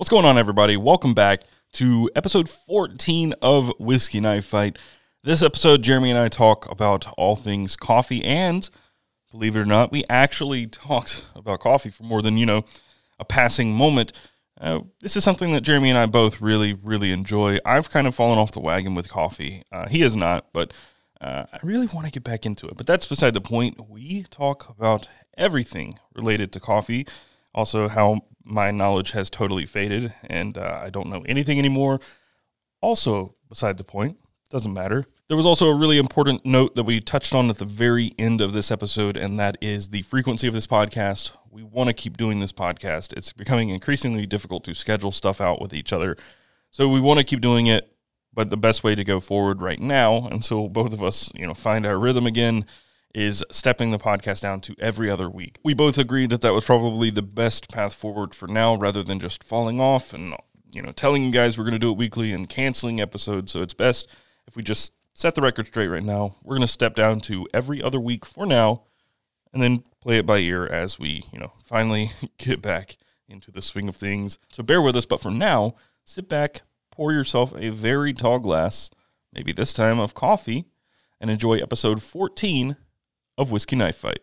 What's going on, everybody? Welcome back to episode 14 of Whiskey Knife Fight. This episode, Jeremy and I talk about all things coffee, and believe it or not, we actually talked about coffee for more than, you know, a passing moment. Uh, this is something that Jeremy and I both really, really enjoy. I've kind of fallen off the wagon with coffee. Uh, he has not, but uh, I really want to get back into it. But that's beside the point. We talk about everything related to coffee. Also, how my knowledge has totally faded and uh, I don't know anything anymore. Also, beside the point, doesn't matter. There was also a really important note that we touched on at the very end of this episode, and that is the frequency of this podcast. We want to keep doing this podcast. It's becoming increasingly difficult to schedule stuff out with each other. So we want to keep doing it, but the best way to go forward right now, until both of us, you know, find our rhythm again, is stepping the podcast down to every other week. We both agreed that that was probably the best path forward for now rather than just falling off and you know telling you guys we're going to do it weekly and canceling episodes. So it's best if we just set the record straight right now. We're going to step down to every other week for now and then play it by ear as we, you know, finally get back into the swing of things. So bear with us, but for now, sit back, pour yourself a very tall glass, maybe this time of coffee, and enjoy episode 14 of Whiskey Knife Fight.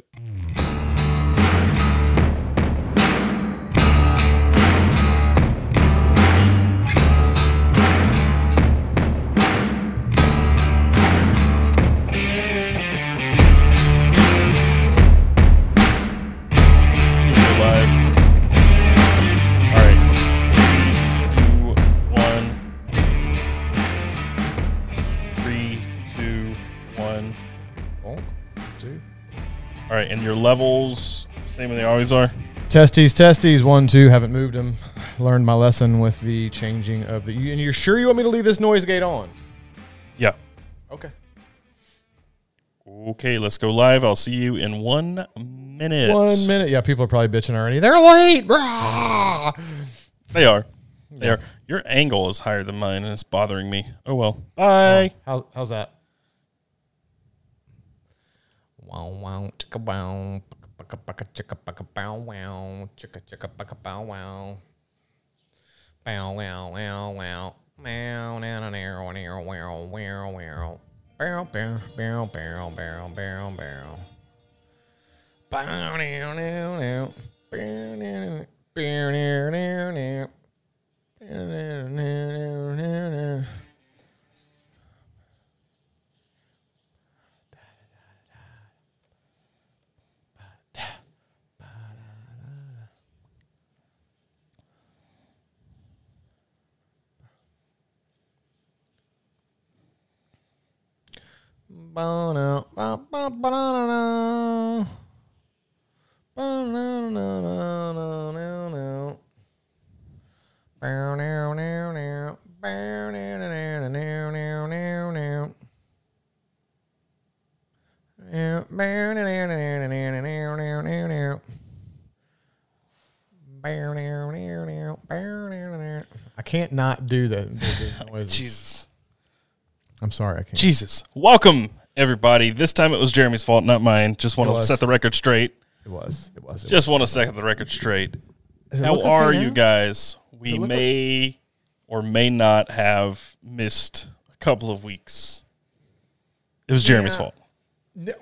All right, and your levels, same as they always are. Testes, testes. One, two. Haven't moved them. Learned my lesson with the changing of the. And you're sure you want me to leave this noise gate on? Yeah. Okay. Okay, let's go live. I'll see you in one minute. One minute. Yeah, people are probably bitching already. They're late. Rah! They are. They are. Your angle is higher than mine, and it's bothering me. Oh well. Oh, Bye. How, how's that? Wow, wow, chicka wow, paka chicka paka bow wow, chicka chicka paka bow wow. Bow wow wow wow. Meow now now now now wow wow wow. Bow bow bow bow bow bow bow. Bow now now now. Bow now bow now now now. Bow now now now now. I can't not do the, the, the noises. Jesus. I'm sorry, I can't. Jesus. Welcome, everybody. This time it was Jeremy's fault, not mine. Just want It to was. set the record straight. It was. It was. It Just want to set the record straight. Does it How look okay are now? you guys? We look may or may not have missed a couple of weeks. It was Jeremy's Yeah. fault. No.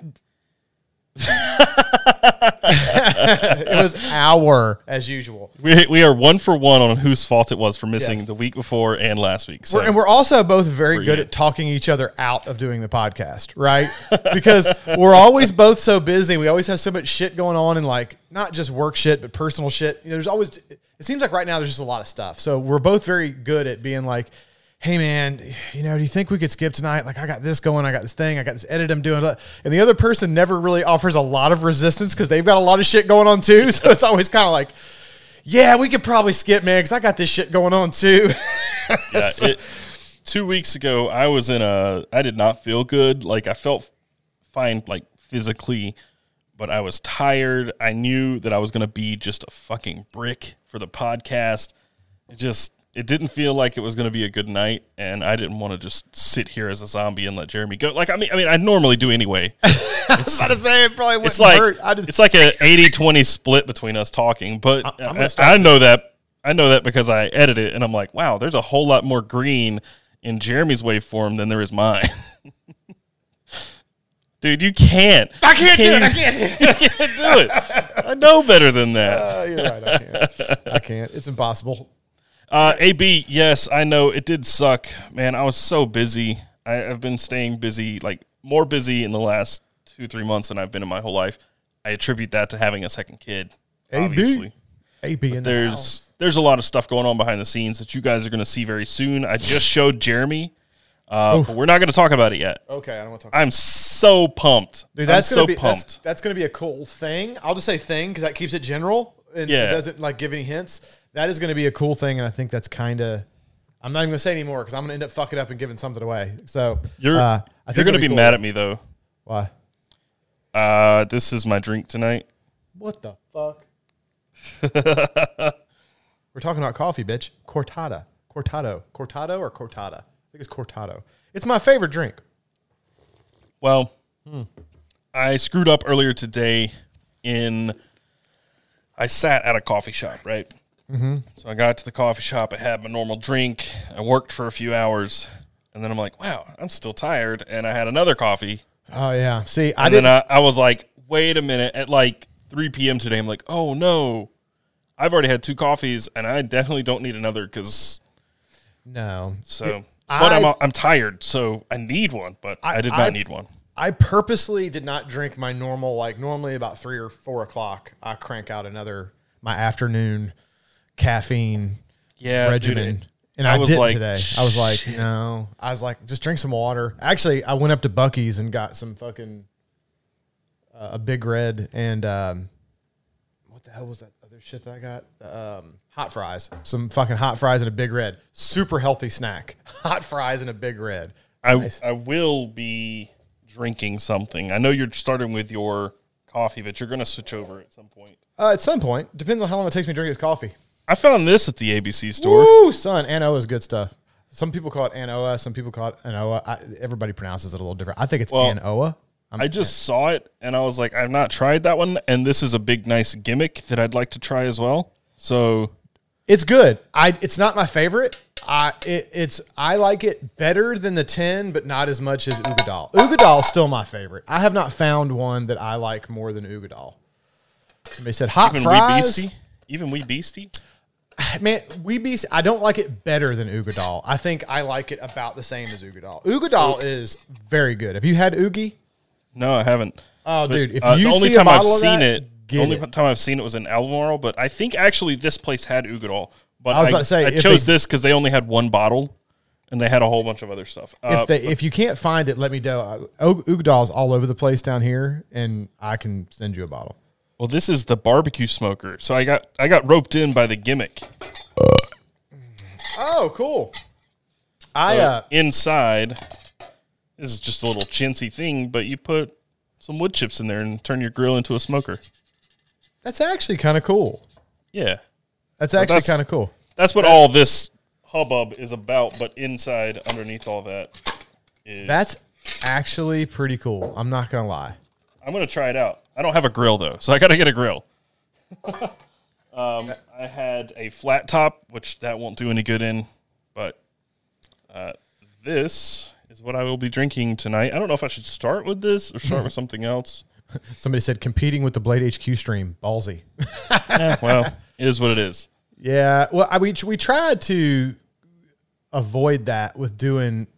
It was our as usual. We, we are one for one on whose fault it was for missing Yes. the week before and last week. So We're, and we're also both very Pretty good good. at talking each other out of doing the podcast, right? because we're always both so busy. We always have so much shit going on, and like not just work shit, but personal shit. You know, there's always. It seems like right now there's just a lot of stuff. So we're both very good at being like, "Hey, man, you know, do you think we could skip tonight? Like, I got this going, I got this thing, I got this edit I'm doing." And the other person never really offers a lot of resistance because they've got a lot of shit going on too. So it's always kind of like. Yeah, we could probably skip, man, because I got this shit going on too. yeah, it, two weeks ago, I was in a. I did not feel good. Like I felt fine, like physically, but I was tired. I knew that I was going to be just a fucking brick for the podcast. It just it didn't feel like it was going to be a good night, and I didn't want to just sit here as a zombie and let Jeremy go. Like I mean, I mean, I normally do anyway. I was about to say it probably wouldn't It's like hurt. I just it's like a 80-20 split between us talking, but I, I know that I know that because I edit it and I'm like, wow, there's a whole lot more green in Jeremy's waveform than there is mine. Dude, you can't. I can't do it. I can't. you can't do it. I know better than that. Uh, you're right. I can't. I can't. It's impossible. Uh, AB, yes, I know it did suck, man. I was so busy. I, I've been staying busy, like more busy in the last two, three months than I've been in my whole life. I attribute that to having a second kid. AB. Obviously, AB in the house. there's there's a lot of stuff going on behind the scenes that you guys are going to see very soon. I just showed Jeremy, uh, but we're not going to talk about it yet. Okay, I don't want to talk. I'm so pumped. Dude, that's I'm gonna so be pumped. that's, that's gonna be a cool thing. I'll just say thing because that keeps it general and Yeah. it doesn't like give any hints. That is gonna be a cool thing, and I think that's kind of. I'm not even gonna say anymore because I'm gonna end up fucking up and giving something away. So You're uh, I you're going to be cool. mad at me though. Why? Uh, this is my drink tonight. What the fuck? We're talking about coffee, bitch. Cortada, cortado, cortado, or cortada. I think it's cortado. It's my favorite drink. Well, I screwed up earlier today in I sat at a coffee shop, right? Mm-hmm. So I got to the coffee shop, I had my normal drink, I worked for a few hours, and then I'm like, wow, I'm still tired, and I had another coffee, Oh yeah. See, I and didn't. then I, I was like, wait a minute, at like 3 p.m. today, I'm like, oh no, I've already had two coffees, and I definitely don't need another because no. so. I- but I'm I'm tired, so I need one, but I, I- did not I- need one. I purposely did not drink my normal, like normally about three or four o'clock, I crank out another my afternoon caffeine Yeah, regimen. and I I, was did like, today. I was like, no. I was like, just drink some water. Actually, I went up to Buc-ee's and got some fucking uh, a big red and um, what the hell was that other shit that I got? Um, hot fries. Some fucking hot fries and a big red. Super healthy snack. Hot fries and a big red. I Nice. I will be drinking something. I know you're starting with your coffee, but you're going to switch over at some point. Uh, at some point, depends on how long it takes me to drink this coffee. I found this at the ABC store. Woo, son, Anoa is good stuff. Some people call it Anoa. Some people call it Anoa. I, everybody pronounces it a little different. I think it's Well, Anoa. I'm, I just saw it and I was like, I've not tried that one, and this is a big, nice gimmick that I'd like to try as well. So it's good. I it's not my favorite. I it, it's I like it better than the ten, but not as much as Uigeadail. Is still my favorite. I have not found one that I like more than Uigeadail. Somebody said hot even fries. Wee Beastie, even we Beastie. Man, we be. I don't like it better than Uigeadail. I think I like it about the same as Uigeadail. Uigeadail is very good. Have you had Oogie? No, I haven't. Oh, But, dude, if uh, you the only see a time I've bottle of seen that, it, the get only it. time I've seen it was in Albemarle, but I think actually this place had Uigeadail. But I was about to say, I if chose they- this because they only had one bottle, and they had a whole bunch of other stuff. Uh, if they, if you can't find it, let me know. Uh, Uigeadail's all over the place down here, and I can send you a bottle. Well, this is the barbecue smoker, so I got I got roped in by the gimmick. Oh, cool. I So uh, inside, this is just a little chintzy thing, but you put some wood chips in there and turn your grill into a smoker. that's actually kind of cool. Yeah, That's actually that's- kind of cool. that's what all this hubbub is about. But inside, underneath all that, is That's actually pretty cool. I'm not gonna lie. I'm gonna try it out. I don't have a grill though, so I gotta get a grill. um, I had a flat top, which that won't do any good in, but uh, this is what I will be drinking tonight. I don't know if I should start with this or start with something else. Somebody said competing with the Blade HQ stream, ballsy. Eh, well, it is what it is. Yeah, well, I, we we tried to avoid that with doing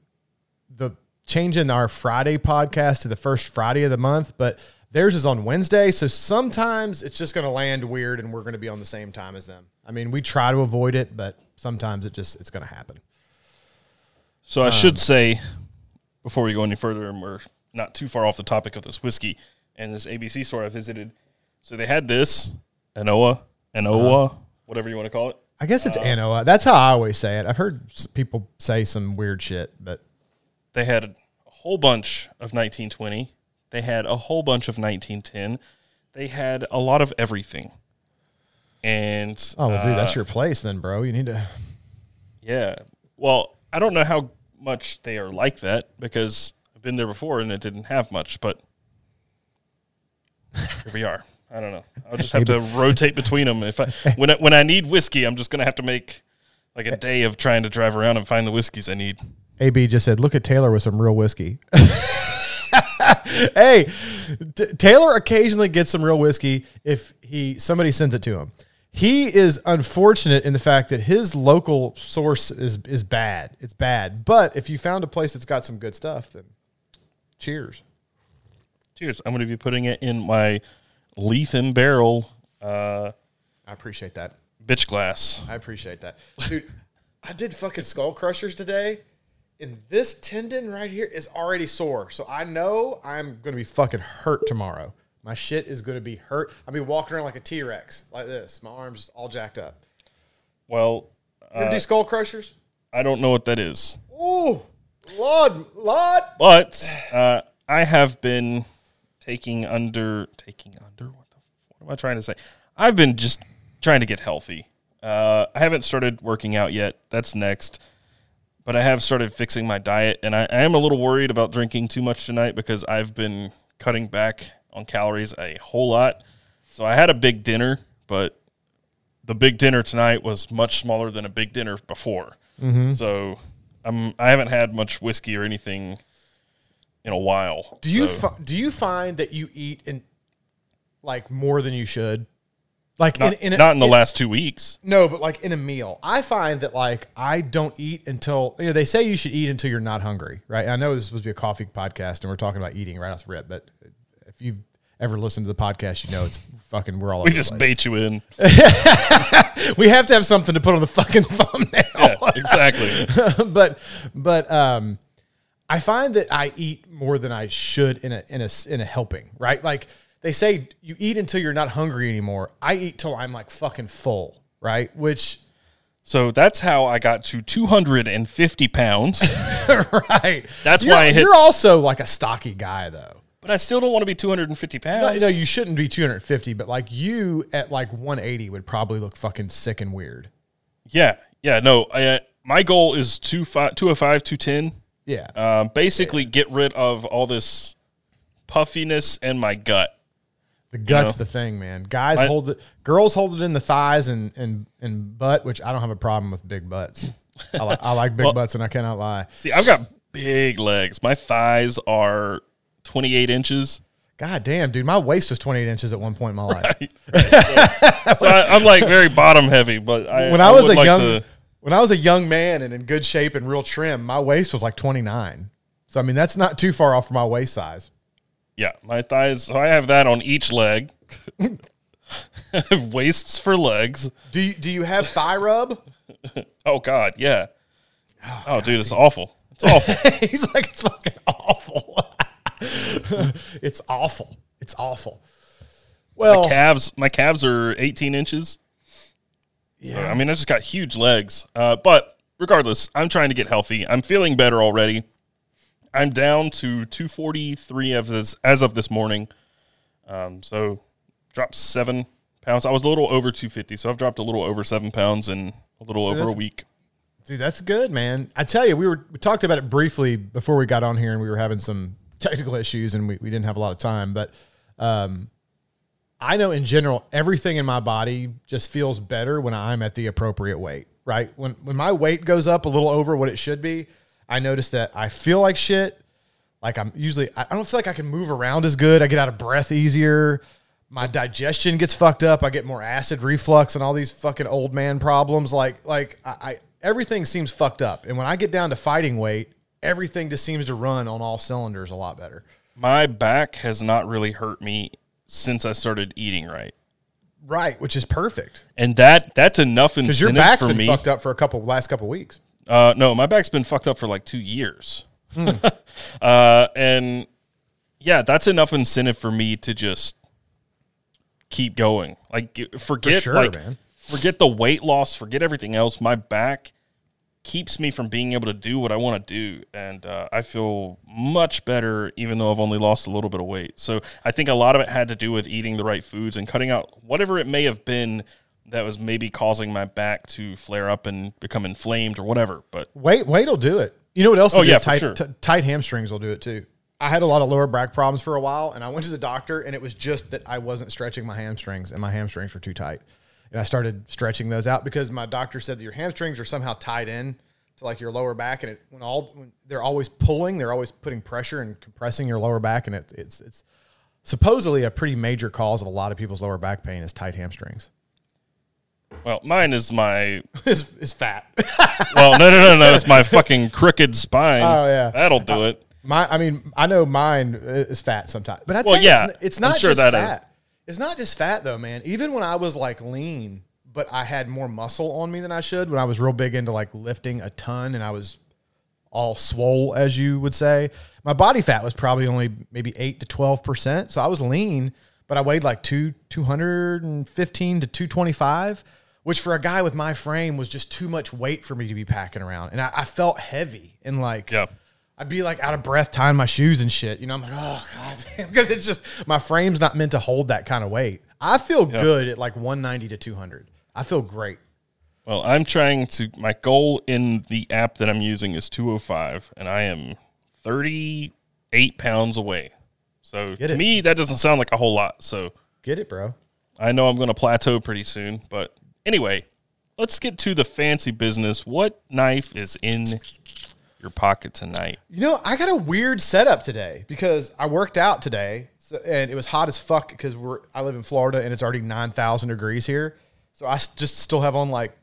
the changing our Friday podcast to the first Friday of the month, but theirs is on Wednesday, so sometimes it's just going to land weird, and we're going to be on the same time as them. I mean, we try to avoid it, but sometimes it just it's going to happen. So I should um, say, before we go any further, and we're not too far off the topic of this whiskey and this ABC store I visited. So they had this Anoa, Anoa, uh-huh. whatever you want to call it. I guess it's uh, Anoa. That's how I always say it. I've heard people say some weird shit, but They had a whole bunch of 1920. They had a whole bunch of 1910. They had a lot of everything. And oh well, dude, that's uh, your place then, bro. You need to. yeah. Well, I don't know how much they are like that because I've been there before and it didn't have much, but here we are. I don't know. I'll just have to rotate between them. If I when I, when I need whiskey, I'm just gonna have to make like a day of trying to drive around and find the whiskeys I need. AB just said, "Look at Taylor with some real whiskey." hey, T- Taylor occasionally gets some real whiskey if he somebody sends it to him. He is unfortunate in the fact that his local source is is bad. It's bad. But if you found a place that's got some good stuff, then cheers. Cheers. I'm gonna be putting it in my leaf and barrel uh, I appreciate that. bitch glass. I appreciate that. Dude, I did fucking skull crushers today, and this tendon right here is already sore. So I know I'm gonna be fucking hurt tomorrow. My shit is gonna be hurt. I'll be walking around like a T Rex, like this. My arms just all jacked up. Well, You ever do skull crushers? I don't know what that is, Ooh, Lord, Lord. but uh, I have been taking under taking under what the what am I trying to say? I've been just trying to get healthy. Uh, I haven't started working out yet. That's next. But I have started fixing my diet, and I, I am a little worried about drinking too much tonight because I've been cutting back on calories a whole lot. So I had a big dinner, but the big dinner tonight was much smaller than a big dinner before. Mm-hmm. So I'm I haven't had much whiskey or anything in a while. Do you So- fi- do you find that you eat in like more than you should? Like not, in, in a, not in the last two weeks? No, but like in a meal, I find that like I don't eat until you know they say you should eat until you're not hungry, right? I know this is supposed to be a coffee podcast, and we're talking about eating right off the rip, but if you've ever listened to the podcast, you know it's fucking we're all We just bait you in. we have to have something to put on the fucking thumbnail. Yeah, exactly. but but um, I find that I eat more than I should in a in a in a helping, right? Like they say, you eat until you're not hungry anymore. I eat till I'm like fucking full, right? Which So that's how I got to 250 pounds. right. That's You're- why I hit- You're also like a stocky guy, though. but I still don't want to be 250 pounds. no, you shouldn't be 250, but like you at like 180 would probably look fucking sick and weird. yeah, yeah, no. I, uh, my goal is 25, 205, 210. Yeah. Um, basically, get rid of all this puffiness in my gut. The gut's know? the thing, man. Guys I- hold it. Girls hold it in the thighs and and and butt, which I don't have a problem with big butts. I like I like big butts, and I cannot lie. See, I've got big legs. My thighs are 28 inches. God damn, dude, my waist was 28 inches at one point in my life. So I, I'm like very bottom heavy, but I, when I, was a like young to- when I was a young man and in good shape and real trim, my waist was like 29. So I mean, that's not too far off from my waist size. Yeah, my thighs. So I have that on each leg. I have waists for legs. Do you do you have thigh rub? Oh God, yeah. Oh, dude, it's awful. It's awful. He's like, it's fucking awful. it's awful. It's awful. Well, calves. My calves are 18 inches. Yeah, I mean, I just got huge legs. Uh, but regardless, I'm trying to get healthy. I'm feeling better already. I'm down to 243 of this as of this morning. Um, so dropped seven pounds. I was a little over 250, so I've dropped a little over seven pounds in a little over a week. dude, that's good, man. I tell you, we were we talked about it briefly before we got on here, and we were having some technical issues, and we, we didn't have a lot of time. But um, I know in general, everything in my body just feels better when I'm at the appropriate weight. Right when when my weight goes up a little over what it should be, I notice that I feel like shit. Like I'm usually, I don't feel like I can move around as good. I get out of breath easier. My digestion gets fucked up. I get more acid reflux and all these fucking old man problems. Like, like I, I everything seems fucked up. And when I get down to fighting weight, everything just seems to run on all cylinders a lot better. My back has not really hurt me since I started eating right. Right, which is perfect And that that's enough because your incentive back's for been me. fucked up for a couple last couple weeks. Uh, no, my back's been fucked up for like two years. Hmm. uh, and yeah, that's enough incentive for me to just keep going. Like, get- forget sure, like man. forget the weight loss, forget everything else. My back keeps me from being able to do what I want to do, and uh, I feel much better, even though I've only lost a little bit of weight. So I think a lot of it had to do with eating the right foods and cutting out whatever it may have been that was maybe causing my back to flare up and become inflamed or whatever. But Weight, weight will do it. You know what else? Oh, yeah, for tight, sure. t- tight hamstrings will do it too. I had a lot of lower back problems for a while, and I went to the doctor, and it was just that I wasn't stretching my hamstrings, and my hamstrings were too tight. And I started stretching those out because my doctor said that your hamstrings are somehow tied in to like your lower back, and it when all when they're always pulling, they're always putting pressure and compressing your lower back, and it, it's it's supposedly a pretty major cause of a lot of people's lower back pain is tight hamstrings. Well, mine is my is, it's fat. well, no, no, no, no. It's my fucking crooked spine. Oh, yeah. that'll do it. My, I mean, I know mine is fat sometimes, but I tell Well, you, yeah, it's, it's not sure just that is. fat. It's not just fat though, man. Even when I was like lean, but I had more muscle on me than I should. When I was real big into like lifting a ton, and I was all swole, as you would say, my body fat was probably only maybe eight to twelve percent. So I was lean, but I weighed like two two hundred and fifteen to two twenty five. Which for a guy with my frame was just too much weight for me to be packing around, and I, I felt heavy and like Yeah. I'd be like out of breath tying my shoes and shit. You know, I'm like, oh god, because it's just my frame's not meant to hold that kind of weight. I feel good at like 190 to 200. I feel great. Well, I'm trying to. My goal in the app that I'm using is 205, and I am 38 pounds away. So Get to it. me, that doesn't sound like a whole lot. So Get it, bro? I know I'm going to plateau pretty soon. But anyway, let's get to the fancy business. What knife is in your pocket tonight? You know, I got a weird setup today because I worked out today, so, and it was hot as fuck because we're I live in Florida and it's already 9,000 degrees here. So I just still have on like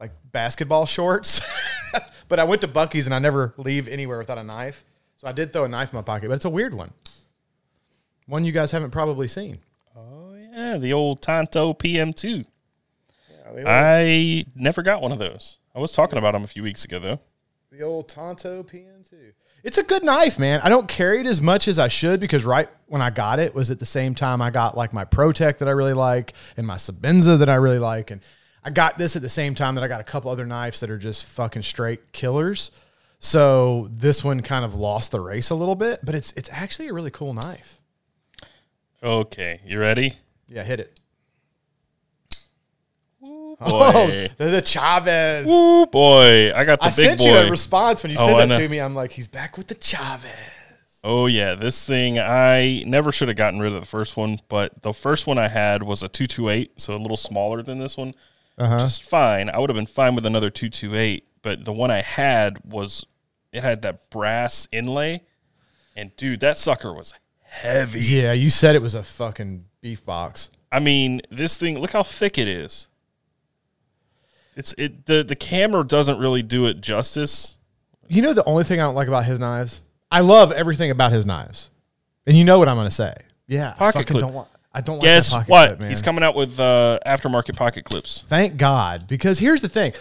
like basketball shorts. but I went to Buc-ee's and I never leave anywhere without a knife. So I did throw a knife in my pocket, but it's a weird one. One you guys haven't probably seen. Oh yeah, the old Tonto PM2. I never got one of those. I was talking about them a few weeks ago though. the old Tonto PM2. It's a good knife, man. I don't carry it as much as I should because right when I got it was at the same time I got like my ProTech that I really like and my Sebenza that I really like. And I got this at the same time that I got a couple other knives that are just fucking straight killers. So this one kind of lost the race a little bit, but it's it's actually a really cool knife. Okay, you ready? Yeah, hit it. Boy. Oh, there's a Chavez. Ooh, boy. I got the I big boy. I sent you a response when you Oh, said that to me. I'm like, he's back with the Chavez. oh, yeah. This thing, I never should have gotten rid of the first one, but the first one I had was a 228, so a little smaller than this one. Uh-huh. Just fine. I would have been fine with another 228, but the one I had was, it had that brass inlay. And dude, that sucker was heavy. Yeah, you said it was a fucking beef box. I mean, this thing, look how thick it is. It's it the the camera doesn't really do it justice. You know the only thing I don't like about his knives? I love everything about his knives. And you know what I'm going to say. Yeah. I Pocket fucking clip. don't want I don't like Guess pocket what? clip, man. He's coming out with uh, aftermarket pocket clips. Thank God. Because here's the thing.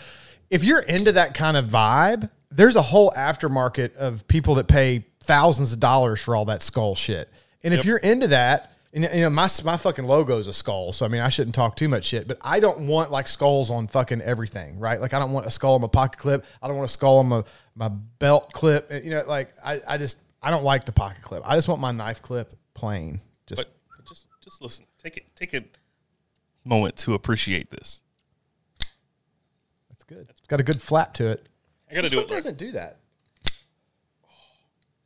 If you're into that kind of vibe, there's a whole aftermarket of people that pay thousands of dollars for all that skull shit. And if you're into that, and you know, my my fucking logo is a skull, so I mean, I shouldn't talk too much shit. But I don't want like skulls on fucking everything, right? Like I don't want a skull on my pocket clip. I don't want a skull on my my belt clip. You know, like I, I just I don't like the pocket clip. I just want my knife clip plain. Just But but just just listen. Take it take a moment to appreciate this. That's good. It's got a good flap to it. I got to This do one it. Doesn't do that.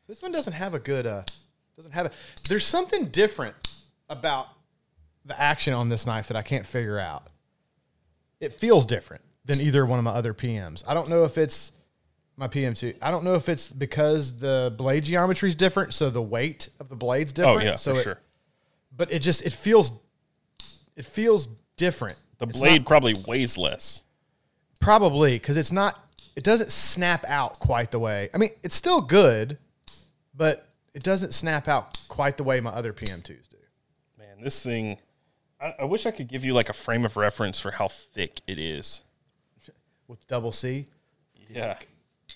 This one doesn't have a good. uh Doesn't have a. There's something different about the action on this knife that I can't figure out. It feels different than either one of my other PMs. I don't know if it's my PM2. I don't know if it's because the blade geometry is different, so the weight of the blade's oh different. yeah, so for it, sure. But it just it feels it feels different. The It's blade not- probably weighs less. Probably because it's not. It doesn't snap out quite the way. I mean, it's still good, but it doesn't snap out quite the way my other PM2s do. Man, this thing. I, I wish I could give you like a frame of reference for how thick it is. With double C, Yeah.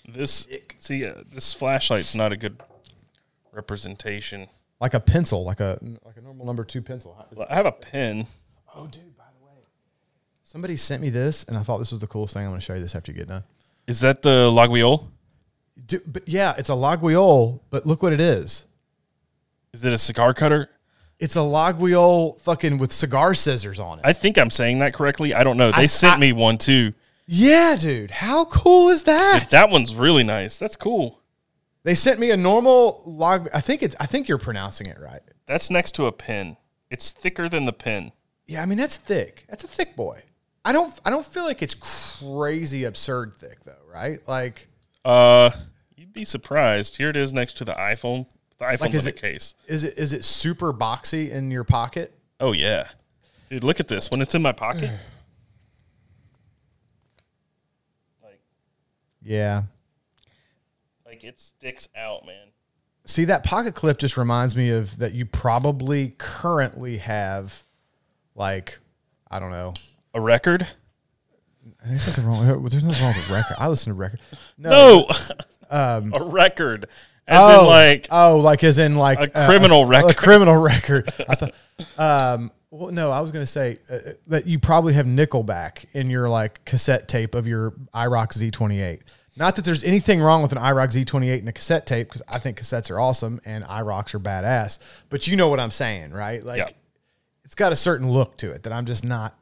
This see uh, this flashlight's not a good representation. like a pencil, like a like a normal number two pencil. I have a pen. Oh, dude! By the way, somebody sent me this, and I thought this was the coolest thing. I'm going to show you this after you get done. Is that the Laguiole? Dude, but yeah, it's a Laguiole, but look what it is. Is it a cigar cutter? It's a Laguiole fucking with cigar scissors on it. I think I'm saying that correctly. I don't know. They I- sent I- me one too. yeah, dude. How cool is that? That one's really nice. That's cool. They sent me a normal log. I think it's. I think you're pronouncing it right. That's next to a pin. It's thicker than the pin. Yeah, I mean that's thick. That's a thick boy. I don't. I don't feel like it's crazy absurd thick though, right? Like, Uh, you'd be surprised. Here it is next to the iPhone. The iPhone's is it- case. is it is it super boxy in your pocket? Oh yeah, dude. Look at this. When it's in my pocket, like, Yeah. like it sticks out, man. See that pocket clip just reminds me of that you probably currently have, like, I don't know. A record? There's nothing wrong. There's nothing wrong with record. I listen to record. No, No, a record, as in like oh, like as in like a criminal a, record. A criminal record. I thought. Um, well, no, I was gonna say uh, that you probably have Nickelback in your like cassette tape of your IROC Z28. Not that there's anything wrong with an IROC Z28 and a cassette tape because I think cassettes are awesome and IROCs are badass. But you know what I'm saying, right? Like, Yeah. it's got a certain look to it that I'm just not.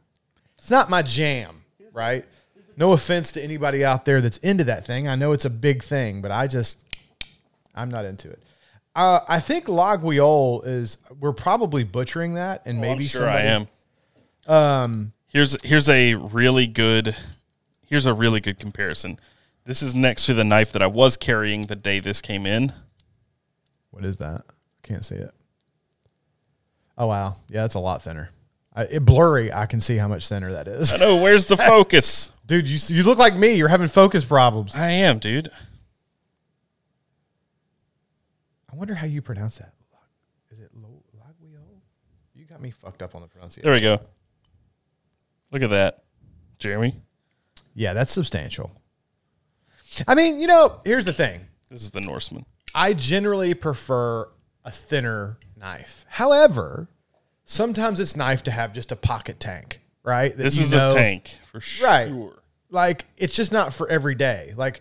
It's not my jam, right? No offense to anybody out there that's into that thing. I know it's a big thing, but I just I'm not into it. Uh, I think Laguiole is. We're probably butchering that, and maybe Oh, I'm sure I am. Um, here's here's a really good here's a really good comparison. This is next to the knife that I was carrying the day this came in. What is that? I Can't see it. Oh wow, yeah, it's a lot thinner. I, it blurry. I can see how much thinner that is, I know where's the focus. dude. You you look like me. You're having focus problems. I am, dude. I wonder how you pronounce that. Is it Lo-? You got me fucked up on the pronunciation. There we go. Look at that, Jeremy. Yeah, that's substantial. I mean, you know, here's the thing. This is the Norseman. I generally prefer a thinner knife. However, sometimes it's nice to have just a pocket tank, right? That This is know- a tank for sure. Right. Like it's just not for every day. Like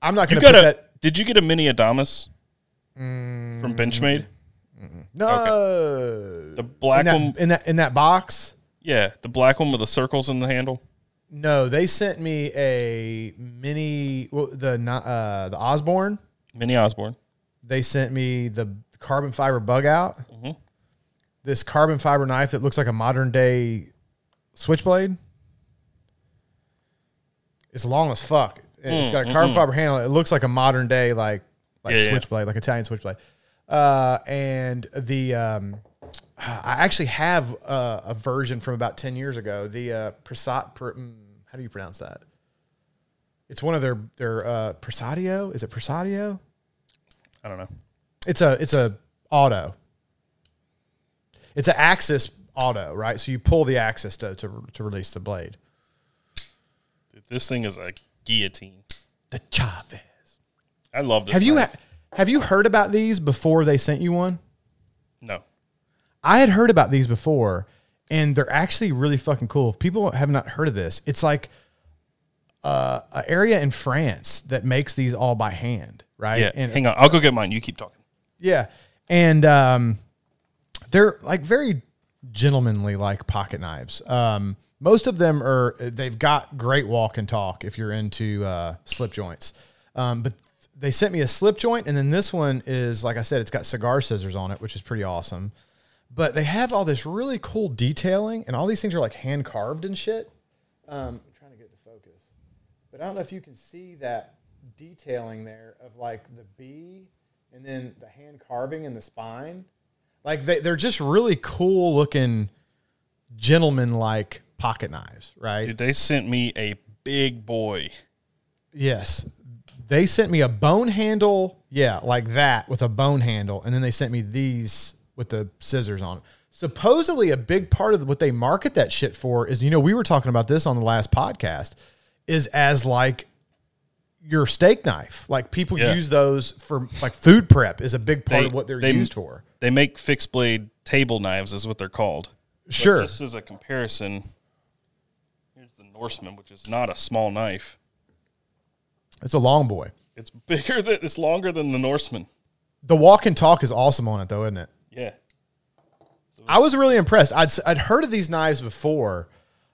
I'm not going to put a? that. Did you get a mini Adamas Mm. from Benchmade? No. The black in that, one. in that in that box. Yeah, the black one with the circles in the handle. No, they sent me a mini well, the uh, the Osborne. Mini Osborne. They sent me the carbon fiber bug out. Mm-hmm. This carbon fiber knife that looks like a modern day switchblade. It's long as fuck. And It's got a carbon fiber handle. It looks like a modern day like like Yeah, yeah. switchblade, like Italian switchblade. Uh, and the um, I actually have a, a version from about ten years ago. The uh, Prasad, pr, mm, how do you pronounce that? It's one of their their uh, Presadio. Is it Presadio? I don't know. It's a it's a auto. It's an axis auto, right? So you pull the axis to to, to release the blade. This thing is a guillotine. The Chavez. I love this. Have you ha- have you heard about these before they sent you one? no. I had heard about these before, and they're actually really fucking cool. If people have not heard of this, it's like uh, an area in France that makes these all by hand, right? Yeah. and hang on. I'll go get mine. You keep talking. Yeah, and um, they're like very gentlemanly, like pocket knives. Um, most of them are they've got great walk and talk if you're into uh, slip joints. Um, but they sent me a slip joint, and then this one is like I said, it's got cigar scissors on it, which is pretty awesome. But they have all this really cool detailing, and all these things are like hand carved and shit. Um, I'm trying to get to focus, but I don't know if you can see that detailing there of like the B and then the hand carving and the spine. Like they, they're just really cool looking, gentleman like pocket knives, right? Dude, they sent me a big boy. Yes. They sent me a bone handle, yeah, like that with a bone handle, and then they sent me these with the scissors on. it. Supposedly, a big part of what they market that shit for is, you know, we were talking about this on the last podcast, is as like your steak knife. Like people Yeah. use those for like food prep is a big part They- of what they're they- used for. They make fixed blade table knives, is what they're called. But Sure. Just as a comparison, here's the Norseman, which is not a small knife. It's a long boy. It's bigger than it's longer than the Norseman. The walk and talk is awesome on it though, isn't it? Yeah. I was really impressed. I'd I'd heard of these knives before,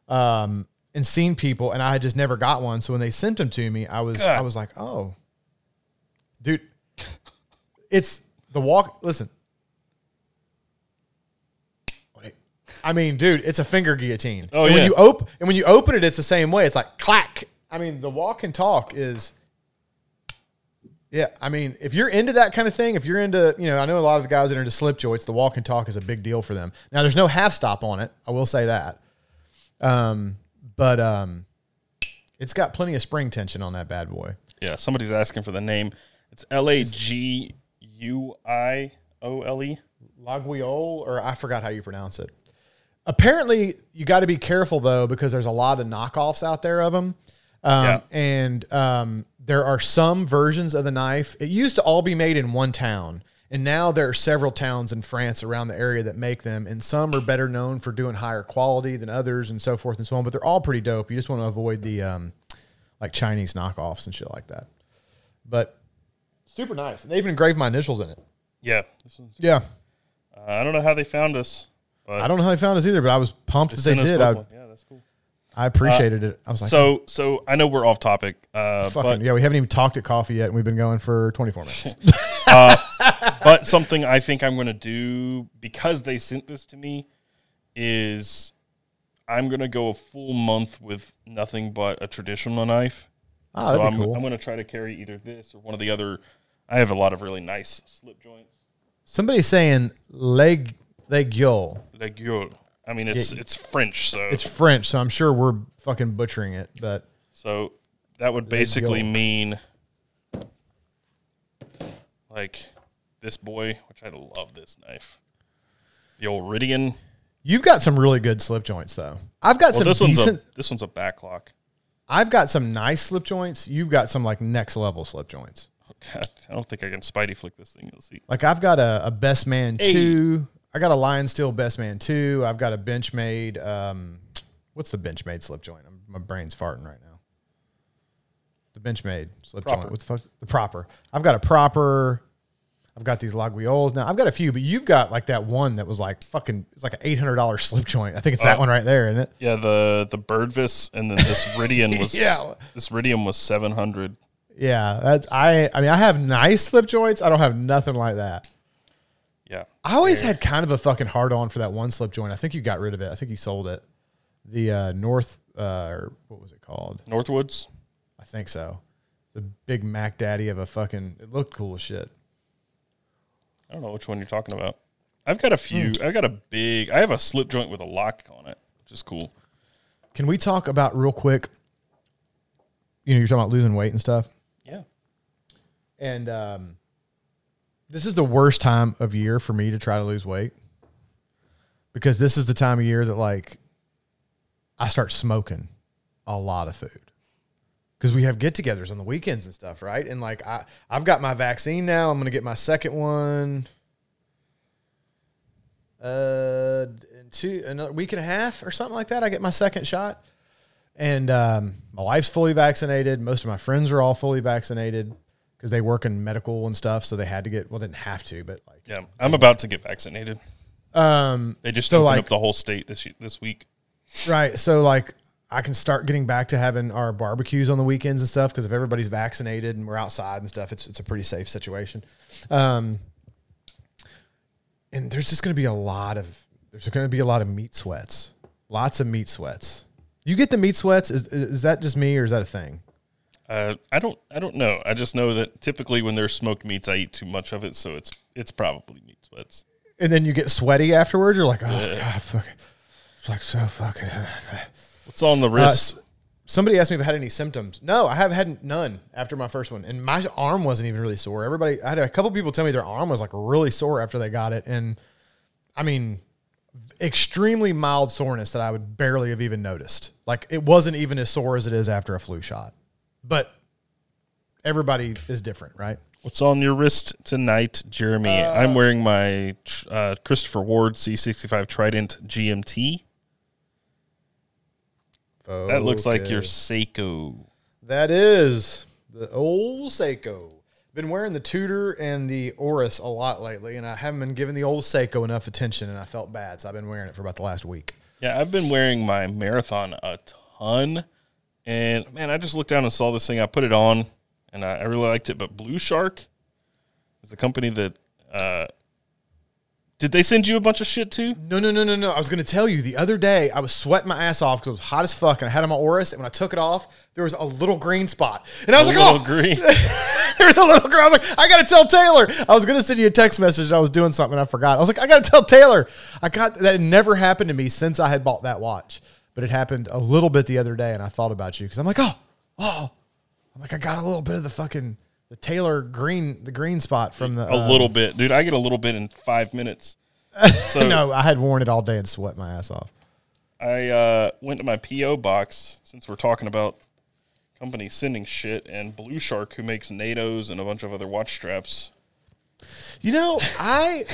um, and seen people, and I had just never got one. So when they sent them to me, I was God. I was like, oh, dude, it's the walk. Listen. Wait. I mean, dude, it's a finger guillotine. Oh, and yeah. When you open and when you open it, it's the same way. It's like clack. I mean, the walk and talk is. Yeah, I mean, if you're into that kind of thing, if you're into, you know, I know a lot of the guys that are into slip joints, the walk and talk is a big deal for them. Now, there's no half stop on it. I will say that. Um, but um, it's got plenty of spring tension on that bad boy. Yeah, somebody's asking for the name. It's L A G U I O L E. Laguiole, or I forgot how you pronounce it. Apparently, you got to be careful though because there's a lot of knockoffs out there of them, um, Yeah. and um, there are some versions of the knife. It used to all be made in one town, and now there are several towns in France around the area that make them, and some are better known for doing higher quality than others, and so forth and so on. But they're all pretty dope. You just want to avoid the um, like Chinese knockoffs and shit like that. But super nice. and They even engraved my initials in it. Yeah, this one's, Yeah. uh, I don't know how they found us, but I don't know how they found us either, but I was pumped that they did. I, yeah, that's cool. I appreciated it. I was like, So, so I know we're off topic, uh, fucking, but yeah, we haven't even talked at coffee yet, and we've been going for 24 minutes. but something I think I'm going to do because they sent this to me is I'm going to go a full month with nothing but a traditional knife. Oh, so I'm, cool. I'm going to try to carry either this or one of the other. I have a lot of really nice slip joints. Somebody's saying leg legueule. Like you, I mean, it's it's French, so It's French, so I'm sure we're fucking butchering it. But so that would basically mean like this boy, which I love this knife, the old Ridian. you've got some really good slip joints, though. I've got Well, some this one's decent. a this one's a backlock. I've got some nice slip joints. You've got some like next level slip joints. Oh, God, I don't think I can Spidey flick this thing. You'll see. Like I've got a, a Best Man Hey. two. I got a Lion Steel Best Man two. I've got a Benchmade. Um, what's the Benchmade slip joint? I'm, my brain's farting right now. The Benchmade slip Proper. joint. What the fuck? The proper. I've got a proper. I've got these Laguioles now. I've got a few, but you've got like that one that was like fucking. It's like an eight hundred dollars slip joint. I think it's that Oh. one right there, isn't it? Yeah, the the Birdvis and then this Ridian was Yeah. this Ridian was seven hundred. Yeah, that's I. I mean, I have nice slip joints. I don't have nothing like that. I always had kind of a fucking hard on for that one slip joint. I think you got rid of it. I think you sold it. The uh, North, uh, or what was it called? Northwoods. I think so. The big Mac Daddy of a fucking. It looked cool as shit. I don't know which one you're talking about. I've got a few. Hmm. I've got a big. I have a slip joint with a lock on it, which is cool. Can we talk about real quick? You know, you're talking about losing weight and stuff, Yeah. and um, this is the worst time of year for me to try to lose weight because this is the time of year that like I start smoking a lot of food. because we have get-togethers on the weekends and stuff, right? And like I, I've got my vaccine now. I'm gonna get my second one. Uh, in two another week and a half or something like that. I get my second shot, and um, my wife's fully vaccinated. Most of my friends are all fully vaccinated because they work in medical and stuff, so they had to get. Well, didn't have to, but like, Yeah, I'm about to get vaccinated. um, They just So, opened like- up the whole state this this week. Right. So like I can start getting back to having our barbecues on the weekends and stuff because if everybody's vaccinated and we're outside and stuff, it's it's a pretty safe situation. Um, and there's just going to be a lot of there's going to be a lot of meat sweats, lots of meat sweats. You get the meat sweats? Is is that just me or is that a thing? Uh, I don't I don't know. I just know that typically when there's smoked meats, I eat too much of it, so it's it's probably meat sweats. And then you get sweaty afterwards. You're like, oh god, fuck, it. it's like so fucking. What's on the Uh, wrist? s- somebody asked me if I had any symptoms. No, I have had none after my first one, and my arm wasn't even really sore. Everybody, I had a couple people tell me their arm was like really sore after they got it, and I mean, extremely mild soreness that I would barely have even noticed. Like it wasn't even as sore as it is after a flu shot, but everybody is different, right? What's on your wrist tonight, Jeremy? Uh, I'm wearing my uh, Christopher Ward C65 Trident GMT. That looks like your Seiko. That is the old Seiko. Been wearing the Tudor and the Oris a lot lately, and I haven't been giving the old Seiko enough attention, and I felt bad, so I've been wearing it for about the last week. Yeah, I've been wearing my Marathon a ton, and man, I just looked down and saw this thing. I put it on, and I, I really liked it. But Blue Shark, is the company that. Uh, did they send you a bunch of shit too? No, no, no, no, no. I was going to tell you the other day I was sweating my ass off because it was hot as fuck and I had on my Oris. And when I took it off, there was a little green spot. And I was A like, little oh, green. there's a little girl. I was like, I got to tell Taylor. I was going to send you a text message. And I was doing something. And I forgot. I was like, I got to tell Taylor. I got that never happened to me since I had bought that watch. But it happened a little bit the other day. And I thought about you because I'm like, oh, oh. I'm like, I got a little bit of the fucking the Taylor green, the green spot from the. a uh, little bit, dude. I get a little bit in five minutes. So No, I had worn it all day and sweat my ass off. I uh, went to my PO box since we're talking about companies sending shit, and Blue Shark, who makes NATO's and a bunch of other watch straps. You know, I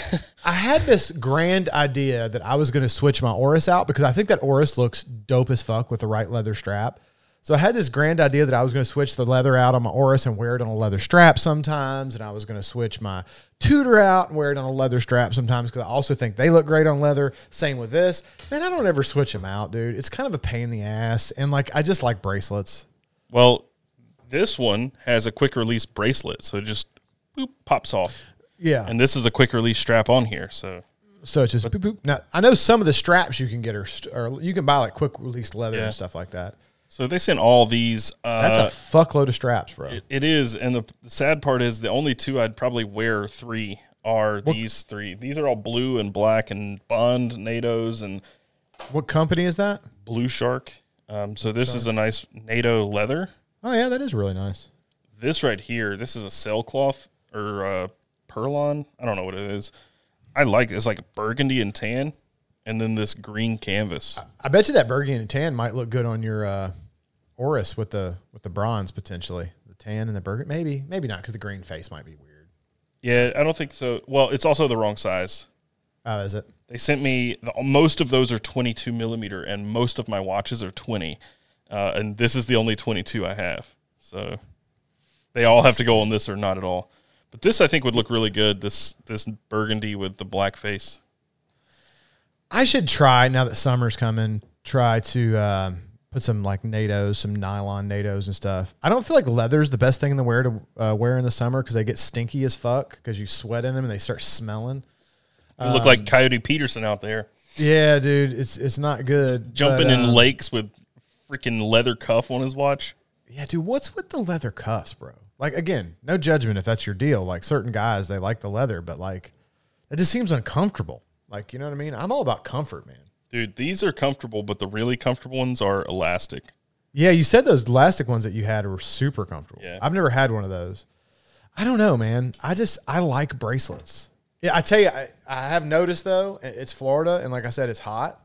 I had this grand idea that I was going to switch my Oris out because I think that Oris looks dope as fuck with the right leather strap. So I had this grand idea that I was going to switch the leather out on my Oris and wear it on a leather strap sometimes, and I was going to switch my Tudor out and wear it on a leather strap sometimes because I also think they look great on leather. Same with this. Man, I don't ever switch them out, dude. It's kind of a pain in the ass, and like I just like bracelets. Well, this one has a quick release bracelet, so it just boop pops off. Yeah, And this is a quick release strap on here, so so it's just boop, boop. Now I know some of the straps you can get are, or you can buy like quick release leather Yeah. and stuff like that. so they sent all these. Uh, That's a fuckload of straps, bro. It, it is, and the, the sad part is the only two I'd probably wear three are these three. These are all blue and black and Bond NATO's and what company is that? Blue Shark. Um, so this is a nice NATO leather. Oh yeah, that is really nice. This right here, this is a sailcloth or uh, Perlon. I don't know what it is. I like it's like burgundy and tan, and then this green canvas. I bet you that burgundy and tan might look good on your uh, Oris with the with the bronze potentially. The tan and the burgundy, maybe, maybe not because the green face might be weird. Yeah, I don't think so. Well, it's also the wrong size. Oh, is it? They sent me the, most of those are 22 millimeter, and most of my watches are 20. Uh, and this is the only 22 I have. So they all have to go on this or not at all. But this I think would look really good. This this burgundy with the black face. I should try now that summer's coming. Try to uh, put some like NATOs, some nylon NATOs and stuff. I don't feel like leather's the best thing in the wear to uh, wear in the summer because they get stinky as fuck because you sweat in them and they start smelling. You look like Coyote Peterson out there Yeah, dude, it's it's not good. jumping but, in um, lakes with freaking leather cuff on his watch. Yeah, dude, what's with the leather cuffs, bro? Like again, no judgment if that's your deal. Like certain guys, they like the leather, but like it just seems uncomfortable. Like, you know what I mean? I'm all about comfort, man. Dude, these are comfortable, but the really comfortable ones are elastic. Yeah, you said those elastic ones that you had were super comfortable. Yeah. I've never had one of those. I don't know, man. I just I like bracelets. Yeah, I tell you, I, I have noticed though, it's Florida, and like I said, it's hot.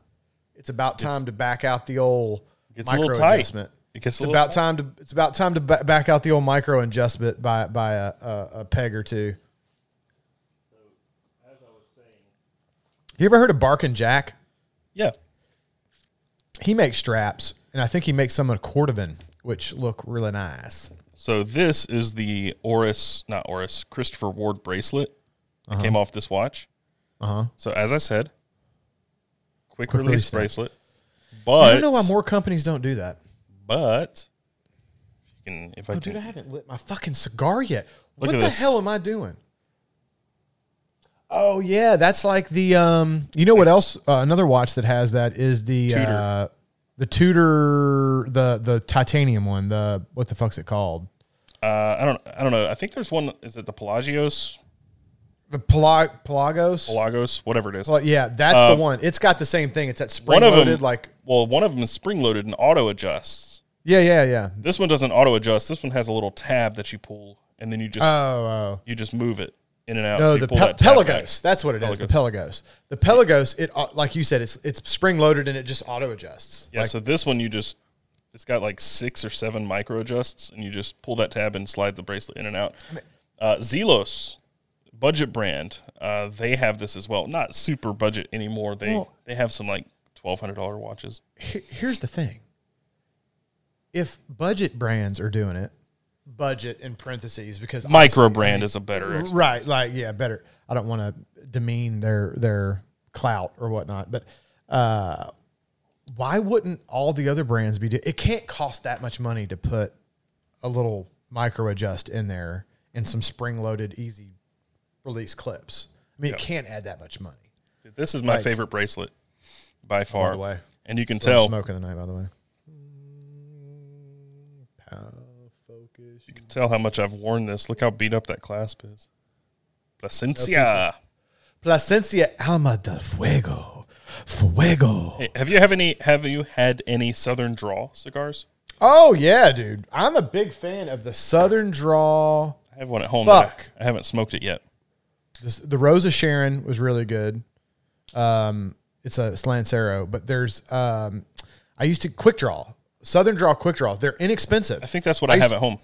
It's about time to back out the old Gets a little micro adjustment. It gets It's little about time to it's about time to back out the old micro adjustment by by a, a, a peg or two. You ever heard of Barkin Jack? Yeah. He makes straps, and I think he makes some of Cordovan, which look really nice. So this is the Oris, not Oris, Christopher Ward bracelet that came off this watch. Uh huh. So as I said, quick, Quick release release, bracelet. But I don't know why more companies don't do that. But you can if I Oh, dude, I haven't lit my fucking cigar yet. Look what the this. hell am I doing? Oh yeah, that's like the um. You know what else? Uh, another watch that has that is the Tudor. uh, the Tudor, the the titanium one. The what the fuck's it called? uh, I don't I don't know. I think there's one. Is it the Pelagios, The Pelag- Pelagos. Pelagos, whatever it is? well, yeah, that's Uh, the one. It's got the same thing. It's that spring loaded. them, like well, one of them is spring loaded and auto adjusts. Yeah, yeah, yeah. This one doesn't auto adjust. This one has a little tab that you pull, and then you just Oh, oh. you just move it in and out. No, so the pull Pel- that tab back. Pelagos. That's what it is. The Pelagos. The Pelagos. It like you said, it's it's spring loaded and it just auto adjusts. Yeah, Like, so this one you just it's got like six or seven micro adjusts, and you just pull that tab and slide the bracelet in and out. Uh, Zelos, budget brand, uh, they have this as well. Not super budget anymore. They Well- they have some like twelve hundred dollar watches. here's the thing. If budget brands are doing it, budget in parentheses because Micro brand is a better. ex- right. Like yeah, better. I don't want to demean their their clout or whatnot, but uh, why wouldn't all the other brands be? Do- it can't cost that much money to put a little micro adjust in there and some spring loaded easy release clips. I mean, it can't add that much money. This is my Like- favorite bracelet by far. the way. And you can So I'm tell smoking tonight, by the way. Focus. You can tell how much I've worn this. Look how beat up that clasp is. Plasencia. Plasencia Alma del Fuego. Fuego. Hey, have you have any have you had any Southern Draw cigars? Oh yeah, dude. I'm a big fan of the Southern Draw. I have one at home. I- Fuck. I haven't smoked it yet. This, the Rosa Sharon was really good. Um, it's a it's Lancero, but there's um, I used to quick draw Southern Draw quick draw. They're inexpensive. I think that's what I I, have used- at home.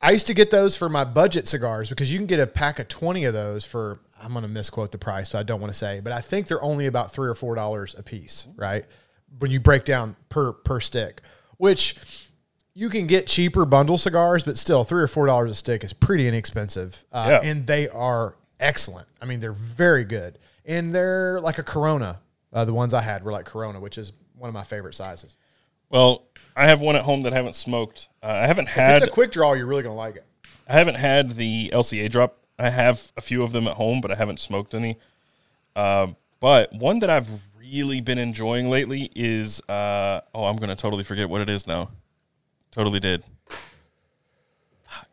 I used to get those for my budget cigars because you can get a pack of 20 of those for, I'm going to misquote the price, so I don't want to say, but I think they're only about three or four dollars a piece, right? When you break down per, per stick, which you can get cheaper bundle cigars, but still three or four dollars a stick is pretty inexpensive. Uh, Yeah. And they are excellent. I mean, they're very good. And they're like a Corona. Uh, the ones I had were like Corona, which is one of my favorite sizes. Well, I have one at home that I haven't smoked. Uh, I haven't If had it's a quick draw, you're really going to like it. I haven't had the LCA drop. I have a few of them at home, but I haven't smoked any. Uh, but one that I've really been enjoying lately is uh, oh, I'm gonna totally forget what it is now. Totally did. Fuck.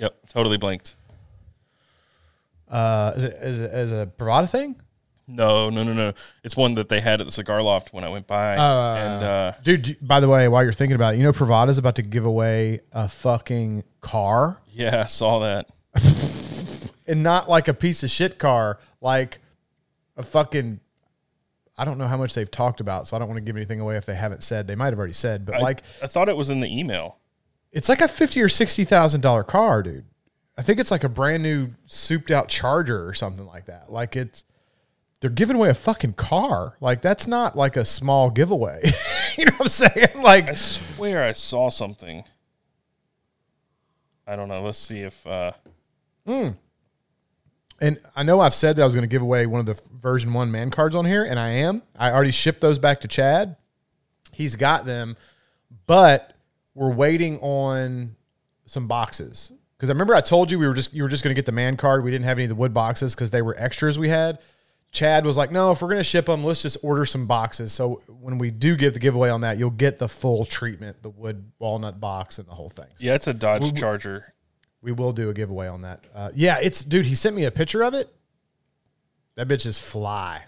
Yep, totally blanked. Uh, is it, is it, is it a Pravada thing? No, no, no, no. It's one that they had at the cigar loft when I went by, and uh, Dude, by the way, while you're thinking about it, you know Pravada's about to give away a fucking car yeah, I saw that. and not like a piece of shit car, like a fucking I don't know how much they've talked about, so I don't want to give anything away if they haven't said. They might have already said, but I- like I thought it was in the email. it's like a fifty or sixty thousand dollar car, dude. I think it's like a brand new souped out charger or something like that. Like it's they're giving away a fucking car. Like that's not like a small giveaway. you know what I'm saying? Like I swear I saw something. I don't know. Let's see if uh, And I know I've said that I was going to give away one of the version one man cards on here, and I am. I already shipped those back to Chad. He's got them, but we're waiting on some boxes because I remember I told you we were just you were just going to get the man card. We didn't have any of the wood boxes because they were extras we had. Chad was like, "No, if we're going to ship them, let's just order some boxes." So when we do give the giveaway on that, you'll get the full treatment, the wood walnut box, and the whole thing. yeah, it's a Dodge Charger. We will do a giveaway on that. Uh, yeah, it's dude. He sent me a picture of it. That bitch is fly.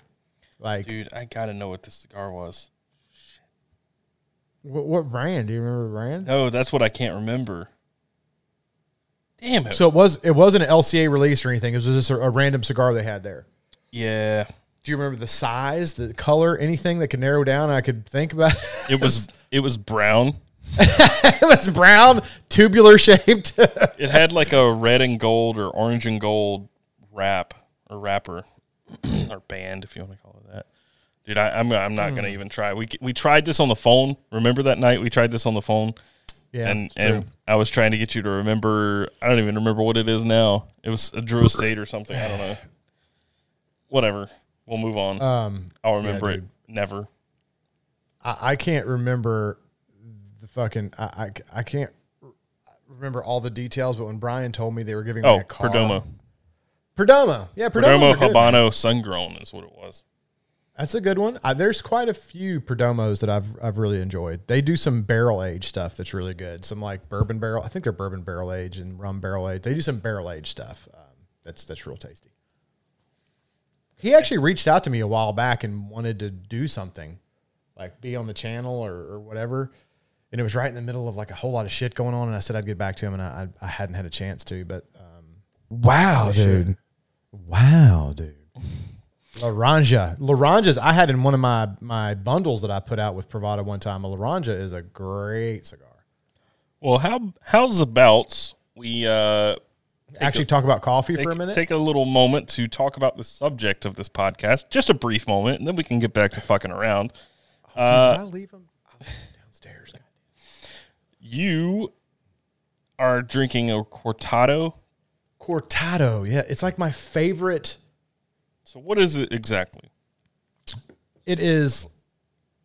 Like Dude, I gotta know what this cigar was. what, what brand? Do you remember the brand? No, that's what I can't remember. Damn it. So it was it wasn't an LCA release or anything. It was just a, a random cigar they had there. Yeah, Do you remember the size, the color, anything that could narrow down? I could think about. it was it was brown. it was brown, tubular shaped. It had like a red and gold or orange and gold wrap or wrapper or band, if you want to call it that. Dude, I, I'm I'm not gonna hmm. even try. We we tried this on the phone. Remember that night we tried this on the phone, yeah, and and. I was trying to get you to remember. I don't even remember what it is now. It was a Drew Estate or something. I don't know. Whatever. We'll move on. um, I'll remember it. Never. I, I can't remember the fucking. I, I I can't remember all the details. But when Brian told me they were giving Oh, me a car, Perdomo. Perdomo, yeah, Perdomo Perdomo. Habano Sungrown is what it was. That's a good one. I, there's quite a few Perdomos that I've I've really enjoyed. They do some barrel age stuff that's really good. Some like bourbon barrel. I think they're bourbon barrel age and rum barrel age. They do some barrel age stuff. Um, that's that's real tasty. He actually reached out to me a while back and wanted to do something, like be on the channel or, or whatever. And it was right in the middle of like a whole lot of shit going on. And I said I'd get back to him, and I I, I hadn't had a chance to. But um, wow, dude, wow, dude. Laranja. Laranjas, I had in one of my my bundles that I put out with Pravada one time. A Laranja is a great cigar. Well, how how's about we uh Actually, talk about coffee take, for a minute. take a little moment to talk about the subject of this podcast, just a brief moment, and then we can get back to fucking around. Oh, dude, did uh, I leave them downstairs? You are drinking a cortado. Cortado, yeah, it's like my favorite. So what is it exactly? It is,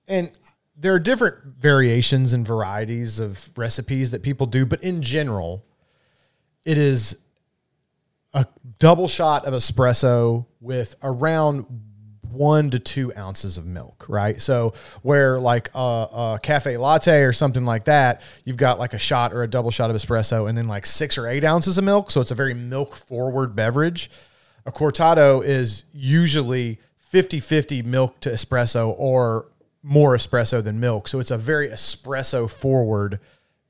and there are different variations and varieties of recipes that people do, but in general, it is a double shot of espresso with around one to two ounces of milk, right? So where like a, a, cafe latte or something like that, you've got like a shot or a double shot of espresso and then like six or eight ounces of milk. So it's a very milk forward beverage. A cortado is usually 50 50 milk to espresso or more espresso than milk. So it's a very espresso forward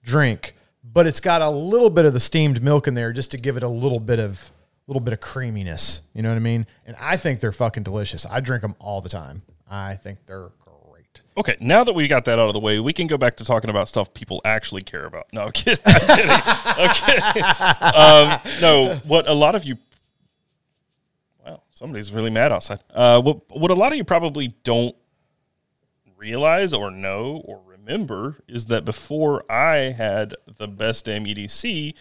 drink, but it's got a little bit of the steamed milk in there just to give it a little bit of little bit of creaminess. You know what I mean? And I think they're fucking delicious. I drink them all the time. I think they're great. Okay, now that we got that out of the way, we can go back to talking about stuff people actually care about. No, I'm kidding. I'm kidding. okay. Um, no, what a lot of you. Wow, somebody's really mad outside. Uh, what what a lot of you probably don't realize or know or remember is that before I had the best damn EDC,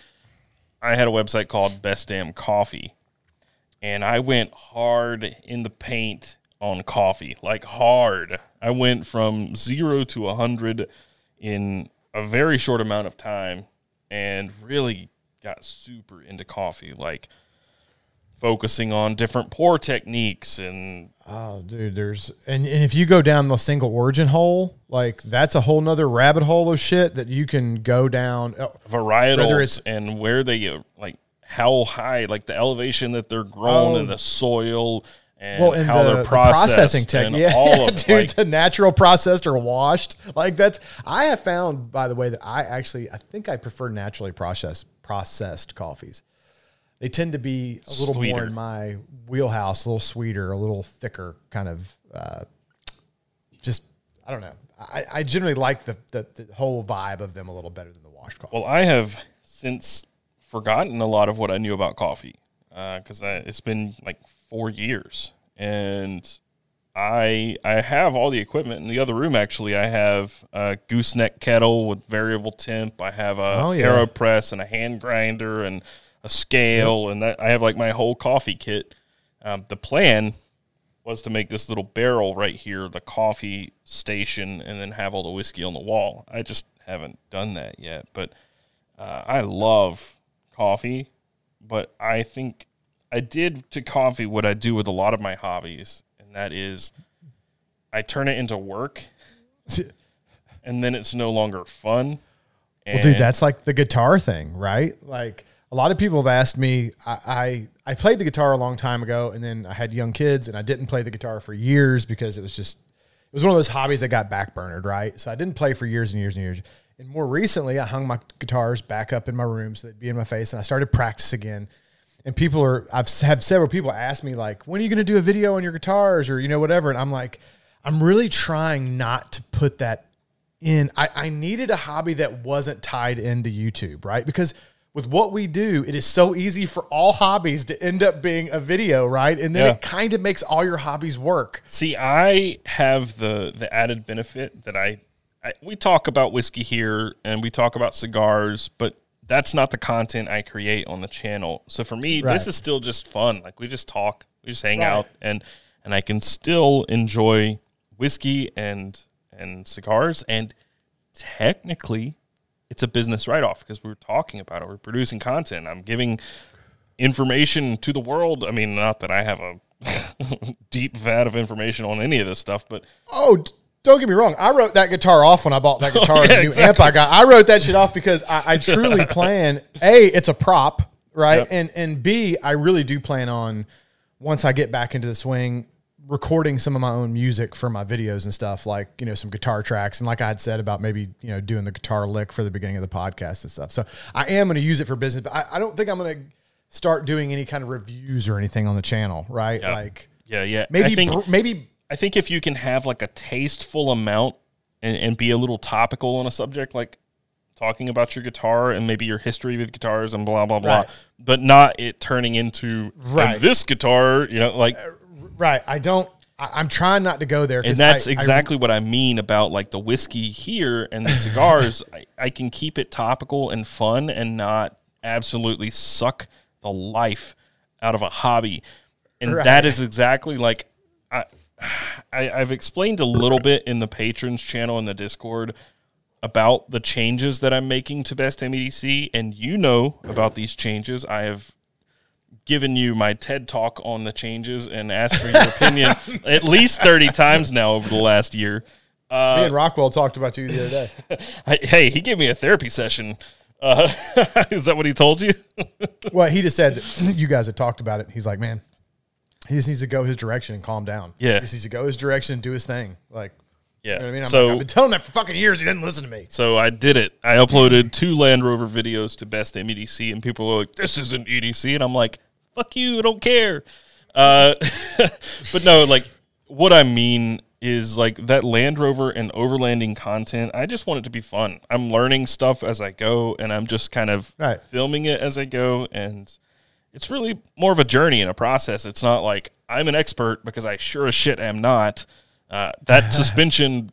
I had a website called Best Damn Coffee, and I went hard in the paint on coffee, like hard. I went from zero to a hundred in a very short amount of time, and really got super into coffee, like focusing on different pour techniques and oh dude there's and, and if you go down the single origin hole like that's a whole nother rabbit hole of shit that you can go down uh, varietals it's, and where they uh, like how high like the elevation that they're grown oh, in the soil and well, and how the, they're processing technique, yeah, all of dude, like, the natural processed or washed. Like that's I have found, by the way, that I actually I think I prefer naturally processed processed coffees they tend to be a little sweeter. more in my wheelhouse, a little sweeter, a little thicker, kind of. Uh, just I don't know. I, I generally like the, the, the whole vibe of them a little better than the washed coffee. Well, I have since forgotten a lot of what I knew about coffee because uh, it's been like four years, and I I have all the equipment in the other room. Actually, I have a gooseneck kettle with variable temp. I have a oh, yeah. aeropress and a hand grinder and a scale, yep. and that I have like my whole coffee kit. Um, the plan was to make this little barrel right here the coffee station, and then have all the whiskey on the wall. I just haven't done that yet, but uh, I love coffee. But I think I did to coffee what I do with a lot of my hobbies, and that is I turn it into work, and then it's no longer fun. well, dude, that's like the guitar thing, right? Like a lot of people have asked me. I, I, I played the guitar a long time ago, and then I had young kids, and I didn't play the guitar for years because it was just it was one of those hobbies that got backburnered, right? So I didn't play for years and years and years. And more recently, I hung my guitars back up in my room so they'd be in my face, and I started practice again. And people are I've have several people ask me like, when are you going to do a video on your guitars or you know whatever? And I'm like, I'm really trying not to put that in. I, I needed a hobby that wasn't tied into YouTube, right? Because with what we do, it is so easy for all hobbies to end up being a video, right? And then yeah. it kind of makes all your hobbies work. See, I have the the added benefit that I, I we talk about whiskey here and we talk about cigars, but that's not the content I create on the channel. So for me, right. this is still just fun. Like we just talk, we just hang right. out and and I can still enjoy whiskey and and cigars and technically it's a business write off because we are talking about it. We're producing content. I'm giving information to the world. I mean, not that I have a deep vat of information on any of this stuff, but oh, don't get me wrong. I wrote that guitar off when I bought that oh, guitar, yeah, the new exactly. amp I got. I wrote that shit off because I, I truly plan. A, it's a prop, right? Yep. And and B, I really do plan on once I get back into the swing recording some of my own music for my videos and stuff, like you know some guitar tracks, and like I had said about maybe you know doing the guitar lick for the beginning of the podcast and stuff. So I am going to use it for business, but I, I don't think I'm going to start doing any kind of reviews or anything on the channel, right? Yeah. Like yeah, yeah. Maybe I think, maybe I think if you can have like a tasteful amount and, and be a little topical on a subject, like talking about your guitar and maybe your history with guitars and blah blah blah, right. but not it turning into right. this guitar, you know, like uh, Right. I don't. I, am trying not to go there. And that's I, exactly I, what I mean about like the whiskey here and the cigars. I, I can keep it topical and fun and not absolutely suck the life out of a hobby. And right. that is exactly like I, I have explained a little bit in the patrons channel in the Discord about the changes that I'm making to Best MEDC, and you know about these changes. I have given you my TED talk on the changes and asked for your opinion at least 30 times now over the last year. Me and Rockwell talked about you the other day. I, hey, he gave me a therapy session. Uh, is that what he told you? well, he just said that you guys had talked about it. He's like, man, he just needs to go his direction and calm down. Yeah. he just needs to go his direction and do his thing. Like, yeah. you know what I mean, I'm so, like, I've been telling that for fucking years. He didn't listen to me. so I did it. I uploaded two Land Rover videos to Best MEDC, and people were like, "This isn't EDC," and I'm like, "Fuck you, I don't care." Uh, but no, like what I mean is like that Land Rover and overlanding content. I just want it to be fun. I'm learning stuff as I go, and I'm just kind of Right. filming it as I go, and it's really more of a journey and a process. It's not like I'm an expert because I sure as shit am not. Uh, that suspension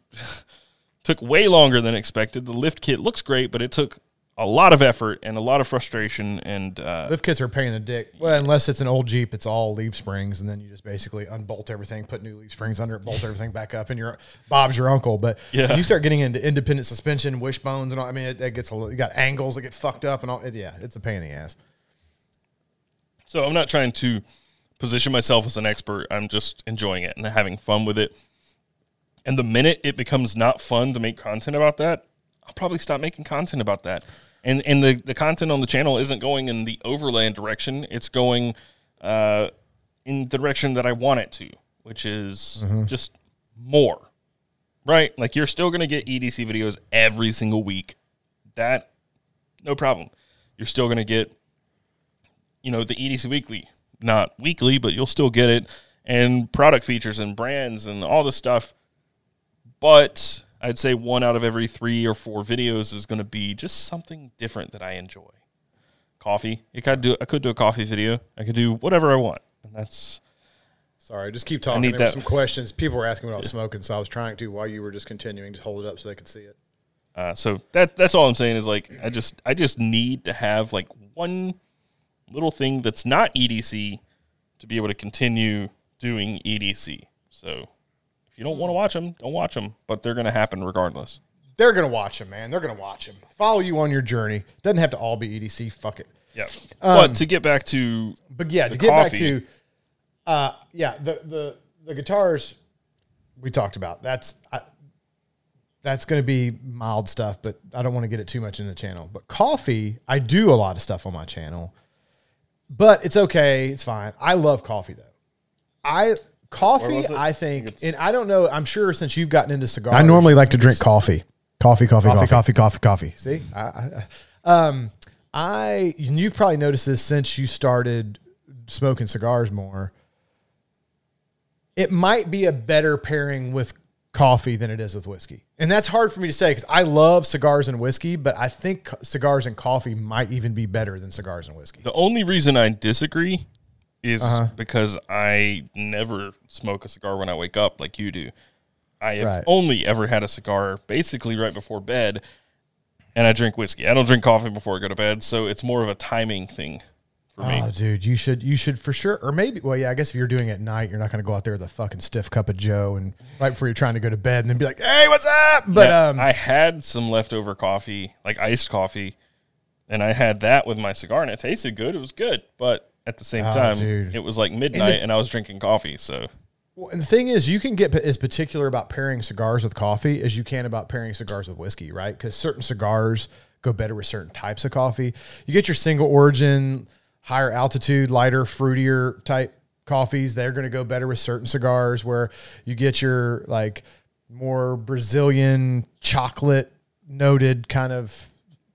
took way longer than expected. The lift kit looks great, but it took a lot of effort and a lot of frustration. And uh, Lift kits are paying the dick. Well, unless it's an old Jeep, it's all leaf springs, and then you just basically unbolt everything, put new leaf springs under it, bolt everything back up, and your Bob's your uncle. But Yeah. you start getting into independent suspension, wishbones, and all. I mean, it, it gets a little. You got angles that get fucked up, and all. It, yeah, it's a pain in the ass. so I'm not trying to position myself as an expert. I'm just enjoying it and having fun with it. And the minute it becomes not fun to make content about that, I'll probably stop making content about that. And and the, the content on the channel isn't going in the overland direction. It's going uh, in the direction that I want it to, which is just more. Right? Like you're still gonna get EDC videos every single week. That no problem. You're still gonna get you know, the EDC Weekly. Not weekly, but you'll still get it. And product features and brands and all this stuff. But I'd say one out of every three or four videos is going to be just something different that I enjoy. Coffee. I could do. I could do a coffee video. I could do whatever I want, and that's Sorry, just keep talking. I need there were that- some questions. People were asking me about smoking, so I was trying to while you were just continuing to hold it up so they could see it. Uh, so that that's all I'm saying is like I just I just need to have like one little thing that's not EDC to be able to continue doing EDC. So you don't want to watch them, don't watch them, but they're going to happen regardless. They're gonna watch them, man. They're gonna watch them. Follow you on your journey. Doesn't have to all be EDC. Fuck it. Yeah. but to get back to But yeah, to get back to, uh, yeah, the the the guitars we talked about. That's I, that's going to be mild stuff, but I don't want to get it too much in the channel. But coffee, I do a lot of stuff on my channel, but it's okay. It's fine. I love coffee though. I coffee. I think, and I don't know. I'm sure since you've gotten into cigars, I normally like to drink coffee. Coffee, coffee, Coffee, coffee, coffee, coffee, coffee. See, I, I, I- um, I and you've probably noticed this since you started smoking cigars more. It might be a better pairing with coffee than it is with whiskey, and that's hard for me to say because I love cigars and whiskey, but I think cigars and coffee might even be better than cigars and whiskey. the only reason I disagree is Uh-huh. because I never smoke a cigar when I wake up like you do. I have Right. only ever had a cigar basically right before bed, and I drink whiskey. I don't drink coffee before I go to bed, so it's more of a timing thing for me. Oh, dude, you should you should for sure, or maybe well, yeah, I guess if you're doing it at night, you're not going to go out there with a fucking stiff cup of Joe and right before you're trying to go to bed, and then be like, "Hey, what's up?" But Yeah, um, I had some leftover coffee, like iced coffee, and I had that with my cigar, and it tasted good. It was good, but at the same Oh, time, dude. it was like midnight, and, I was drinking coffee. So Well, and the thing is, you can get as particular about pairing cigars with coffee as you can about pairing cigars with whiskey, right? Because certain cigars go better with certain types of coffee. You get your single origin, higher altitude, lighter, fruitier type coffees. They're going to go better with certain cigars. Where you get your like more Brazilian chocolate noted kind of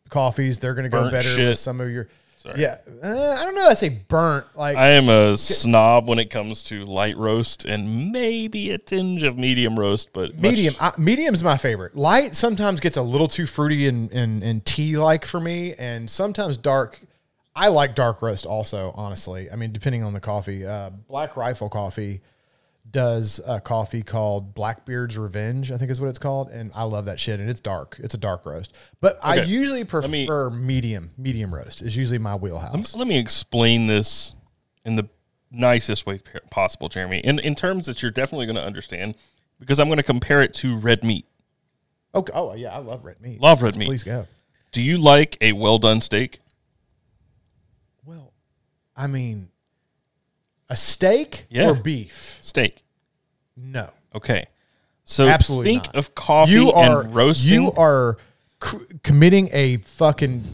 coffees. They're going to go better shit. with some of your. Sorry. Yeah, uh, I don't know. I say burnt. Like I am a snob when it comes to light roast and maybe a tinge of medium roast, but Medium, I, medium's my favorite. Light sometimes gets a little too fruity and and, and tea like for me, and sometimes dark. I like dark roast also. Honestly, I mean, depending on the coffee. Uh, Black Rifle Coffee does a coffee called Blackbeard's Revenge. I think is what it's called, and I love that shit. And it's dark. It's a dark roast, but I usually prefer me- medium. Medium roast is usually my wheelhouse. Let me explain this in the nicest way possible, Jeremy. In in terms that you're definitely going to understand, because I'm going to compare it to red meat. Okay. Oh yeah, I love red meat. Love red meat. Please go. Do you like a well done steak? Well, I mean, A steak Yeah. or beef? Steak. No. Okay. So Absolutely think not. of coffee you are and roasting. You are c- committing a fucking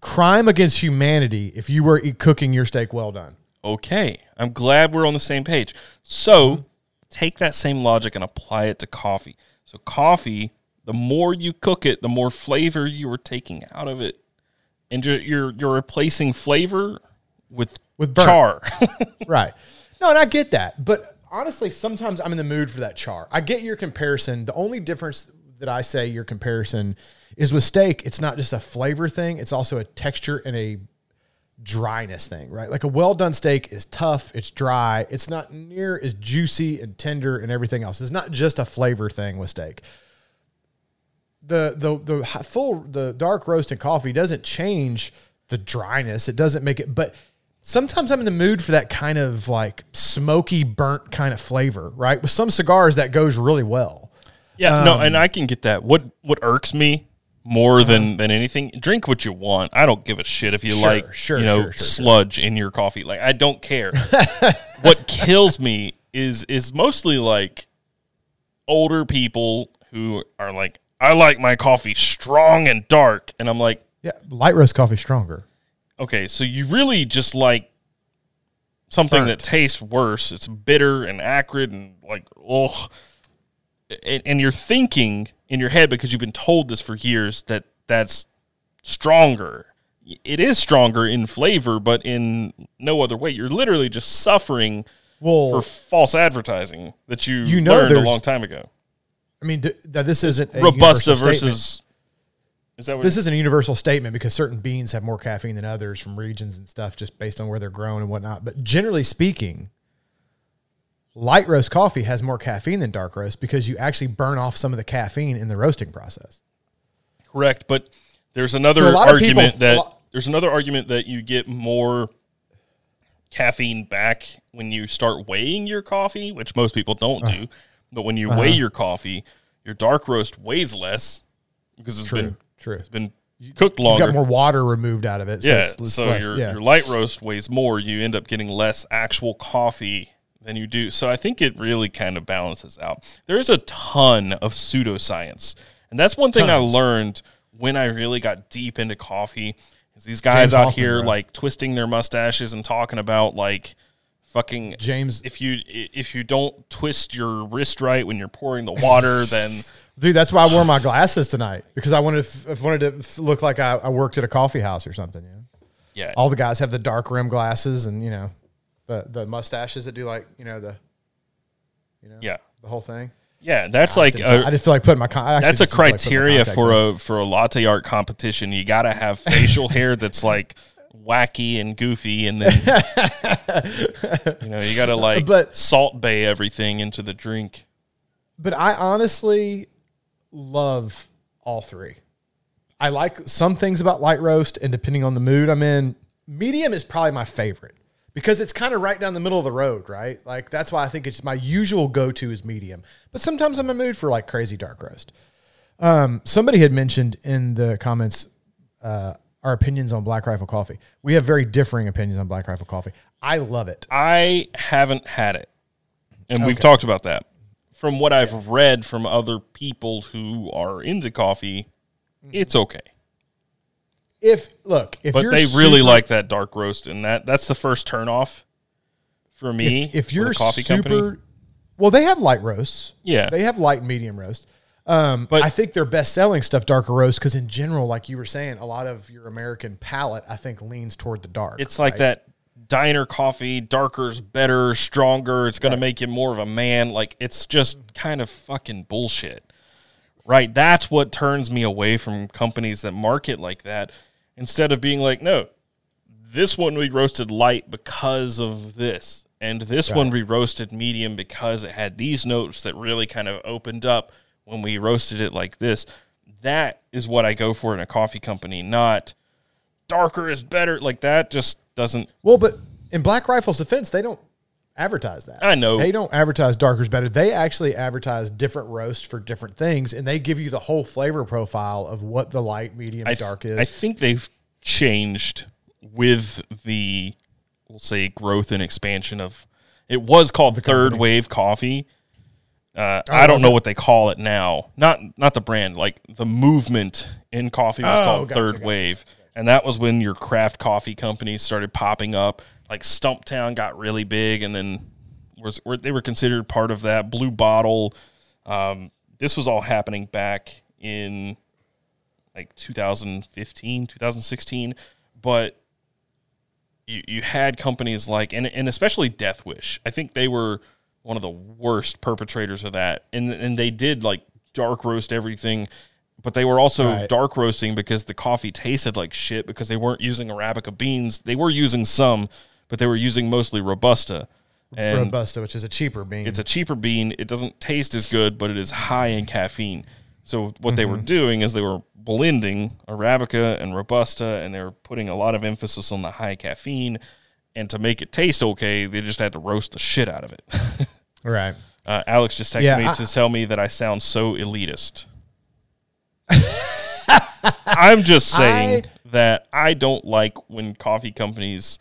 crime against humanity if you were e- cooking your steak well done. okay. I'm glad we're on the same page. So take that same logic and apply it to coffee. So coffee, the more you cook it, the more flavor you are taking out of it, and you're you're, you're replacing flavor with With burnt. char. right. No, and I get that. But honestly, sometimes I'm in the mood for that char. I get your comparison. The only difference that I say your comparison is with steak, it's not just a flavor thing, it's also a texture and a dryness thing, right? Like a well done steak is tough, it's dry, it's not near as juicy and tender and everything else. It's not just a flavor thing with steak. The the the full the dark roast and coffee doesn't change the dryness. It doesn't make it, but sometimes I'm in the mood for that kind of like smoky burnt kind of flavor, right? With some cigars that goes really well. Yeah, Um, no, and I can get that. What what irks me more Uh-huh. than than anything, drink what you want. I don't give a shit if you Sure, like, sure, you know, sure. sludge in your coffee. Like I don't care. what kills me is is mostly like older people who are like, I like my coffee strong and dark, and I'm like, Yeah, light roast coffee stronger. Okay, so you really just like something that tastes worse. It's bitter and acrid and like, oh, and, and you're thinking in your head because you've been told this for years that that's stronger. It is stronger in flavor, but in no other way. You're literally just suffering Well, for false advertising that you, You know learned a long time ago. I mean, d- that this isn't a Robusta versus. Is that This isn't a universal statement because certain beans have more caffeine than others from regions and stuff, just based on where they're grown and whatnot. But generally speaking, light roast coffee has more caffeine than dark roast because you actually burn off some of the caffeine in the roasting process. Correct, but there's another So a lot of people argument that there's another argument that you get more caffeine back when you start weighing your coffee, which most people don't Uh-huh. do. But when you weigh your coffee, your dark roast weighs less because it's True, been true. it's been cooked longer. You got more water removed out of it. So yeah, it's- it's so less- your yeah. your light roast weighs more. You end up getting less actual coffee than you do. So I think it really kind of balances out. There is a ton of pseudoscience, and that's one thing I learned when I really got deep into coffee. Is these guys James out Hoffmann, here bro. like twisting their mustaches and talking about like fucking James, if you if you don't twist your wrist right when you're pouring the water, then dude, that's why I wore my glasses tonight because I wanted to, f- wanted to f- look like I, I worked at a coffee house or something. You know? yeah, All the guys have the dark rim glasses and you know the the mustaches that do like you know the you know yeah, the whole thing. yeah. That's like Didn't- a, I just feel like putting my. Con- that's a like criteria contacts for in. a for a latte art competition. You got to have facial hair that's like wacky and goofy, and then you know you got to like But- Salt Bae everything into the drink. But I honestly love all three. I like some things about light roast, and depending on the mood I'm in, medium is probably my favorite because it's kind of right down the middle of the road, right? Like that's why I think it's my usual go to is medium. But sometimes I'm in a mood for like crazy dark roast. Um, somebody had mentioned in the comments uh, our opinions on Black Rifle coffee. We have very differing opinions on Black Rifle coffee. I love it. I haven't had it, and we've talked about that. From what I've read from other people who are into coffee, it's okay. If look, if But they really super- like that dark roast, and that that's the first turnoff for me. if, if you're a coffee super, company. well, they have light roasts. Yeah. they have light and medium roast. Um, But- but I think their best selling stuff darker roast because in general, like you were saying, a lot of your American palate I think leans toward the dark. It's like right? that diner coffee, darker's better, stronger. It's going to make you more of a man. Like it's just kind of fucking bullshit. Right? That's what turns me away from companies that market like that instead of being like, no, this one we roasted light because of this. And this one we roasted medium because it had these notes that really kind of opened up when we roasted it like this. That is what I go for in a coffee company, not darker is better. Like that just doesn't Well, but in Black Rifle's defense, they don't advertise that. I know. They don't advertise darker's better. They actually advertise different roasts for different things, and they give you the whole flavor profile of what the light, medium, th- dark is. I think they've changed with the we'll say growth and expansion of It was called the Third company. Wave Coffee. Uh, I don't know it? what they call it now. Not not the brand, like the movement in coffee was Oh, called gotcha, Third gotcha. Wave, and that was when your craft coffee companies started popping up. Like Stumptown got really big, and then was were, they were considered part of that. Blue Bottle. Um, this was all happening back in like 2015, 2016, but you, you had companies like and, and especially Death Wish. I think they were one of the worst perpetrators of that. And and they did like dark roast everything, but they were also Right. dark roasting because the coffee tasted like shit because they weren't using arabica beans. They were using some, but they were using mostly robusta. And Robusta, which is a cheaper bean. it's a cheaper bean. It doesn't taste as good, but it is high in caffeine. So what they were doing is they were blending arabica and robusta, and they were putting a lot of emphasis on the high caffeine. And to make it taste okay, they just had to roast the shit out of it. right. uh, Alex just texted Yeah, me I- to tell me that I sound so elitist. I'm just saying that I don't like when coffee companies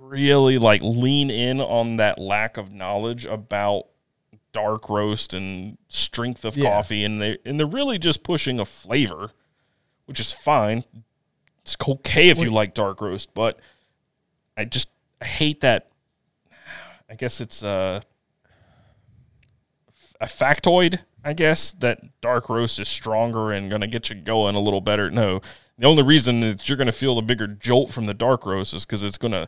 really like lean in on that lack of knowledge about dark roast and strength of Yeah. coffee and they and they're really just pushing a flavor which is fine it's okay if you like dark roast but i just I hate that i guess it's uh a factoid, I guess, that dark roast is stronger and going to get you going a little better. No, the only reason that you're going to feel the bigger jolt from the dark roast is because it's going to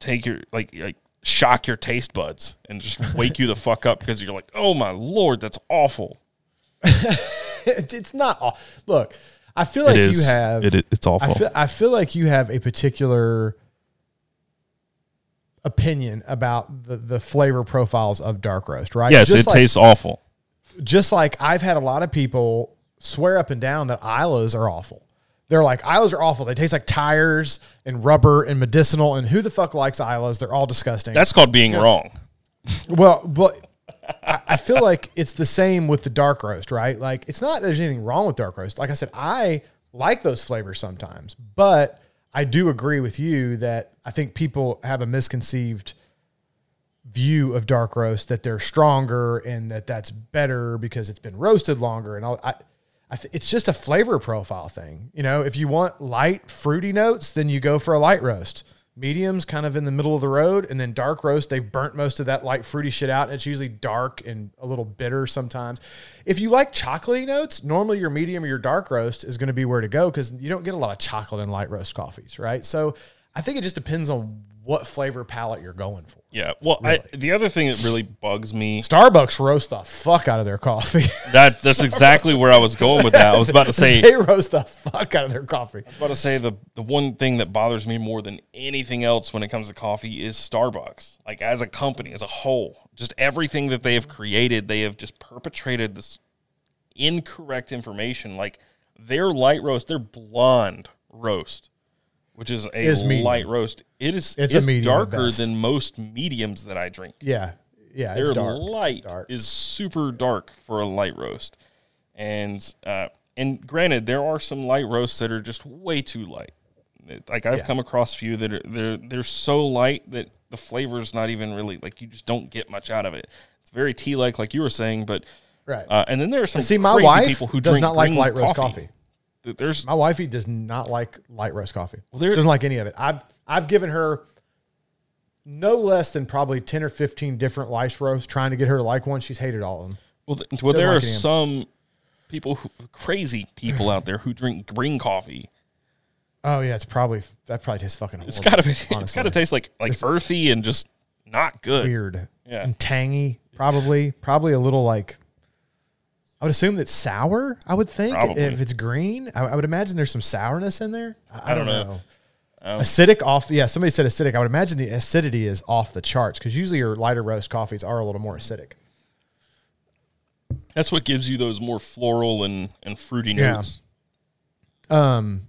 take your like like shock your taste buds and just wake you the fuck up because you're like, oh my lord, that's awful. It's it's not. aw- Look, I feel like you have. it's I feel, I feel like you have a particular opinion about the, the flavor profiles of dark roast, right? yes, Just it like, tastes awful. Just like I've had a lot of people swear up and down that Islay's are awful. They're like Islay's are awful. They taste like tires and rubber and medicinal. And who the fuck likes Islay's? They're all disgusting. That's called being wrong. Well, but I, I feel like it's the same with the dark roast, right? Like it's not that there's anything wrong with dark roast. Like I said, I like those flavors sometimes, but I do agree with you that I think people have a misconceived view of dark roast that they're stronger and that that's better because it's been roasted longer and all. I, I th- it's just a flavor profile thing. You know, if you want light fruity notes, then you go for a light roast. Mediums kind of in the middle of the road, and then dark roast. They've burnt most of that light fruity shit out, and it's usually dark and a little bitter sometimes. If you like chocolatey notes, normally your medium or your dark roast is going to be where to go because you don't get a lot of chocolate in light roast coffees, right? So I think it just depends on what flavor palette you're going for. Yeah. Well, I, the other thing that really bugs me Starbucks roast the fuck out of their coffee. that that's exactly where I was going with that. I was about to say they roast the fuck out of their coffee. I was about to say the the one thing that bothers me more than anything else when it comes to coffee is Starbucks. Like as a company, as a whole, just everything that they have created, they have just perpetrated this incorrect information. Like their light roast, their blonde roast, which is a Is light roast, it is It's it's, a medium darker than most mediums that I drink. Yeah, yeah, Their it's dark. light Dark. is super dark for a light roast, and uh, and granted, there are some light roasts that are just way too light. Like I've Yeah. come across a few that are they're they're so light that the flavor is not even really like you just don't get much out of it. It's very tea like, like you were saying, but Right. Uh, and then there are some See, my wife people who does not like light roast coffee. Th- There's My wifey does not like light roast coffee. Well, there- doesn't like any of it. I've I've given her no less than probably ten or fifteen different light roasts trying to get her to like one. She's hated all of them. well, th- well there like are any of 'em. some people who, crazy people out there who drink green coffee. Oh yeah, it's probably that probably tastes fucking. It's gotta be. It's gotta taste like like earthy and just not good. weird. Yeah. and tangy. Probably probably a little like. I would assume that sour. I would think Probably. if it's green, I, I would imagine there's some sourness in there. I, I don't, know. know. acidic off. Yeah, somebody said acidic. I would imagine the acidity is off the charts because usually your lighter roast coffees are a little more acidic. That's what gives you those more floral and, and fruity Yeah. notes. Um,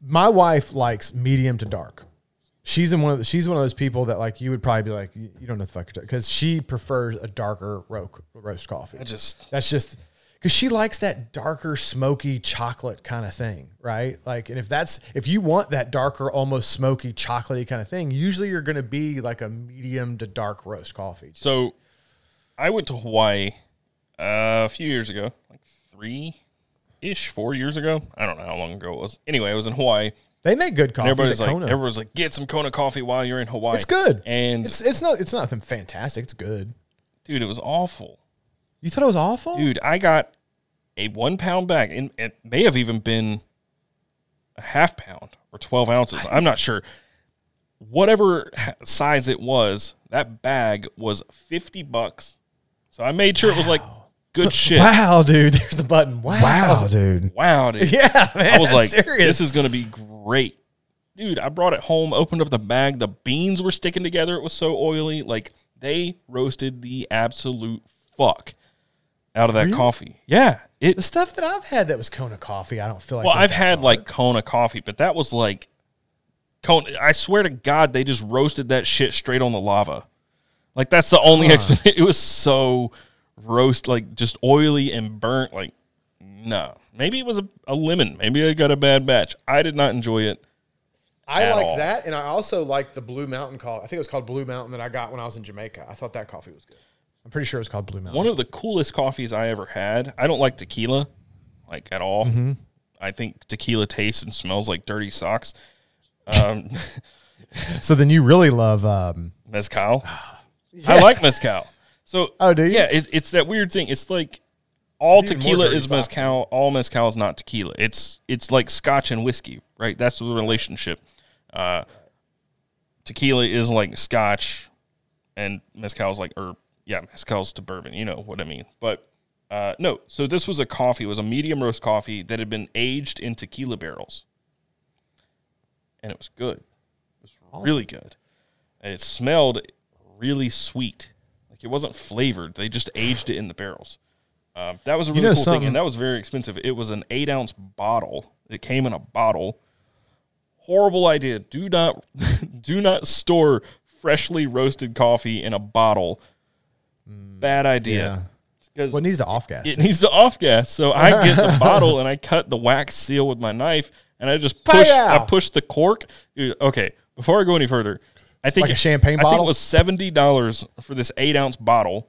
my wife likes medium to dark. She's in one of the, she's one of those people that like you would probably be like you, you don't know the fuck because she prefers a darker ro- roast coffee. I just That's just because she likes that darker, smoky chocolate kind of thing, right? Like, and if that's if you want that darker, almost smoky, chocolatey kind of thing, usually you're going to be like a medium to dark roast coffee. So, I went to Hawaii uh, a few years ago, like three ish, four years ago. I don't know how long ago it was. Anyway, I was in Hawaii. They make good coffee. And everybody's like, Kona. everyone's like, get some Kona coffee while you're in Hawaii. it's good, And it's it's not it's nothing fantastic. It's good. dude, it was awful. You thought it was awful? Dude, I got a one pound bag, and it may have even been a half pound or 12 ounces. I'm not sure. Whatever size it was, that bag was 50 bucks. So I made sure it was like good shit. Wow, dude. There's the button. Wow, Wow, dude. Wow, dude. Yeah, man. I was like, serious. this is going to be great. Dude, I brought it home, opened up the bag. The beans were sticking together. It was so oily. Like, they roasted the absolute fuck out of that coffee. Yeah. It, the stuff that I've had that was Kona coffee. I don't feel like. well, was I've that had dark. like Kona coffee, but that was like Kona. I swear to God, they just roasted that shit straight on the lava. Like that's the only explanation. It was so roast, like just oily and burnt. Like no, maybe it was a, a lemon. Maybe I got a bad batch. I did not enjoy it. I at like all. that, and I also like the Blue Mountain coffee. I think it was called Blue Mountain that I got when I was in Jamaica. I thought that coffee was good. I'm pretty sure it was called Blue Mountain. One of the coolest coffees I ever had. I don't like tequila, like at all. Mm-hmm. I think tequila tastes and smells like dirty socks. Um, So then you really love. Um, mezcal. I like mezcal. So Oh, do you? Yeah, it, it's that weird thing. It's like all tequila is socks. mezcal. All mezcal is not tequila. It's it's like scotch and whiskey, right? That's the relationship. Uh, tequila is like scotch, and mezcal is like or yeah, mezcal's to bourbon. You know what I mean? But uh, no. So this was a coffee. It was a medium roast coffee that had been aged in tequila barrels, and it was good. It was really good, and it smelled really sweet. Like it wasn't flavored. They just aged it in the barrels. Um, that was a really know cool thing, and that was very expensive. It was an eight ounce bottle. It came in a bottle. Horrible idea. Do not, do not store freshly roasted coffee in a bottle. Mm. Bad idea. Because what needs to off gas? it needs to off gas. So I get the bottle and I cut the wax seal with my knife and I just push I Pow! push the cork. Dude, okay, before I go any further, I think Like a champagne I think bottle? it was seventy dollars for this eight ounce bottle,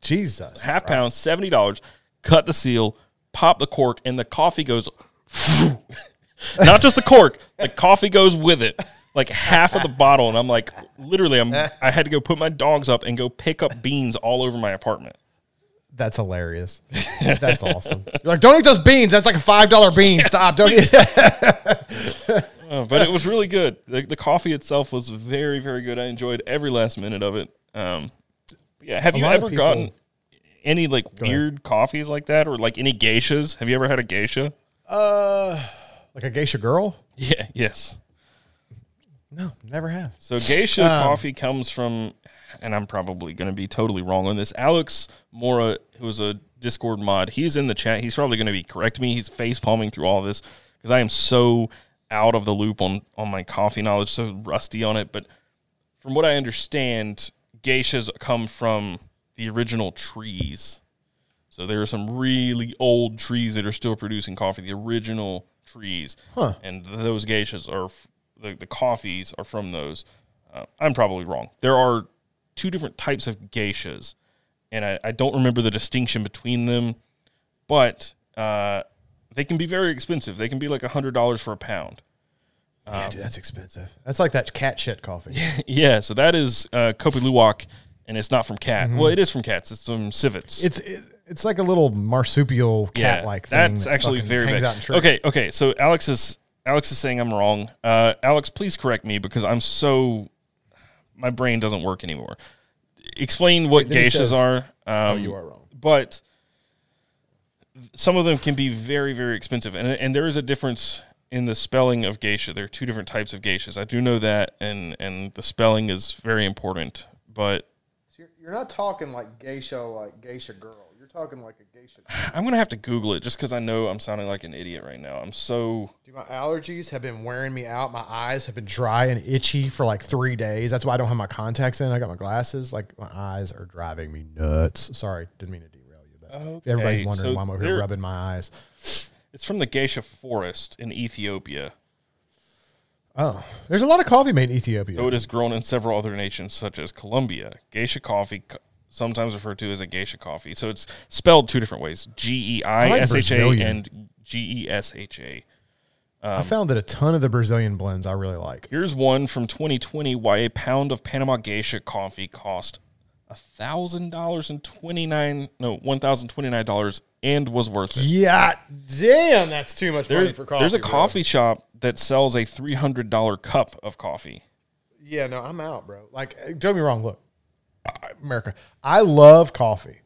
Jesus, half pound, seventy dollars. Cut the seal, pop the cork, and the coffee goes. Not just the cork, the coffee goes with it. Like half of the bottle, and I'm like, literally, I'm. I had to go put my dogs up and go pick up beans all over my apartment. that's hilarious. That's awesome. You're like, don't eat those beans. That's like a five dollar bean. Stop. Don't eat. Uh, but it was really good. The, the coffee itself was very, very good. I enjoyed every last minute of it. Um, yeah, have you lot of ever people- gotten any like weird coffees like that, or like any geishas? Have you ever had a geisha? uh, like a geisha girl? Yeah, yes. No, never have. So geisha Um, coffee comes from, and I'm probably going to be totally wrong on this. Alex Mora, who is a Discord mod, he's in the chat. He's probably going to be correct me. He's face palming through all this because I am so out of the loop on on my coffee knowledge, so rusty on it. But from what I understand, geishas come from the original trees. So there are some really old trees that are still producing coffee, the original trees, Huh. and those geishas are the the coffees are from those. Uh, I'm probably wrong. There are two different types of geishas, and I, I don't remember the distinction between them, but uh, they can be very expensive. They can be like hundred dollars for a pound. yeah, dude, that's expensive. That's like that cat shit coffee. yeah, so that is uh, Kopi Luwak, and it's not from cat. Well, it is from cats. It's from civets. It's it's like a little marsupial cat like thing. That's that actually very bad. Okay, okay. So Alex is Alex is saying I'm wrong. Uh, Alex, please correct me because I'm so my brain doesn't work anymore. Explain what then geishas says, are. Um, Oh, you are wrong. But some of them can be very, very expensive, and and there is a difference in the spelling of geisha. There are two different types of geishas. I do know that, and and the spelling is very important. But So you're, you're not talking like geisha, like geisha girl. You're talking like a geisha. I'm gonna have to Google it just because I know I'm sounding like an idiot right now. I'm so Dude, my allergies have been wearing me out. My eyes have been dry and itchy for like three days. That's why I don't have my contacts in. I got my glasses. Like my eyes are driving me nuts. Sorry, didn't mean to derail you. But If everybody's wondering so why I'm over here rubbing my eyes. It's from the Geisha Forest in Ethiopia. Oh, there's a lot of coffee made in Ethiopia. Though it is grown in several other nations, such as Colombia. Geisha coffee, c- sometimes referred to as a geisha coffee. So it's spelled two different ways G E I S H A Brazilian. and G E S H A. I found that a ton of the Brazilian blends I really like. Here's one from 2020 why a pound of Panama Geisha coffee cost $1,000 and 29 no, $1,029 and was worth it. Yeah, damn, that's too much money for coffee. there's a bro. coffee shop that sells a $300 cup of coffee. Yeah, no, I'm out, bro. Like, don't get me wrong. Look, I- America, I love coffee,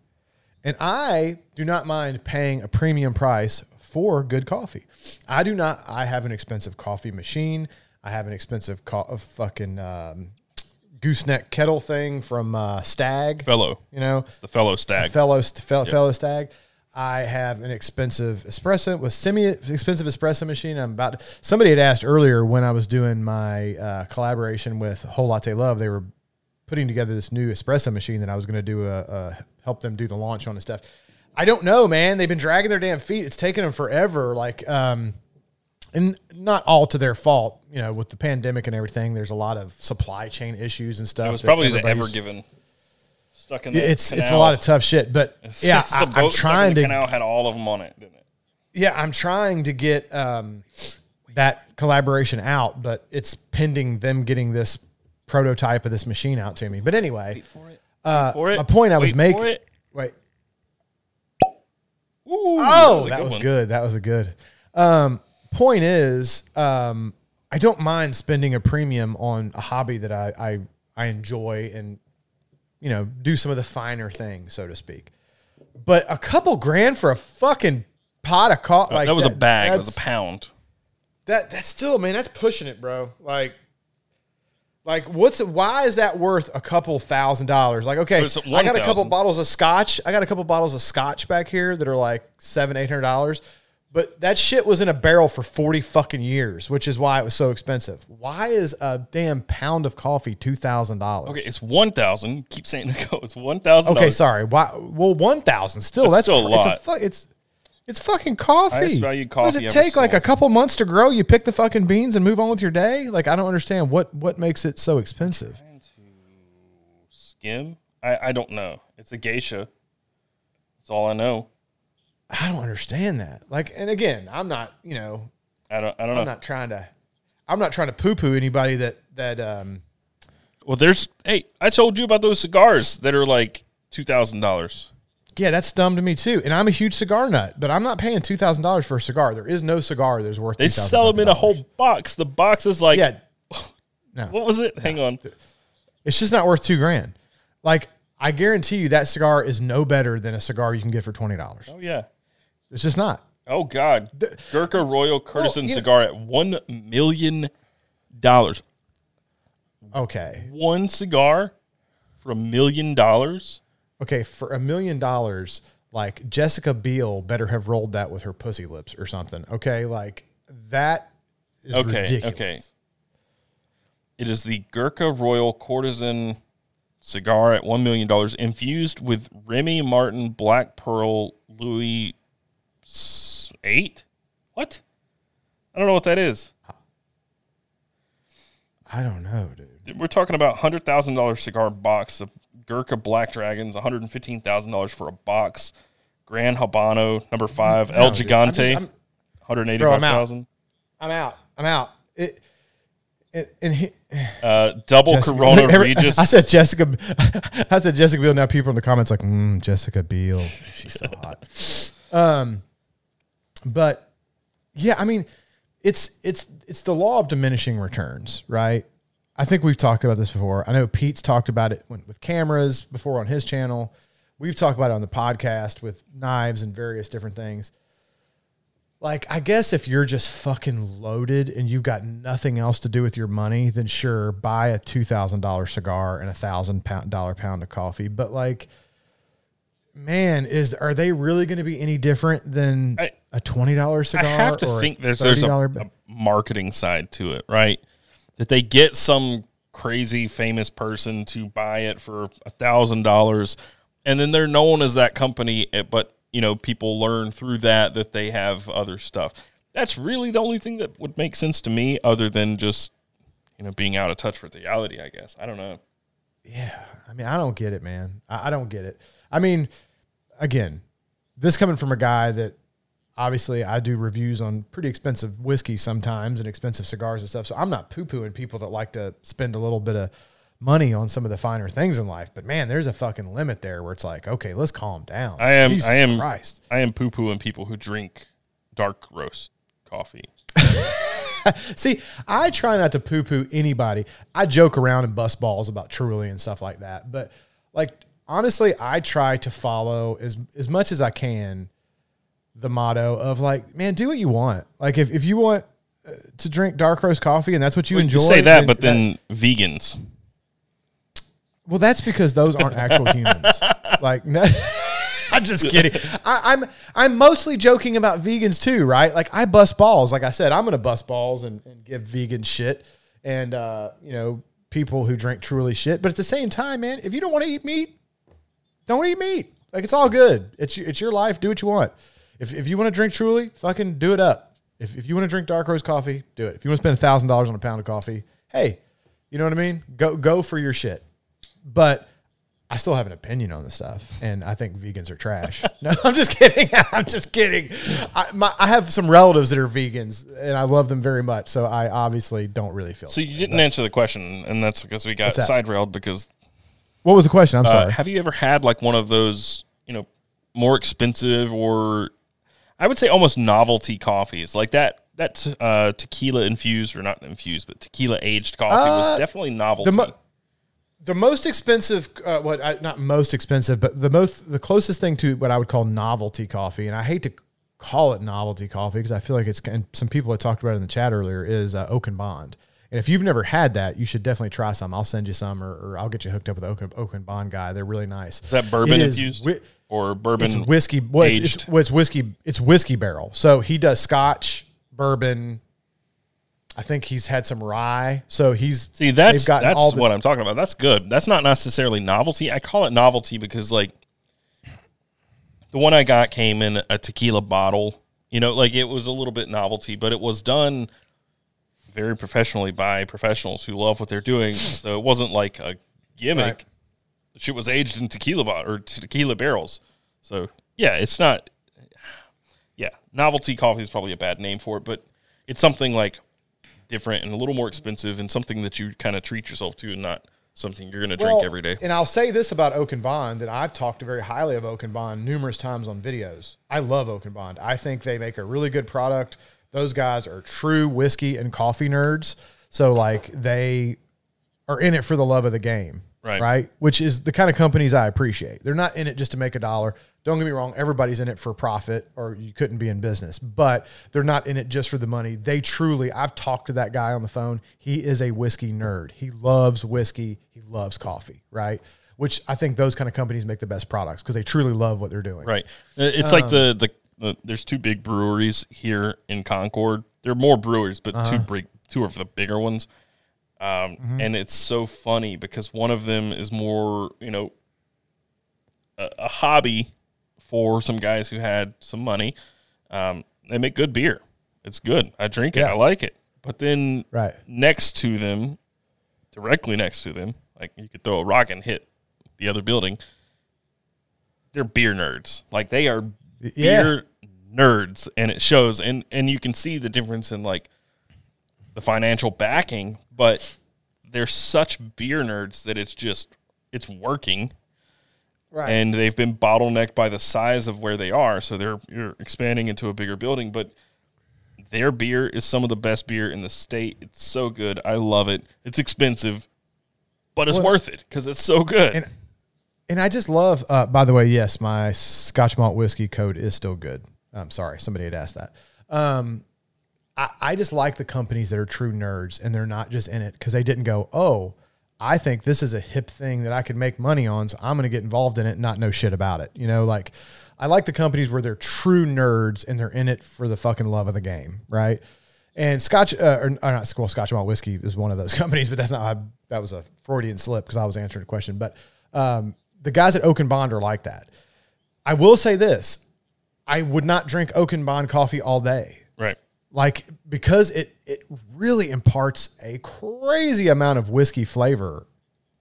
and I do not mind paying a premium price for good coffee. I do not. I have an expensive coffee machine. I have an expensive co- fucking um, gooseneck kettle thing from uh, Stagg. Fellow. You know, The fellow stagg. fellow fellow, fellow stagg. I have an expensive espresso with semi expensive espresso machine. I'm about to, somebody had asked earlier when I was doing my uh, collaboration with Whole Latte Love. They were putting together this new espresso machine that I was going to do a, a help them do the launch on and stuff. I don't know, man. They've been dragging their damn feet. It's taken them forever. Like, um, and not all to their fault. You know, with the pandemic and everything, there's a lot of supply chain issues and stuff. It was probably the ever given. Stuck in the It's it's a lot of tough shit, but yeah, It's I, I'm boat stuck in trying to canal had all of them on it, didn't it? yeah, I'm trying to get um, that collaboration out, but it's pending them getting this prototype of this machine out to me. But anyway, For it. uh, for it. my point I was Wait for making. it. Wait, Ooh, oh, that was one. good. That was a good. Um, point is, um, I don't mind spending a premium on a hobby that I, I I enjoy and you know do some of the finer things, so to speak. But a couple grand for a fucking pot of coffee, like that was a bag. It was a pound. That that's still man, that's pushing it, bro. Like, like what's why is that worth a couple thousand dollars? Like, okay, I got a couple 1,000. bottles of scotch. I got a couple bottles of scotch back here that are like seven, eight hundred dollars. But that shit was in a barrel for forty fucking years, which is why it was so expensive. Why is a damn pound of coffee two thousand dollars? Okay, it's one thousand. Keep saying it go. It's one thousand. Okay, sorry. Why? Well, one thousand still. That's That's, still a It's, lot. fu- it's it's fucking coffee. Valued What does coffee it take? Like a couple months to grow. You pick the fucking beans and move on with your day. Like I don't understand what what makes it so expensive. Skim. I I don't know. It's a geisha. That's all I know. I don't understand that. Like, and again, I'm not. You know, I don't. I don't. I'm not trying to. I'm not trying to poo poo anybody that that um well, there's. Hey, I told you about those cigars that are like two thousand dollars. Yeah, that's dumb to me too. And I'm a huge cigar nut, but I'm not paying two thousand dollars for a cigar. There is no cigar that's worth. They sell them in a whole box. The box is like. Yeah, no, What was it? Hang on. it's just not worth two grand. Like I guarantee you, that cigar is no better than a cigar you can get for twenty dollars. Oh yeah. It's just not. Oh God. Gurkha Royal you know- cigar at one million dollars. Okay, One cigar for a million dollars. Okay, for a million dollars, like Jessica Biel better have rolled that with her pussy lips or something. Okay, like that is Okay, ridiculous. okay. It is the Gurkha Royal Courtesan cigar at one million dollars, infused with Remy Martin Black Pearl Louis eight. What? I don't know what that is. I don't know, dude. We're talking about hundred thousand dollar cigar box. The Gurkha Black Dragons, one hundred and fifteen thousand dollars for a box. Grand Habano number five, El dude. Gigante, one hundred eighty Bro, five I'm out. I'm out. I'm out. It, it, and he, Uh, double Jessica- Corona every- Regis. I said Jessica. I said Jessica Biel. Now people in the comments like, mm, Jessica Biel. She's so hot. Um, but yeah, I mean, it's it's it's the law of diminishing returns, right? I think we've talked about this before. I know Pete's talked about it when, with cameras before on his channel. We've talked about it on the podcast with knives and various different things. Like, I guess if you're just fucking loaded and you've got nothing else to do with your money, then sure, buy a two thousand dollar cigar and a thousand pound pound of coffee. But like, man, is are they really going to be any different than I- a twenty dollar cigar? I have to think there's there's a, a marketing side to it, right? That they get some crazy famous person to buy it for a thousand dollars, and then they're known as that company. eh, But you know people learn through that that they have other stuff. That's really the only thing that would make sense to me, other than just you know being out of touch with reality. I guess I don't know. Yeah, I mean, I don't get it, man. I, I don't get it. I mean, again, this coming from a guy that obviously I do reviews on pretty expensive whiskey sometimes and expensive cigars and stuff. So I'm not poo pooing people that like to spend a little bit of money on some of the finer things in life. But man, there's a fucking limit there where it's like, okay, let's calm down. I am Jesus I am Christ. I am poo pooing people who drink dark roast coffee. See, I try not to poo poo anybody. I joke around and bust balls about Truly and stuff like that. But like honestly, I try to follow as as much as I can the motto of like, man, do what you want. Like if, if you want uh, to drink dark roast coffee and that's what you You enjoy, say that, but then vegans. well, that's because those aren't actual humans. Like, no, I'm just kidding. I, I'm I'm mostly joking about vegans too, right? Like I bust balls. Like I said, I'm gonna bust balls and, and give vegan shit, and uh, you know people who drink truly shit. But at the same time, man, if you don't want to eat meat, don't eat meat. Like it's all good. It's it's your life. Do what you want. If if you want to drink truly, fucking do it up. If if you want to drink dark roast coffee, do it. If you want to spend a thousand dollars on a pound of coffee, hey, you know what I mean? Go go for your shit. But I still have an opinion on this stuff, and I think vegans are trash. no, I'm just kidding. I'm just kidding. I, my, I have some relatives that are vegans, and I love them very much. So I obviously don't really feel. So you didn't answer the question, and that's because we got What's that? side railed. Because what was the question? I'm uh, sorry. have you ever had like one of those, you know, more expensive or I would say almost novelty coffees like that? That uh, tequila infused or not infused, but tequila aged coffee was Uh, definitely novelty. the mo- the most expensive, uh, what I, not most expensive, but the most the closest thing to what I would call novelty coffee, and I hate to call it novelty coffee because I feel like it's and some people had talked about it in the chat earlier is uh, Oak and Bond. And if you've never had that, you should definitely try some. I'll send you some, or, or I'll get you hooked up with the Oak and, Oak and Bond guy. They're really nice. is that bourbon It is infused or bourbon it's whiskey. Well, it's, aged? it's, well, it's whiskey. It's whiskey barrel. So he does Scotch, bourbon. I think he's had some rye. So he's See, that's that's all the- what I'm talking about. That's good. That's not necessarily novelty. I call it novelty because like the one I got came in a tequila bottle. You know, like it was a little bit novelty, but it was done very professionally by professionals who love what they're doing. So it wasn't like a gimmick. Right. Shit was aged in tequila bot or tequila barrels. So yeah, it's not. Yeah, novelty coffee is probably a bad name for it, but it's something like different and a little more expensive and something that you kind of treat yourself to and not something you're going to drink every day. And I'll say this about Oak and Bond that I've talked very highly of Oak and Bond numerous times on videos. I love Oak and Bond. I think they make a really good product. Those guys are true whiskey and coffee nerds. So like they are in it for the love of the game. Right. Right. Which is the kind of companies I appreciate. They're not in it just to make a dollar. Don't get me wrong, everybody's in it for profit or you couldn't be in business, but they're not in it just for the money. They truly, I've talked to that guy on the phone. He is a whiskey nerd. He loves whiskey, he loves coffee, right? Which I think those kind of companies make the best products because they truly love what they're doing. Right. Uh, It's like the, the the there's two big breweries here in Concord. There are more brewers, but two big two of the bigger ones. Um, and it's so funny because one of them is more, you know, a, a hobby for some guys who had some money. Um, they make good beer. It's good. I drink it. Yeah. I like it. But then Right. next to them, directly next to them, like you could throw a rock and hit the other building. They're beer nerds. Like they are Yeah. beer nerds, and it shows. And and you can see the difference in like the financial backing, but they're such beer nerds that it's just it's working Right. and they've been bottlenecked by the size of where they are. So they're you're expanding into a bigger building, but their beer is some of the best beer in the state. It's so good. I love it. It's expensive, but it's Well- worth it because it's so good. And- And I just love, uh, by the way, yes, my Scotch malt whiskey code is still good. I'm sorry, somebody had asked that. Um, I, just like the companies that are true nerds and they're not just in it because they didn't go, oh, I think this is a hip thing that I could make money on, so I'm going to get involved in it and not know shit about it. You know, like I like the companies where they're true nerds and they're in it for the fucking love of the game, right? And Scotch, uh, or, or not, well, Scotch malt whiskey is one of those companies, but that's not, that was a Freudian slip because I was answering a question. But um, the guys at Oak and Bond are like that. I will say this. I would not drink Oak and Oakenbond coffee all day. Right. Like because it it really imparts a crazy amount of whiskey flavor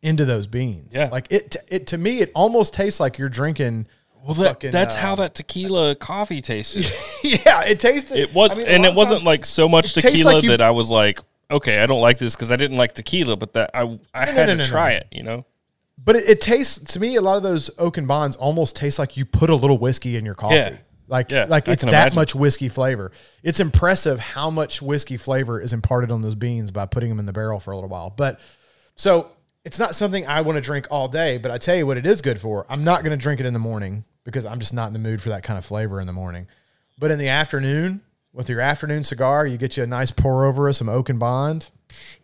into those beans. Yeah. Like it it to me it almost tastes like you're drinking Well, that, fucking, that's uh, how that tequila coffee tasted. Yeah, it tasted It was, I mean, and it wasn't times- like so much tequila like you- that I was like, okay, I don't like this because I didn't like tequila, but that I I had no, to no, no. try it. You know. But it, it tastes to me. A lot of those Oaken bonds almost taste like you put a little whiskey in your coffee. Yeah. Like, Yeah, like it's that imagine. much whiskey flavor. It's impressive how much whiskey flavor is imparted on those beans by putting them in the barrel for a little while. But so it's not something I want to drink all day. But I tell you what, it is good for. I'm not going to drink it in the morning because I'm just not in the mood for that kind of flavor in the morning. But in the afternoon, with your afternoon cigar, you get you a nice pour over of some oak and Bond.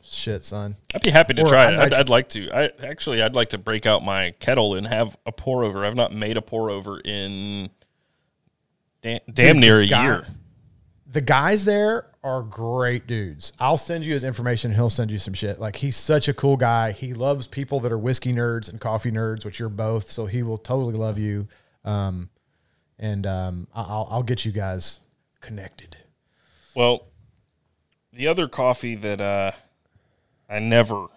Shit, son. I'd be happy to Or try it. I'd, I'd like to. I actually, I'd like to break out my kettle and have a pour over. I've not made a pour over in damn, damn near a guy- year. the guys there are great dudes. I'll send you his information. He'll send you some shit. Like he's such a cool guy. He loves people that are whiskey nerds and coffee nerds, which you're both. So he will totally love you. Um, and um, I'll I'll get you guys connected. Well, the other coffee that uh, I never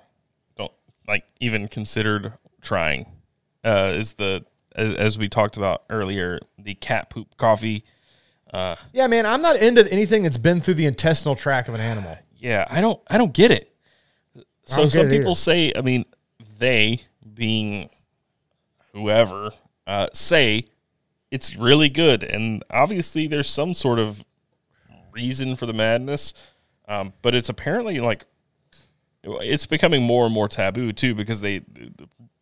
don't like even considered trying uh, is the as, as we talked about earlier the cat poop coffee. Yeah, man. I'm not into anything that's been through the intestinal tract of an animal. Yeah, I don't I don't get it. So don't some it people say, I mean, they being whoever uh, say it's really good, and obviously there's some sort of reason for the madness, um, but it's apparently like it's becoming more and more taboo too because they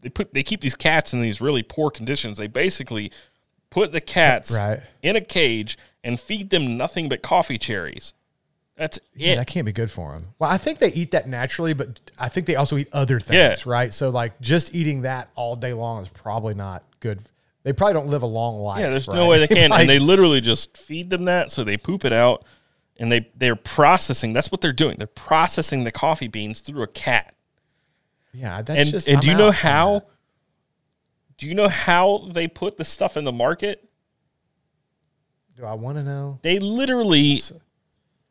they put they keep these cats in these really poor conditions. They basically put the cats Right. in a cage and feed them nothing but coffee cherries. That's Yeah, it. that can't be good for them. Well, I think they eat that naturally, but I think they also eat other things, Yeah. right? So like just eating that all day long is probably not good. They probably don't live a long life. Yeah, there's right? no way they can. Like- and they literally just feed them that, so they poop it out, and they they're processing. That's what they're doing. They're processing the coffee beans through a cat. yeah, that's And just. and I'm do you know how? Do you know how they put the stuff in the market? Do I want to know? They literally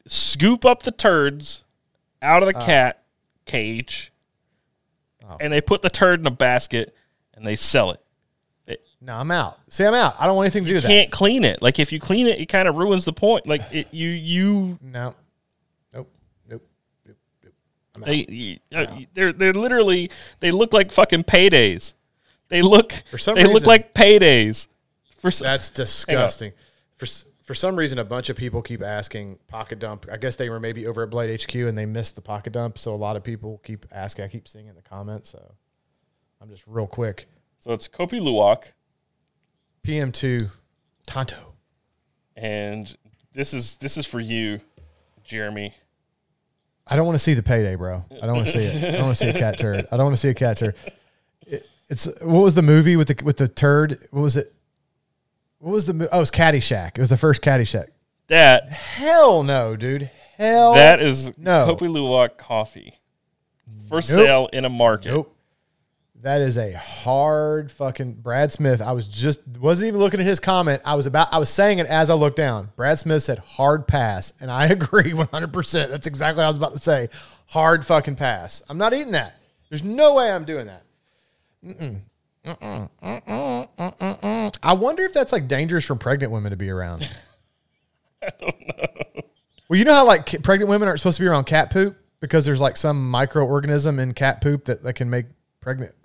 scoop up the turds out of the uh. cat cage, Oh. and they put the turd in a basket, and they sell it. No, I'm out. See, I'm out. I don't want anything to do with that. You can't clean it. Like if you clean it, it kind of ruins the point. Like it, you you No. Nope. Nope. Nope. Nope. I'm out. They, uh, they're they're literally they look like fucking paydays. They look for some they look like paydays. For s- That's disgusting. For for some reason, a bunch of people keep asking pocket dump. I guess they were maybe over at Blade HQ and they missed the pocket dump. So a lot of people keep asking. I keep seeing it in the comments. So I'm just real quick. so it's Kopi Luwak, PM2 Tonto. and this is this is for you, Jeremy. I don't want to see the payday, bro. I don't want to see it. I don't want to see a cat turd. I don't want to see a cat turd. It, it's what was the movie with the with the turd? What was it? What was the? mo- Oh, it was Caddyshack. It was the first Caddyshack. That Hell no, dude. Hell that is no. Kopi Luwak coffee for sale in a market. Nope. That is a hard fucking Brad Smith. I was just wasn't even looking at his comment. I was about I was saying it as I looked down. Brad Smith said hard pass, and I agree 100%. That's exactly what I was about to say. Hard fucking pass. I'm not eating that. There's no way I'm doing that. Mm-mm. Mm-mm. Mm-mm. I wonder if that's like dangerous for pregnant women to be around. I don't know. Well, you know how like pregnant women aren't supposed to be around cat poop because there's like some microorganism in cat poop that, that can make pregnant.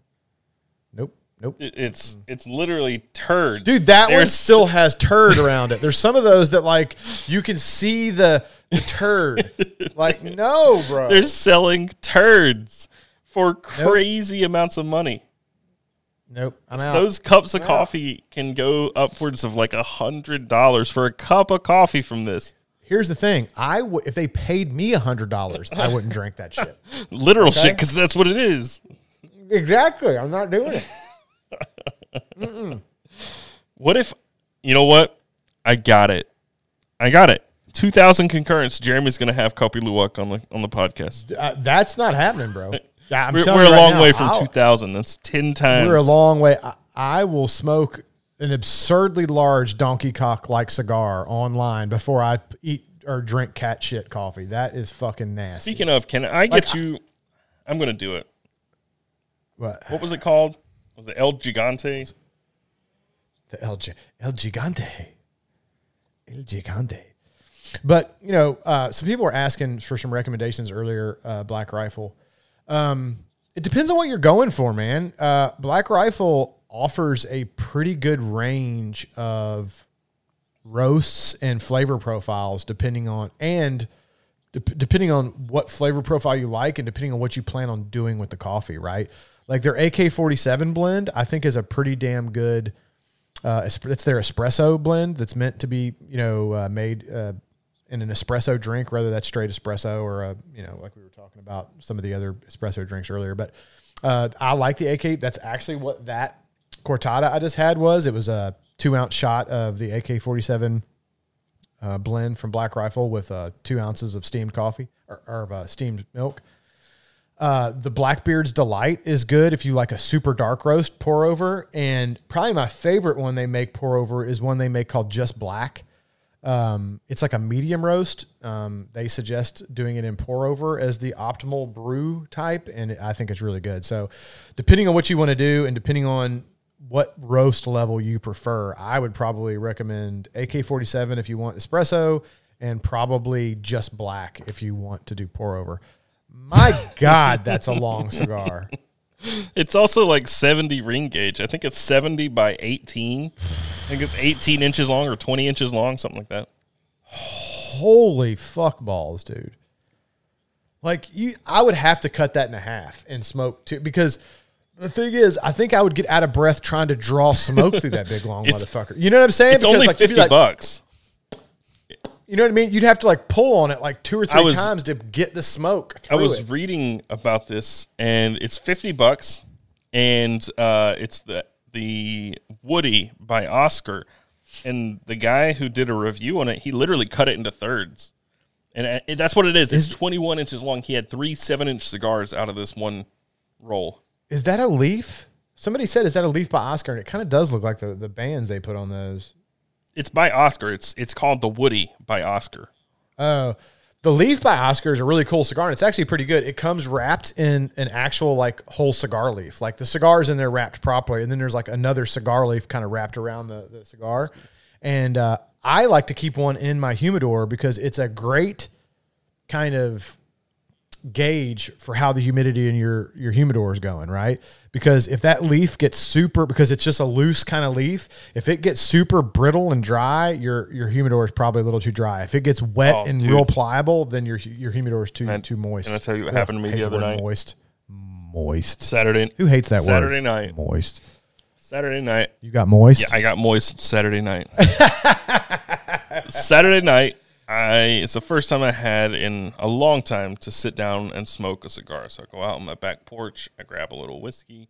Nope. Nope. It's it's literally turds, Dude, that one still has turd around it. There's some of those that like you can see the, the turd. like, no, bro. They're selling turds for crazy amounts of money. nope. I'm out. Those cups of coffee can go upwards of like a hundred dollars for a cup of coffee from this. Here's the thing. I w- if they paid me a hundred dollars, I wouldn't drink that shit. Literal shit, because that's what it is. Exactly. I'm not doing it. What if, you know what? I got it. I got it. Two thousand concurrence. Jeremy's gonna have Kopi Luwak on the on the podcast. Uh, that's not happening, bro. I'm We're, we're a right long now, way from I'll- two thousand. That's ten times. We're a long way. I, I will smoke an absurdly large donkey cock like cigar online before I eat or drink cat shit coffee. That is fucking nasty. Speaking of, can I get you? I'm going to do it. What? What was it called? Was it El Gigante? The El, El Gigante. El Gigante. But, you know, uh, some people were asking for some recommendations earlier, uh, Black Rifle. Um, it depends on what you're going for, man. Uh, Black Rifle offers a pretty good range of roasts and flavor profiles depending on, and dep depending on what flavor profile you like and depending on what you plan on doing with the coffee, right? Like their AK 47 blend, I think is a pretty damn good uh, it's their espresso blend that's meant to be you know uh, made uh, in an espresso drink, whether that's straight espresso or a you know like we were talking about some of the other espresso drinks earlier. But uh, I like the AK. That's actually what that cortado I just had was. It was a two ounce shot of the AK forty seven uh, blend from Black Rifle with uh, two ounces of steamed coffee or, or of, steamed milk. Uh, the Blackbeard's Delight is good if you like a super dark roast pour over. And probably my favorite one they make pour over is one they make called Just Black. Um, it's like a medium roast. Um, they suggest doing it in pour over as the optimal brew type, and I think it's really good. So, depending on what you want to do and depending on what roast level you prefer, I would probably recommend AK 47 if you want espresso, and probably Just Black if you want to do pour over. My God, that's a long cigar. It's also like 70 ring gauge. I think it's 70 by 18. I think it's 18 inches long or 20 inches long, something like that. Holy fuck balls, dude. Like you I would have to cut that in half and smoke too because the thing is, I think I would get out of breath trying to draw smoke through that big long motherfucker. You know what I'm saying? It's only like, 50 like- bucks. You know what I mean? You'd have to like pull on it like two or three was- times to get the smoke I was it. reading about this, and it's 50 bucks, and uh, it's the the Woody by Oscar, and the guy who did a review on it, he literally cut it into thirds, and uh, it, that's what it is. It's 21 inches long. He had three seven inch cigars out of this one roll. Is that a leaf? Somebody said, "Is that a leaf by Oscar?" And it kind of does look like the the bands they put on those. It's by Oscar. It's it's called the Woody by Oscar. Oh, the Leaf by Oscar is a really cool cigar, and it's actually pretty good. It comes wrapped in an actual like whole cigar leaf. Like the cigar's in there wrapped properly, and then there's like another cigar leaf kind of wrapped around the, the cigar. And uh, I like to keep one in my humidor because it's a great kind of gauge for how the humidity in your your humidor is going, right? Because if that leaf gets super because it's just a loose kind of leaf, if it gets super brittle and dry, your your humidor is probably a little too dry. If it gets wet Oh, and dude. real pliable, then your your humidor is too And- too moist. and I'll tell you what Ugh, happened to me the other night. Moist. Moist. Saturday. Who hates that Saturday word? night. Moist. Saturday night. You got moist? Yeah, I got moist Saturday night. Saturday night, I it's the first time I had in a long time to sit down and smoke a cigar. So I go out on my back porch, I grab a little whiskey,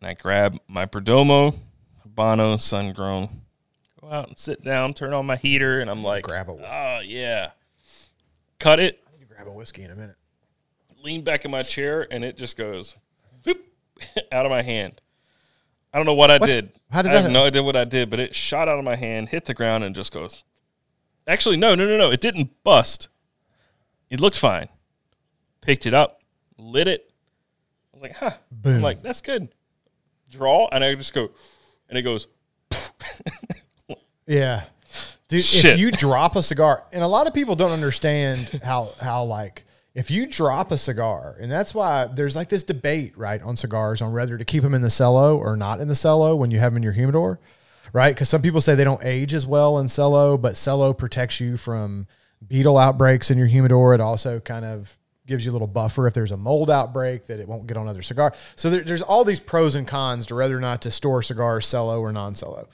and I grab my Perdomo Habano Sun Grown. Go out and sit down, turn on my heater, and I'm like, Grab a whiskey. oh ah, yeah, cut it, I need to grab a whiskey in a minute. lean back in my chair, and it just goes whoop, out of my hand. I don't know what I What's- did. how did I have that- no idea what I did, but it shot out of my hand, hit the ground, and just goes. Actually, no, no, no, no. It didn't bust. It looked fine. Picked it up, lit it. I was like, huh. Boom. I'm like, that's good. Draw, and I just go, and it goes. Yeah. Dude, Shit. if you drop a cigar, and a lot of people don't understand how how like if you drop a cigar, and that's why there's like this debate, right, on cigars on whether to keep them in the cello or not in the cello when you have them in your humidor, right? Because some people say they don't age as well in cello, but cello protects you from beetle outbreaks in your humidor. It also kind of gives you a little buffer if there's a mold outbreak that it won't get on other cigar. So there, there's all these pros and cons to whether or not to store cigars cello or non-cello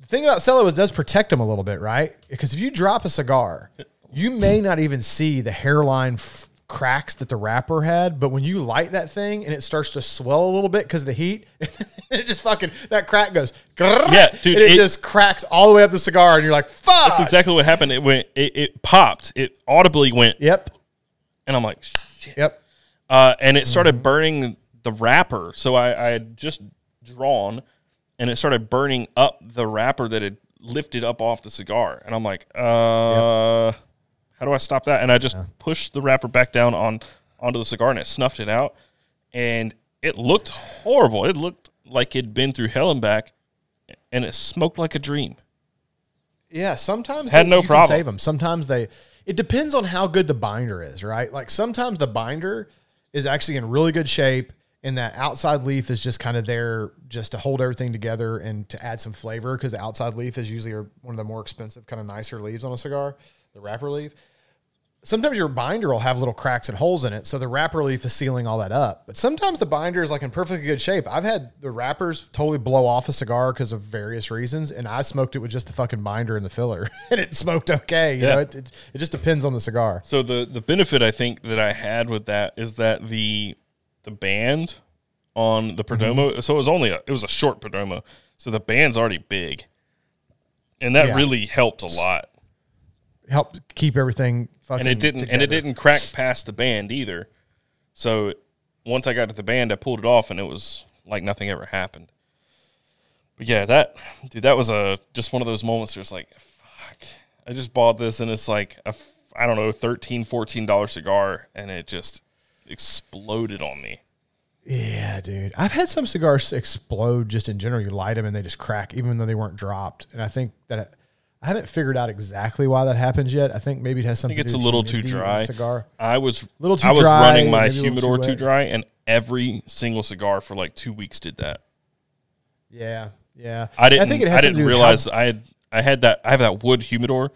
the thing about cello is does protect them a little bit, right? Because if you drop a cigar, you may not even see the hairline f- cracks that the wrapper had, but when you light that thing and it starts to swell a little bit because of the heat, it just fucking that crack goes. Yeah, dude, and it, it- just cracks all the way up the cigar, and you're like, "Fuck!" That's exactly what happened. It went. It, it popped. It audibly went, Yep, and I'm like, shit. yep. uh, and it started burning the wrapper. So I, I had just drawn, and it started burning up the wrapper that had lifted up off the cigar. And I'm like, uh, how do I stop that? And I just pushed the wrapper back down on onto the cigar and it snuffed it out. And it looked horrible. It looked like it'd been through hell and back, and it smoked like a dream. Yeah, sometimes Had they- no problem. save them. Sometimes they. It depends on how good the binder is, right? Like sometimes the binder is actually in really good shape, and that outside leaf is just kind of there just to hold everything together and to add some flavor because the outside leaf is usually one of the more expensive, kind of nicer leaves on a cigar, the wrapper leaf. Sometimes your binder will have little cracks and holes in it, so the wrapper leaf is sealing all that up. But sometimes the binder is like in perfectly good shape. I've had the wrappers totally blow off a cigar because of various reasons, and I smoked it with just the fucking binder and the filler, and it smoked okay. You Yeah. know, it, it, it just depends on the cigar. So the the benefit I think that I had with that is that the the band on the mm-hmm. Perdomo, so it was only a, it was a short Perdomo, so the band's already big, and that Yeah. really helped a lot. Help keep everything fucking. And it didn't and it didn't crack past the band either. So once I got to the band, I pulled it off, and it was like nothing ever happened. But yeah, that dude, that was a just one of those moments where it's like, fuck, I just bought this, and it's like a I don't know, 13 dollar cigar, and it just exploded on me. Yeah, dude. I've had some cigars explode just in general. You light them and they just crack, even though they weren't dropped. And I think that I haven't figured out exactly why that happens yet. I think maybe it has something. I think it's to a do with little too humidity in the dry. Cigar. I was Little too I was dry, running my a humidor too too dry, and every single cigar for like two weeks did that. Yeah, yeah. I didn't. I, think it has something didn't to do with realize how- I had. I had that. I have that wood humidor,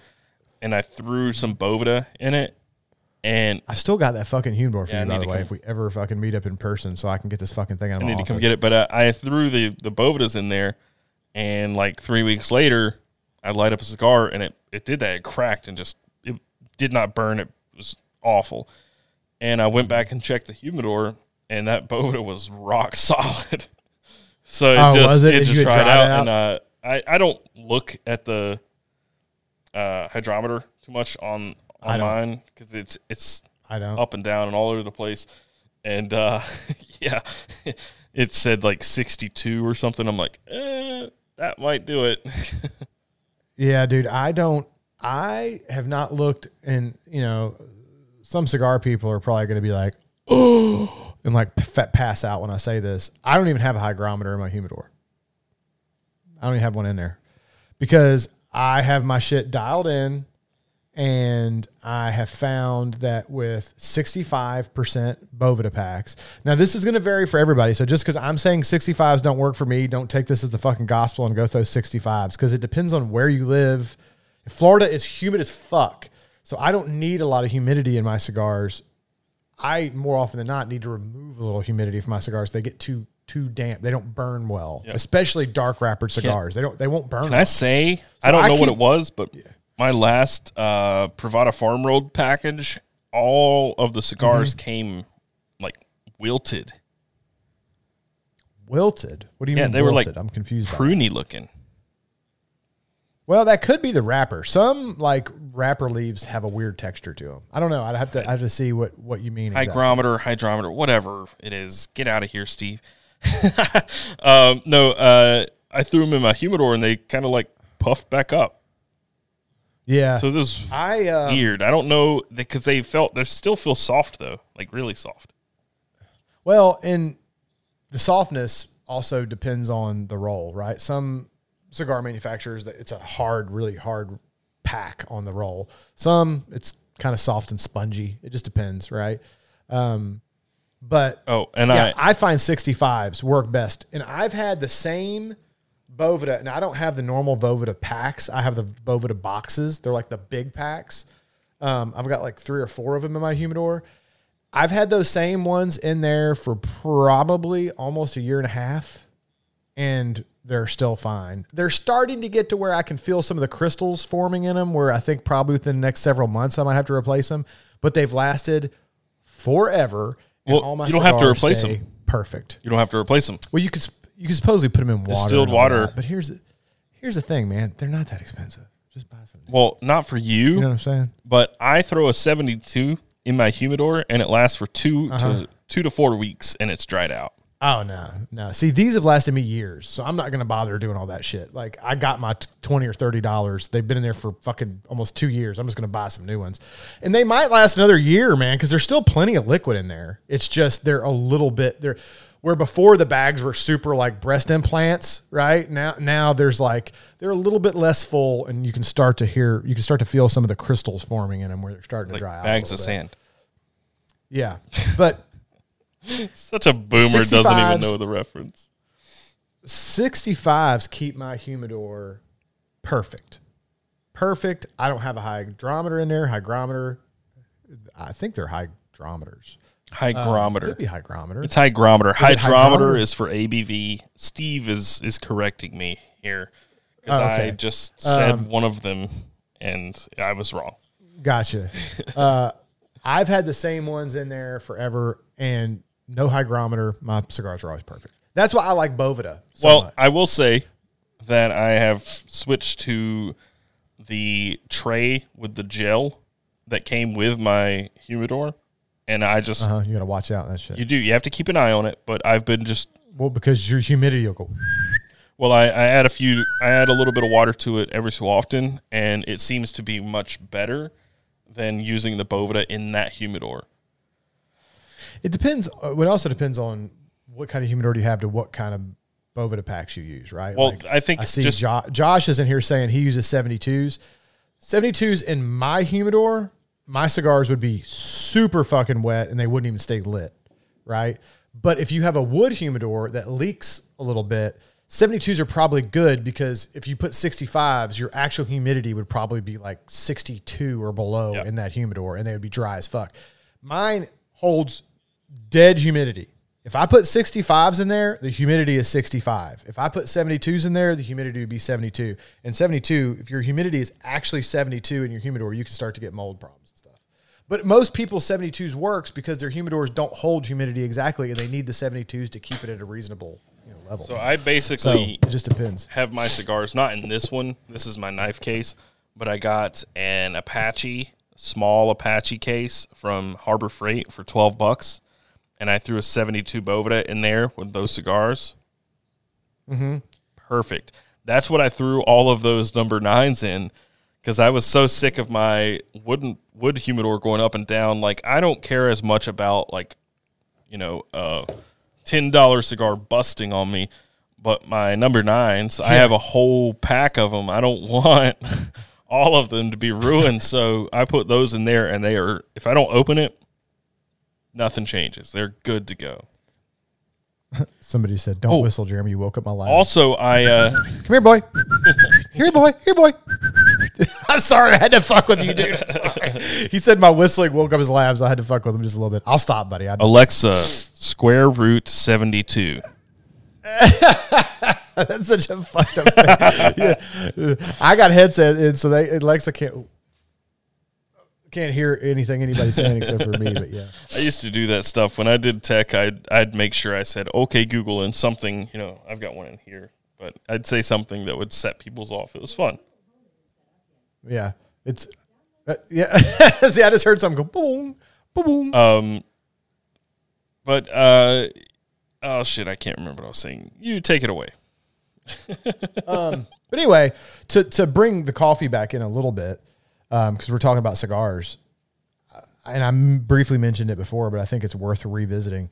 and I threw some Boveda in it, and I still got that fucking humidor for Yeah, you, by the way. come- If we ever fucking meet up in person, so I can get this fucking thing I need to come get it. But uh, I threw the the Bovedas in there, and like three weeks later, I light up a cigar, and it it did that. It cracked and just it did not burn. It was awful. And I went back and checked the humidor, and that Boveda was rock solid. so it Oh, just it? it just dried dried out, and uh, I I don't look at the uh, hydrometer too much on I mine because it's it's I don't. up and down and all over the place. And uh, yeah, it said like 62 or something. I'm like, eh, that might do it. Yeah, dude, I don't. I have not looked, and you know, some cigar people are probably going to be like, oh, and like pass out when I say this. I don't even have a hygrometer in my humidor. I don't even have one in there because I have my shit dialed in, and I have found that with 65% Boveda packs. Now, this is going to vary for everybody. So, just because I'm saying 65s don't work for me, don't take this as the fucking gospel and go throw 65s because it depends on where you live. Florida is humid as fuck. So, I don't need a lot of humidity in my cigars. I more often than not need to remove a little humidity from my cigars. They get too too damp. They don't burn well, especially dark wrappered cigars. They don't. They won't burn. Can I say, I don't I know what it was, but my last uh, Pravada Farm Road package, all of the cigars came like wilted, wilted. What do you Yeah, mean? they were, like, wilted? I'm confused. Pruny looking. Well, that could be the wrapper. Some like wrapper leaves have a weird texture to them. I don't know. I'd have to. I have to see what what you mean. Exactly. hygrometer, hydrometer, whatever it is. Get out of here, Steve. um, no, uh, I threw them in my humidor and they kind of like puffed back up. Yeah. So this is I uh, weird. I don't know because they felt they still feel soft though, like really soft. well, and the softness also depends on the roll, right? Some cigar manufacturers that it's a hard, really hard pack on the roll. Some it's kind of soft and spongy. It just depends, right? Um, but Oh, and yeah, I I find 65s work best. And I've had the same Boveda, and I don't have the normal Boveda packs. I have the Boveda boxes. They're like the big packs. Um, I've got like three or four of them in my humidor. I've had those same ones in there for probably almost a year and a half, and they're still fine. They're starting to get to where I can feel some of the crystals forming in them, where I think probably within the next several months I might have to replace them. But they've lasted forever. and Well, you don't have to replace them. Perfect. you don't have to replace them. Well, you could you could supposedly put them in water, Distilled water. that, but here's the, here's the thing, man. They're not that expensive. Just buy some. Well, not for you, You know what I'm saying? but I throw a seventy-two in my humidor and it lasts for 2 Uh-huh. to two to four weeks and it's dried out. Oh no, no. See, these have lasted me years, so I'm not gonna bother doing all that shit. Like, I got my t- twenty or thirty dollars. They've been in there for fucking almost two years. I'm just gonna buy some new ones, and they might last another year, man, because there's still plenty of liquid in there. It's just they're a little bit they're where before the bags were super like breast implants, right? Now, now there's like they're a little bit less full, and you can start to hear, you can start to feel some of the crystals forming in them where they're starting Like to dry out. bags of bit. sand. Yeah, but. Such a boomer doesn't even know the reference. 65s keep my humidor perfect. Perfect. I don't have a hydrometer in there. Hygrometer. I think they're hydrometers. Hygrometer. Could be hygrometer. It's hygrometer. it Hydrometer is for ABV. Steve is is correcting me here because Oh, I just said Um, one of them and I was wrong. Gotcha. uh, I've had the same ones in there forever and no hygrometer. My cigars are always perfect. That's why I like Boveda so well, much. I will say that I have switched to the tray with the gel that came with my humidor, and I just uh-huh, you got to watch out that shit. you do you have to keep an eye on it. But I've been just well, because your humidity will go. Well, I, I add a few, I add a little bit of water to it every so often, and it seems to be much better than using the Boveda in that humidor. It depends. uh, It also depends on what kind of humidor you have to what kind of Boveda packs you use, right? Well, I think I see just- jo- Josh is in here saying he uses 72s. 72s in my humidor, my cigars would be super fucking wet and they wouldn't even stay lit, right? But if you have a wood humidor that leaks a little bit, 72s are probably good because if you put 65s, your actual humidity would probably be like 62 or below Yeah. in that humidor and they would be dry as fuck. Mine holds dead humidity. If I put 65s in there, the humidity is 65. If I put 72s in there, the humidity would be 72. And 72, if your humidity is actually 72 in your humidor, you can start to get mold problems. But most people's 72s works because their humidors don't hold humidity exactly and they need the 72s to keep it at a reasonable you know, level. So I So basically it just depends. have my cigars not in this one. This is my knife case, but I got an Apache, small Apache case from Harbor Freight for twelve bucks, and I threw a seventy-two Boveda in there with those cigars. Mm-hmm. Perfect. That's what I threw all of those number nines in because I was so sick of my wooden wood humidor going up and down. Like I don't care as much about like you know, uh, ten dollar cigar busting on me. But my number nines, I have a whole pack of them. I don't want all of them to be ruined, so I put those in there, and they are. If I don't open it, nothing changes. They're good to go. Somebody said, "Don't Oh. whistle, Jeremy. You woke up my life." Also, I uh, Come here, boy. here, boy. Here, boy. I'm sorry. I had to fuck with you, dude. I'm sorry. He said my whistling woke up his labs. I had to fuck with him just a little bit. I'll stop, buddy. I Alexa square root seventy two. That's such a fucked up thing. yeah. I got headset in, so they Alexa can't can't hear anything anybody's saying except for me. But yeah, I used to do that stuff when I did tech. I'd I'd make sure I said okay Google and something. You know, I've got one in here, but I'd say something that would set people's off. It was fun. Yeah, it's uh, yeah. See, I just heard something go boom, boom, boom. Um, but uh, oh shit, I can't remember what I was saying. You take it away. Um, but anyway, to to bring the coffee back in a little bit, um, because we're talking about cigars, uh, and I briefly mentioned it before, but I think it's worth revisiting.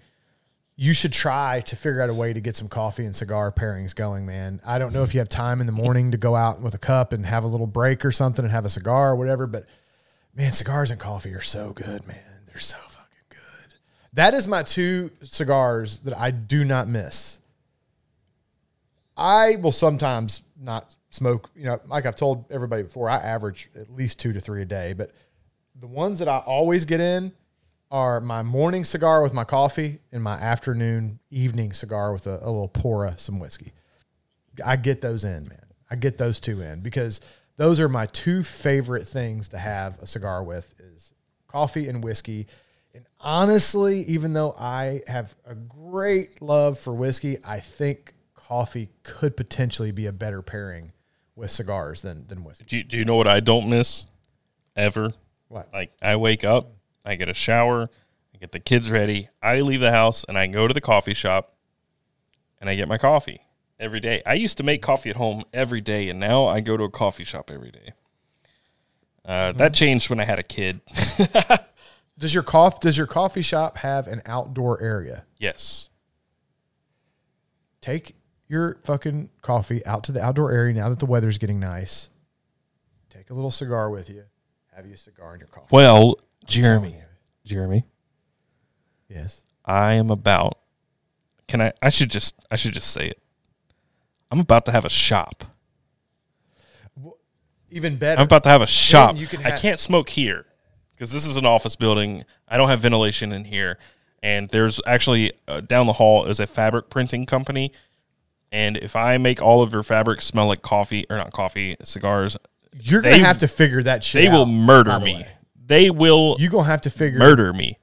You should try to figure out a way to get some coffee and cigar pairings going, man. I don't know if you have time in the morning to go out with a cup and have a little break or something and have a cigar or whatever, but man, cigars and coffee are so good, man. They're so fucking good. That is my two cigars that I do not miss. I will sometimes not smoke. You know, like I've told everybody before, I average at least two to three a day. But the ones that I always get in are my morning cigar with my coffee and my afternoon, evening cigar with a, a little pour of some whiskey. I get those in, man. I get those two in because those are my two favorite things to have a cigar with is coffee and whiskey. And honestly, even though I have a great love for whiskey, I think coffee could potentially be a better pairing with cigars than than whiskey. Do you, do you know what I don't miss ever? What? Like I wake up, I get a shower, I get the kids ready, I leave the house, and I go to the coffee shop, and I get my coffee every day. I used to make coffee at home every day, and now I go to a coffee shop every day. Uh, That changed when I had a kid. Does your cough does your coffee shop have an outdoor area? yes. Take your fucking coffee out to the outdoor area now that the weather's getting nice. Take a little cigar with you. Have you a cigar in your coffee? Well, Jeremy, Jeremy, Yes. I am about. Can I? I should just. I should just say it. I'm about to have a shop. Even better. I'm about to have a shop. you can I can't smoke here because this is an office building. I don't have ventilation in here, and there's actually uh, down the hall is a fabric printing company. And if I make all of your fabrics smell like coffee or not coffee cigars, You're gonna have to figure that shit they will out, murder by the me. way. They will You're gonna have to figure murder me.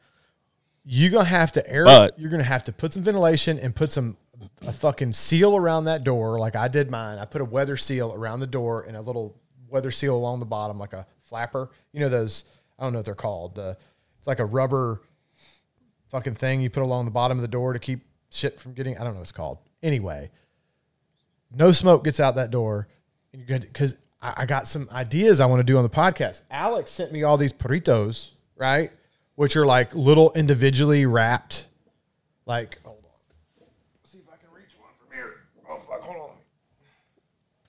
You're gonna have to air. But- you're gonna have to put some ventilation and put some a fucking seal around that door, like I did mine. I put a weather seal around the door and a little weather seal along the bottom, like a flapper. You know those? I don't know what they're called. The it's like a rubber fucking thing you put along the bottom of the door to keep shit from getting. I don't know what it's called. Anyway, no smoke gets out that door, and you're because I, I got some ideas I want to do on the podcast. Alex sent me all these puritos, right? Which are like little individually wrapped, like hold on. See if I can reach one from here. Oh fuck, hold on.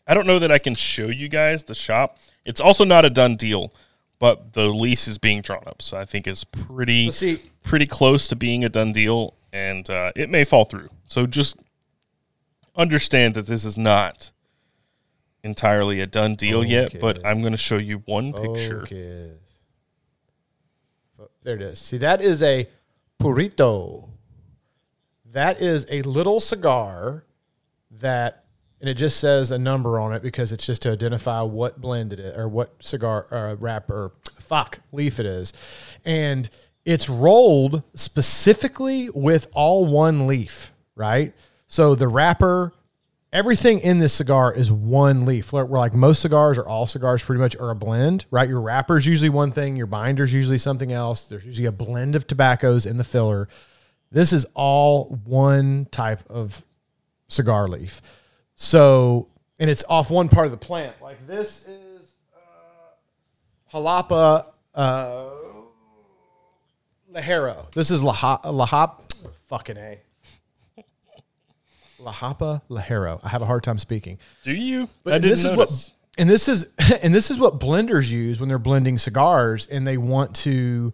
I don't know that I can show you guys the shop. It's also not a done deal, but the lease is being drawn up, so I think it's pretty So see- pretty close to being a done deal, and uh, it may fall through. So just understand that this is not entirely a done deal yet, but I'm going to show you one picture. There it is. See, that is a purito. That is a little cigar that, and it just says a number on it because it's just to identify what blend it is or what cigar uh, wrapper, fuck, leaf it is. And it's rolled specifically with all one leaf, right? So the wrapper, everything in this cigar is one leaf. Where, like most cigars or all cigars pretty much are a blend, right? Your wrapper's usually one thing, your binder's usually something else. There's usually a blend of tobaccos in the filler. This is all one type of cigar leaf. So, and it's off one part of the plant. Like this is uh, Jalapa uh, Lajero. This is Laha, Lahap, fucking A. Lahapa Lajero. I have a hard time speaking. Do you? But I and didn't this is notice. what and this is and this is what blenders use when they're blending cigars and they want to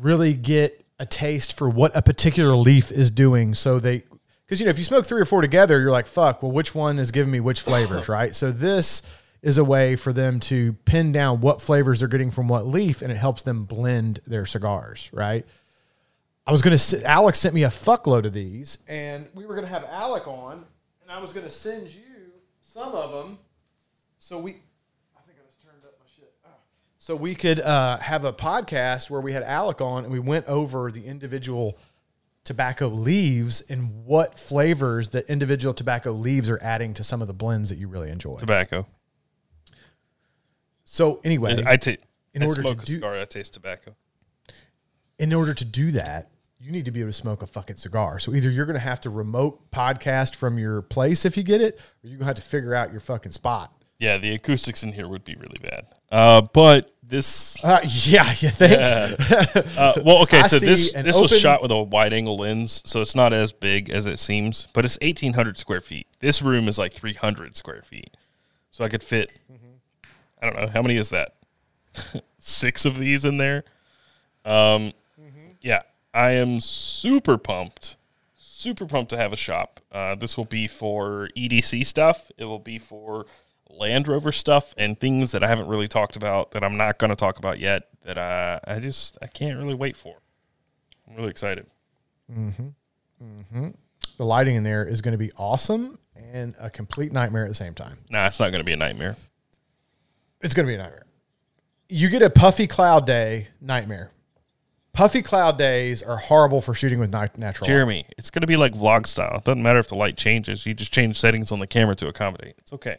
really get a taste for what a particular leaf is doing. So they because you know if you smoke three or four together, you're like, fuck, well, which one is giving me which flavors, right? So this is a way for them to pin down what flavors they're getting from what leaf, and it helps them blend their cigars, right? I was gonna. Alex sent me a fuckload of these, and we were gonna have Alec on, and I was gonna send you some of them, so we. I think I just turned up my shit. Ah. So we could uh, have a podcast where we had Alec on, and we went over the individual tobacco leaves and what flavors that individual tobacco leaves are adding to some of the blends that you really enjoy. tobacco. So anyway, I take. in I order to smoke a do- cigar. I taste tobacco. in order to do that, you need to be able to smoke a fucking cigar. So either you're going to have to remote podcast from your place if you get it, or you're going to have to figure out your fucking spot. Yeah, the acoustics in here would be really bad. Uh, but this Uh, yeah, you think? Uh, well, okay, so this this was shot with a wide angle lens, so it's not as big as it seems, but it's eighteen hundred square feet. This room is like three hundred square feet, so I could fit. I don't know how many is that. Six of these in there. Um, yeah, I am super pumped, super pumped to have a shop. Uh, this will be for EDC stuff. It will be for Land Rover stuff and things that I haven't really talked about that I'm not going to talk about yet. That I I just I can't really wait for. I'm really excited. Mm-hmm. Mm-hmm. the lighting in there is going to be awesome and a complete nightmare at the same time. Nah, it's not going to be a nightmare. It's going to be a nightmare. You get a puffy cloud day, nightmare. Puffy cloud days are horrible for shooting with nat- natural light. Jeremy, it's going to be like vlog style. It doesn't matter if the light changes. You just change settings on the camera to accommodate. It's okay.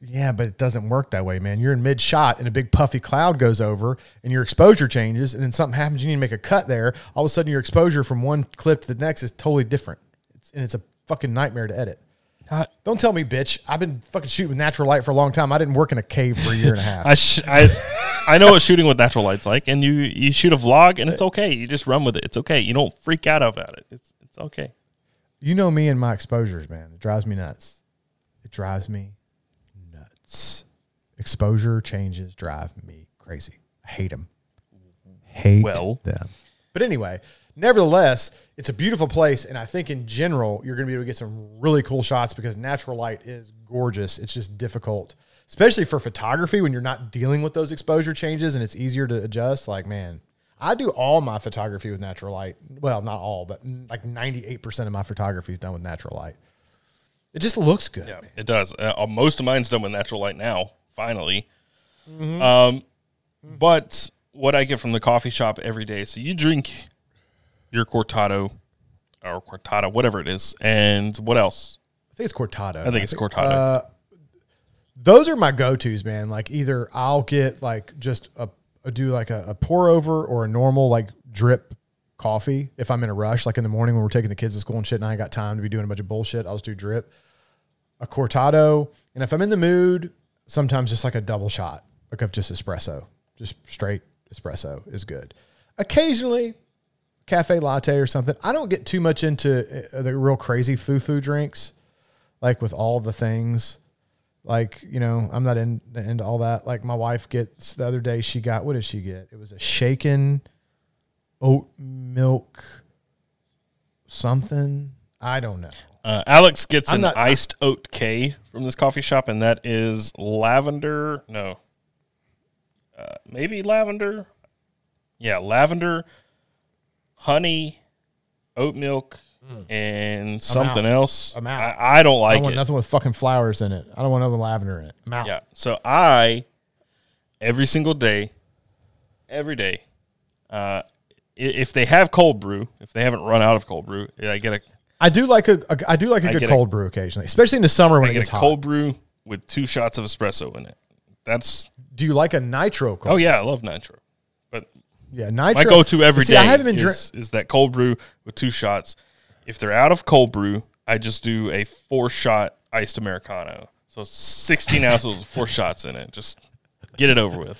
Yeah, but it doesn't work that way, man. You're in mid shot and a big puffy cloud goes over and your exposure changes and then something happens. You need to make a cut there. All of a sudden, your exposure from one clip to the next is totally different. It's, and it's a fucking nightmare to edit. Don't tell me, bitch. I've been fucking shooting with natural light for a long time. I didn't work in a cave for a year and a half. I, sh- I, I know what shooting with natural light's like, and you you shoot a vlog, and it's okay. You just run with it. It's okay. You don't freak out about it. It's it's okay. you know me and my exposures, man. It drives me nuts. It drives me nuts. Exposure changes drive me crazy. I hate them. Hate Well. them. But anyway, nevertheless, it's a beautiful place, and I think in general you're going to be able to get some really cool shots because natural light is gorgeous. It's just difficult, especially for photography when you're not dealing with those exposure changes and it's easier to adjust. Like, man, I do all my photography with natural light. Well, not all, but like 98% of my photography is done with natural light. It just looks good. Yeah, it does. Uh, most of mine's done with natural light now. Finally, Mm-hmm. um, but what I get from the coffee shop every day. So you drink your cortado or cortada, whatever it is, and what else? I think it's cortado. I think it's cortado. Uh, those are my go-to's, man. Like either I'll get like just a, a do like a, a pour over or a normal like drip coffee if I'm in a rush, like in the morning when we're taking the kids to school and shit, and I ain't got time to be doing a bunch of bullshit. I'll just do drip, a cortado, and if I'm in the mood, sometimes just like a double shot, like of just espresso, just straight espresso is good. Occasionally, cafe latte or something. I don't get too much into uh, the real crazy foo foo drinks, like with all the things. Like you know, I'm not in, into all that. Like my wife gets the other day, she got what did she get? It was a shaken oat milk something. I don't know. Uh, Alex gets I'm an not- iced oat K from this coffee shop, and that is lavender. No, uh, maybe lavender. Yeah, lavender, honey, oat milk, and something else. Hmm. I'm out. I, I don't I like don't want it. nothing with fucking flowers in it. I don't want no lavender in it. I'm out. Yeah. So I, every single day, every day, uh, if they have cold brew, if they haven't run out of cold brew, I get a I do like a, a I do like a I good get a- cold brew occasionally, especially in the summer when I it get gets a hot. cold brew with two shots of espresso in it. That's do you like a nitro cold? oh yeah, I love nitro. Yeah, nitro. my go-to every day See, I haven't been is, drink. is that cold brew with two shots. If they're out of cold brew, I just do a four shot iced americano. So sixteen ounces with four shots in it. Just get it over with.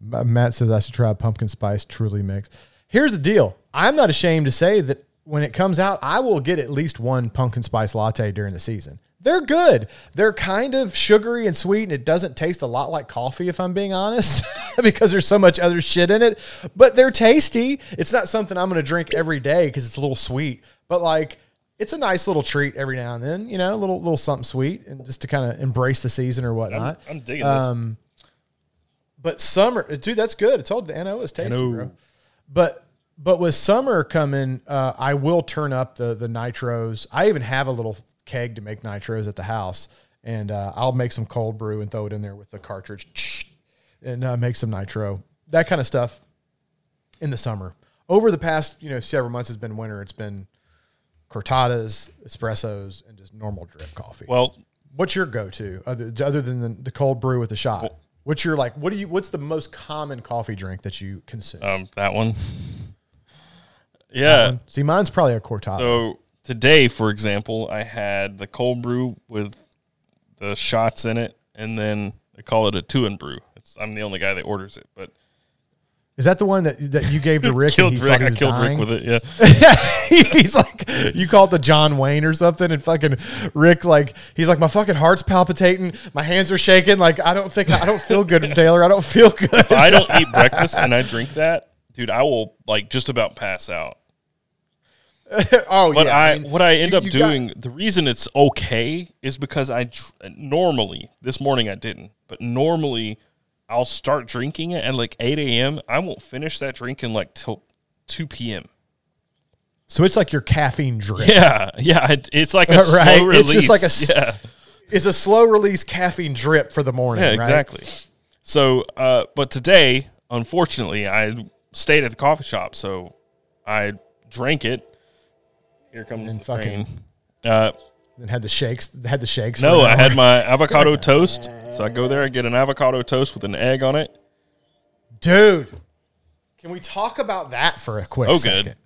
Matt says I should try a pumpkin spice truly mix. Here's the deal. I'm not ashamed to say that when it comes out, I will get at least one pumpkin spice latte during the season. They're good. They're kind of sugary and sweet, and it doesn't taste a lot like coffee, if I'm being honest, because there's so much other shit in it. But they're tasty. It's not something I'm going to drink every day because it's a little sweet. But like, it's a nice little treat every now and then, you know, a little little something sweet, and just to kind of embrace the season or I'm, whatnot. I'm digging this. Um, but summer, dude, that's good. I told the NO it's tasty, bro. But but with summer coming, uh, I will turn up the the nitros. I even have a little keg to make nitros at the house, and uh, I'll make some cold brew and throw it in there with the cartridge, and uh, make some nitro. That kind of stuff in the summer. Over the past, you know, several months has been winter. It's been cortadas, espressos, and just normal drip coffee. well, What's your go-to other, other than the, the cold brew with the shot? What's your like? What do you? What's the most common coffee drink that you consume? um, that one. Yeah. See, mine's probably a cortado. So today, for example, I had the cold brew with the shots in it, and then they call it a two and brew. It's, I'm the only guy that orders it, but Is that the one that that you gave to Rick? killed and he Rick. I killed dying? Rick with it. Yeah, he's like, you call it the John Wayne or something, and fucking Rick like, he's like, my fucking heart's palpitating, my hands are shaking, like I don't think I don't feel good, Taylor. I don't feel good. if I don't eat breakfast and I drink that, dude, I will like just about pass out. oh But yeah, I, mean, what I end you- up you got- doing, the reason it's okay is because I dr- normally this morning I didn't, but normally I'll start drinking it at like eight a.m. I won't finish that drink in like till two p.m. so it's like your caffeine drip. Yeah, yeah, it, it's like a Right, slow release. it's just like a s- yeah, It's a slow release caffeine drip for the morning. yeah, right? exactly. So, uh, but today, unfortunately, I stayed at the coffee shop, so I drank it. Here comes And the fucking- rain. Uh, And had the shakes. Had the shakes. No, I had my avocado toast. So I go there, I get an avocado toast with an egg on it. Dude, can we talk about that for a quick Oh, second? good.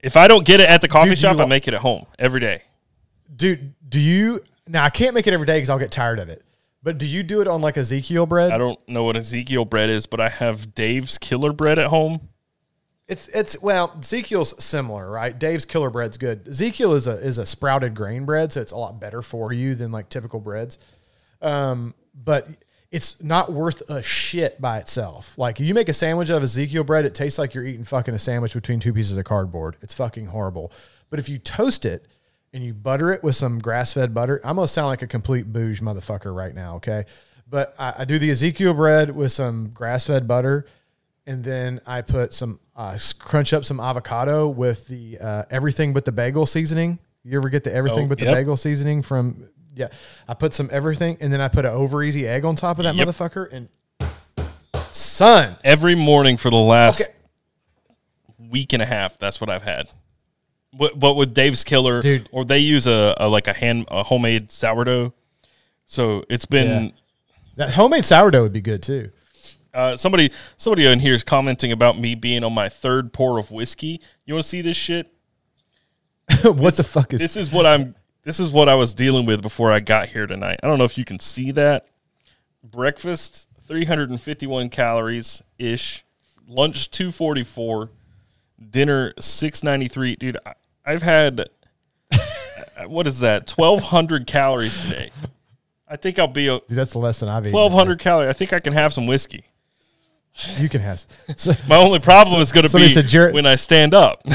If I don't get it at the coffee Dude, shop, I lo- make it at home every day. Dude, do you now? I can't make it every day because I'll get tired of it. But do you do it on like Ezekiel bread? I don't know what Ezekiel bread is, but I have Dave's Killer Bread at home. It's it's well, Ezekiel's similar, right? Dave's killer bread's good. Ezekiel is a is a sprouted grain bread, so it's a lot better for you than like typical breads. Um, but it's not worth a shit by itself. Like you make a sandwich of Ezekiel bread, it tastes like you're eating fucking a sandwich between two pieces of cardboard. It's fucking horrible. But if you toast it and you butter it with some grass fed butter, I'm gonna sound like a complete bouge motherfucker right now, okay? But I, I do the Ezekiel bread with some grass fed butter and then I put some uh, crunch up some avocado with the uh, everything but the bagel seasoning. You ever get the everything Oh, but the bagel seasoning from? Yeah, I put some everything, and then I put an over easy egg on top of that Yep. motherfucker. And son, Every morning for the last Okay. week and a half, that's what I've had. But, but with Dave's Killer, Dude. or they use a, a like a hand a homemade sourdough. So it's been Yeah. that homemade sourdough would be good too. Uh, somebody somebody in here is commenting about me being on my third pour of whiskey. You want to see this shit? what the fuck is? This is what I'm. This is what I was dealing with before I got here tonight. I don't know if you can see that. Breakfast 351 calories ish. Lunch 244. Dinner 693. Dude, I, I've had uh, what is that? 1200 calories today. I think I'll be a Dude, that's less than I've eaten. 1200 calories. I think I can have some whiskey. You can have. So, My only problem is going to be said Jared- when I stand up.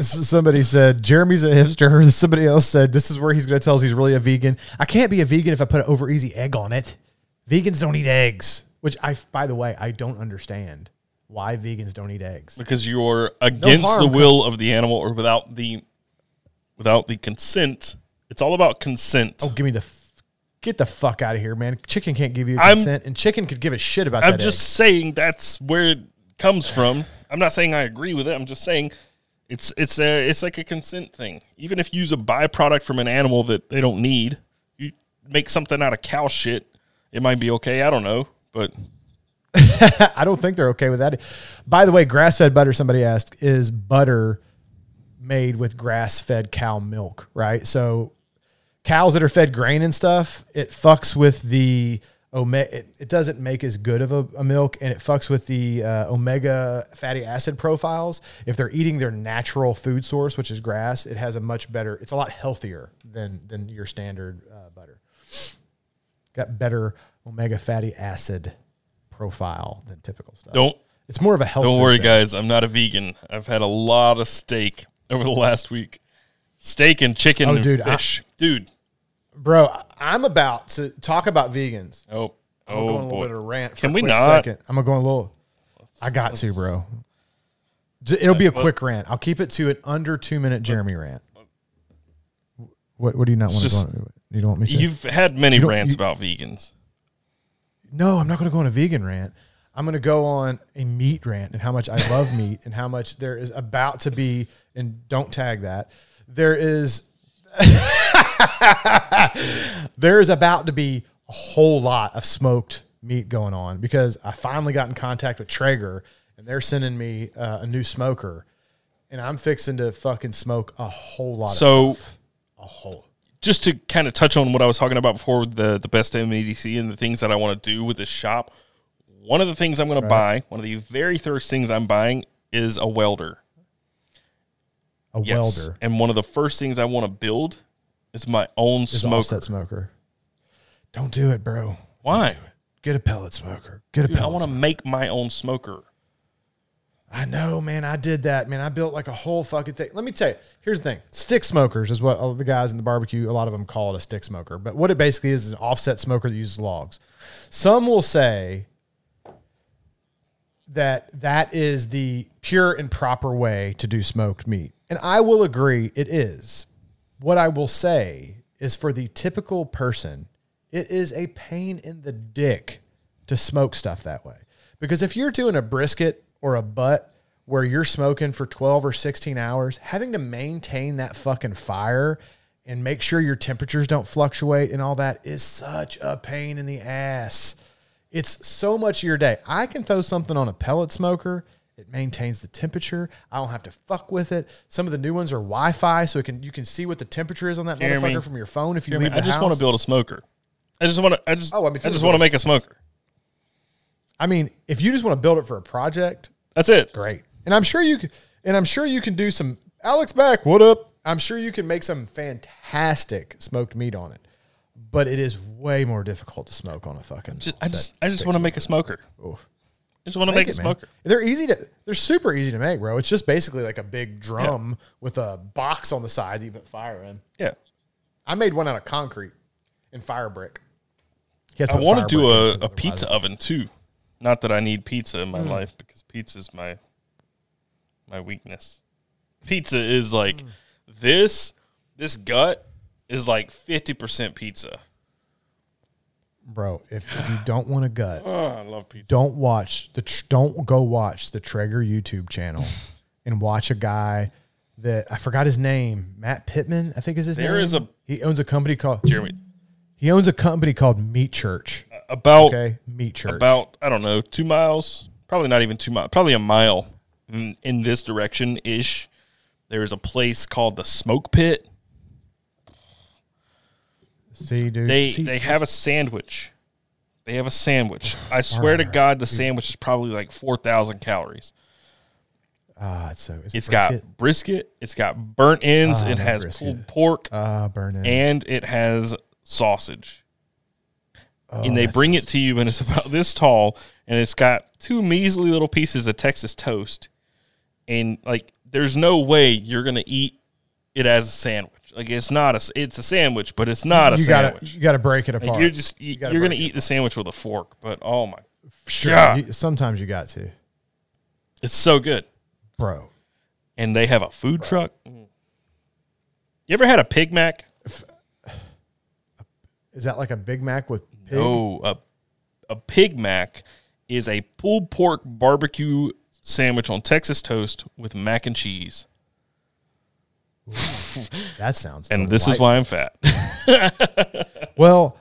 somebody said Jeremy's a hipster. Somebody else said this is where he's going to tell us he's really a vegan. I can't be a vegan if I put an over easy egg on it. Vegans don't eat eggs, which I, by the way, I don't understand why vegans don't eat eggs. because you're against harm the will of the animal or without the without the consent. It's all about consent. Oh, give me the get the fuck out of here, man. Chicken can't give you I'm- consent, and chicken could give a shit about that. I'm just egg. saying that's where it comes from. I'm not saying I agree with it. I'm just saying it's it's a it's like a consent thing. Even if you use a byproduct from an animal that they don't need, you make something out of cow shit. It might be okay. I don't know, but I don't think they're okay with that. By the way, grass fed butter. Somebody asked, is butter made with grass fed cow milk? Right. So cows that are fed grain and stuff, it fucks with the omega. It, it doesn't make as good of a, a milk, and it fucks with the uh, omega fatty acid profiles. If they're eating their natural food source, which is grass, it has a much better. It's a lot healthier than than your standard uh, butter. Got better omega fatty acid profile than typical stuff. don't It's more of a health. Don't worry, thing. guys. I'm not a vegan. I've had a lot of steak over the last week. Steak and chicken Oh, and dude, I- fish. dude. Bro. I'm about to talk about vegans. Oh, I'm oh a little boy. bit of a rant. For Can a we not? Second. I'm gonna go a little. I got to, bro. It'll be a quick rant. I'll keep it to an under two minute Jeremy rant. What What do you not want to go on? You don't want me to? You've had many don't- rants you- about vegans. No, I'm not going to go on a vegan rant. I'm going to go on a meat rant and how much I love meat and how much there is about to be, and don't tag that. There is, there is about to be a whole lot of smoked meat going on because I finally got in contact with Traeger and they're sending me uh, a new smoker, and I'm fixing to fucking smoke a whole lot So- of stuff. A whole. Just to kind of touch on what I was talking about before with the, the best MADC and the things that I want to do with this shop. One of the things I'm going to buy, one of the very first things I'm buying is a welder. A Yes. welder And one of the first things I want to build is my own is smoker. offset smoker. Don't do it, bro. Why? Get a pellet smoker. Get a Dude, I want to make my own smoker. I know, man. I did that, man. I built like a whole fucking thing. Let me tell you. Here's the thing: stick smokers is what all the guys in the barbecue. A lot of them call it a stick smoker, but what it basically is is an offset smoker that uses logs. Some will say that that is the pure and proper way to do smoked meat, and I will agree it is. What I will say is for the typical person, it is a pain in the dick to smoke stuff that way. Because if you're doing a brisket or a butt where you're smoking for 12 or 16 hours, having to maintain that fucking fire and make sure your temperatures don't fluctuate and all that is such a pain in the ass. It's so much of your day. I can throw something on a pellet smoker It maintains the temperature. I don't have to fuck with it. Some of the new ones are Wi-Fi, so it can you can see what the temperature is on that Jeremy, motherfucker from your phone if you Jeremy, leave the I just house. want to build a smoker. I just want to. I just. Oh, I mean, I just want to make a smoker. I mean, if you just want to build it for a project, That's it. great. And I'm sure you can. And I'm sure you can do some. Alex back. What up? I'm sure you can make some fantastic smoked meat on it, but it is way more difficult to smoke on a fucking. Just, I just. I just want to make a smoker. smoker. Oof. I just want to make, Make a it, man. smoker. They're easy to. They're super easy to make, bro. It's just basically like a big drum with a box on the side that you put fire in. Yeah. I made one out of concrete and fire brick. I want to do a, a pizza oven too. Not that I need pizza in my Hmm. life because pizza is my my weakness. Pizza is like Hmm. this. This gut is like fifty percent pizza. Bro. If, if you don't want a gut, Oh, I love pizza. don't watch the. Tr- don't go watch the Traeger YouTube channel and watch a guy that I forgot his name. Matt Pittman, I think is his name. There is a- he owns a company called Jeremy, he owns a company called Meat Church. about Okay, Meat Church. about I don't know two miles, probably not even two miles, probably a mile in, in this direction ish. There is a place called the Smoke Pit. See, dude. They see, they have a sandwich. They have a sandwich. I swear to God, the sandwich is probably like four thousand calories. ah, it's so it's, It's got brisket. It's got burnt ends. Ah, it has brisket. pulled pork, ah burn it. and it has sausage. and they Oh, bring it to you, and it's about this tall, and it's got two measly little pieces of Texas toast, and like, there's no way you're gonna eat it as a sandwich. Like, it's not a, it's a sandwich, but it's not a you gotta sandwich. you gotta break it Like, apart. you're just you, gotta you're gonna eat the sandwich with a fork, but oh my, sure. God. you- sometimes you got to, it's so good. bro. And they have a food truck. Mm. You ever had a Pig Mac? Is that like a Big Mac with pig? No, a a Pig Mac is a pulled pork barbecue sandwich on Texas toast with mac and cheese. That sounds. And this is why I'm fat. Well,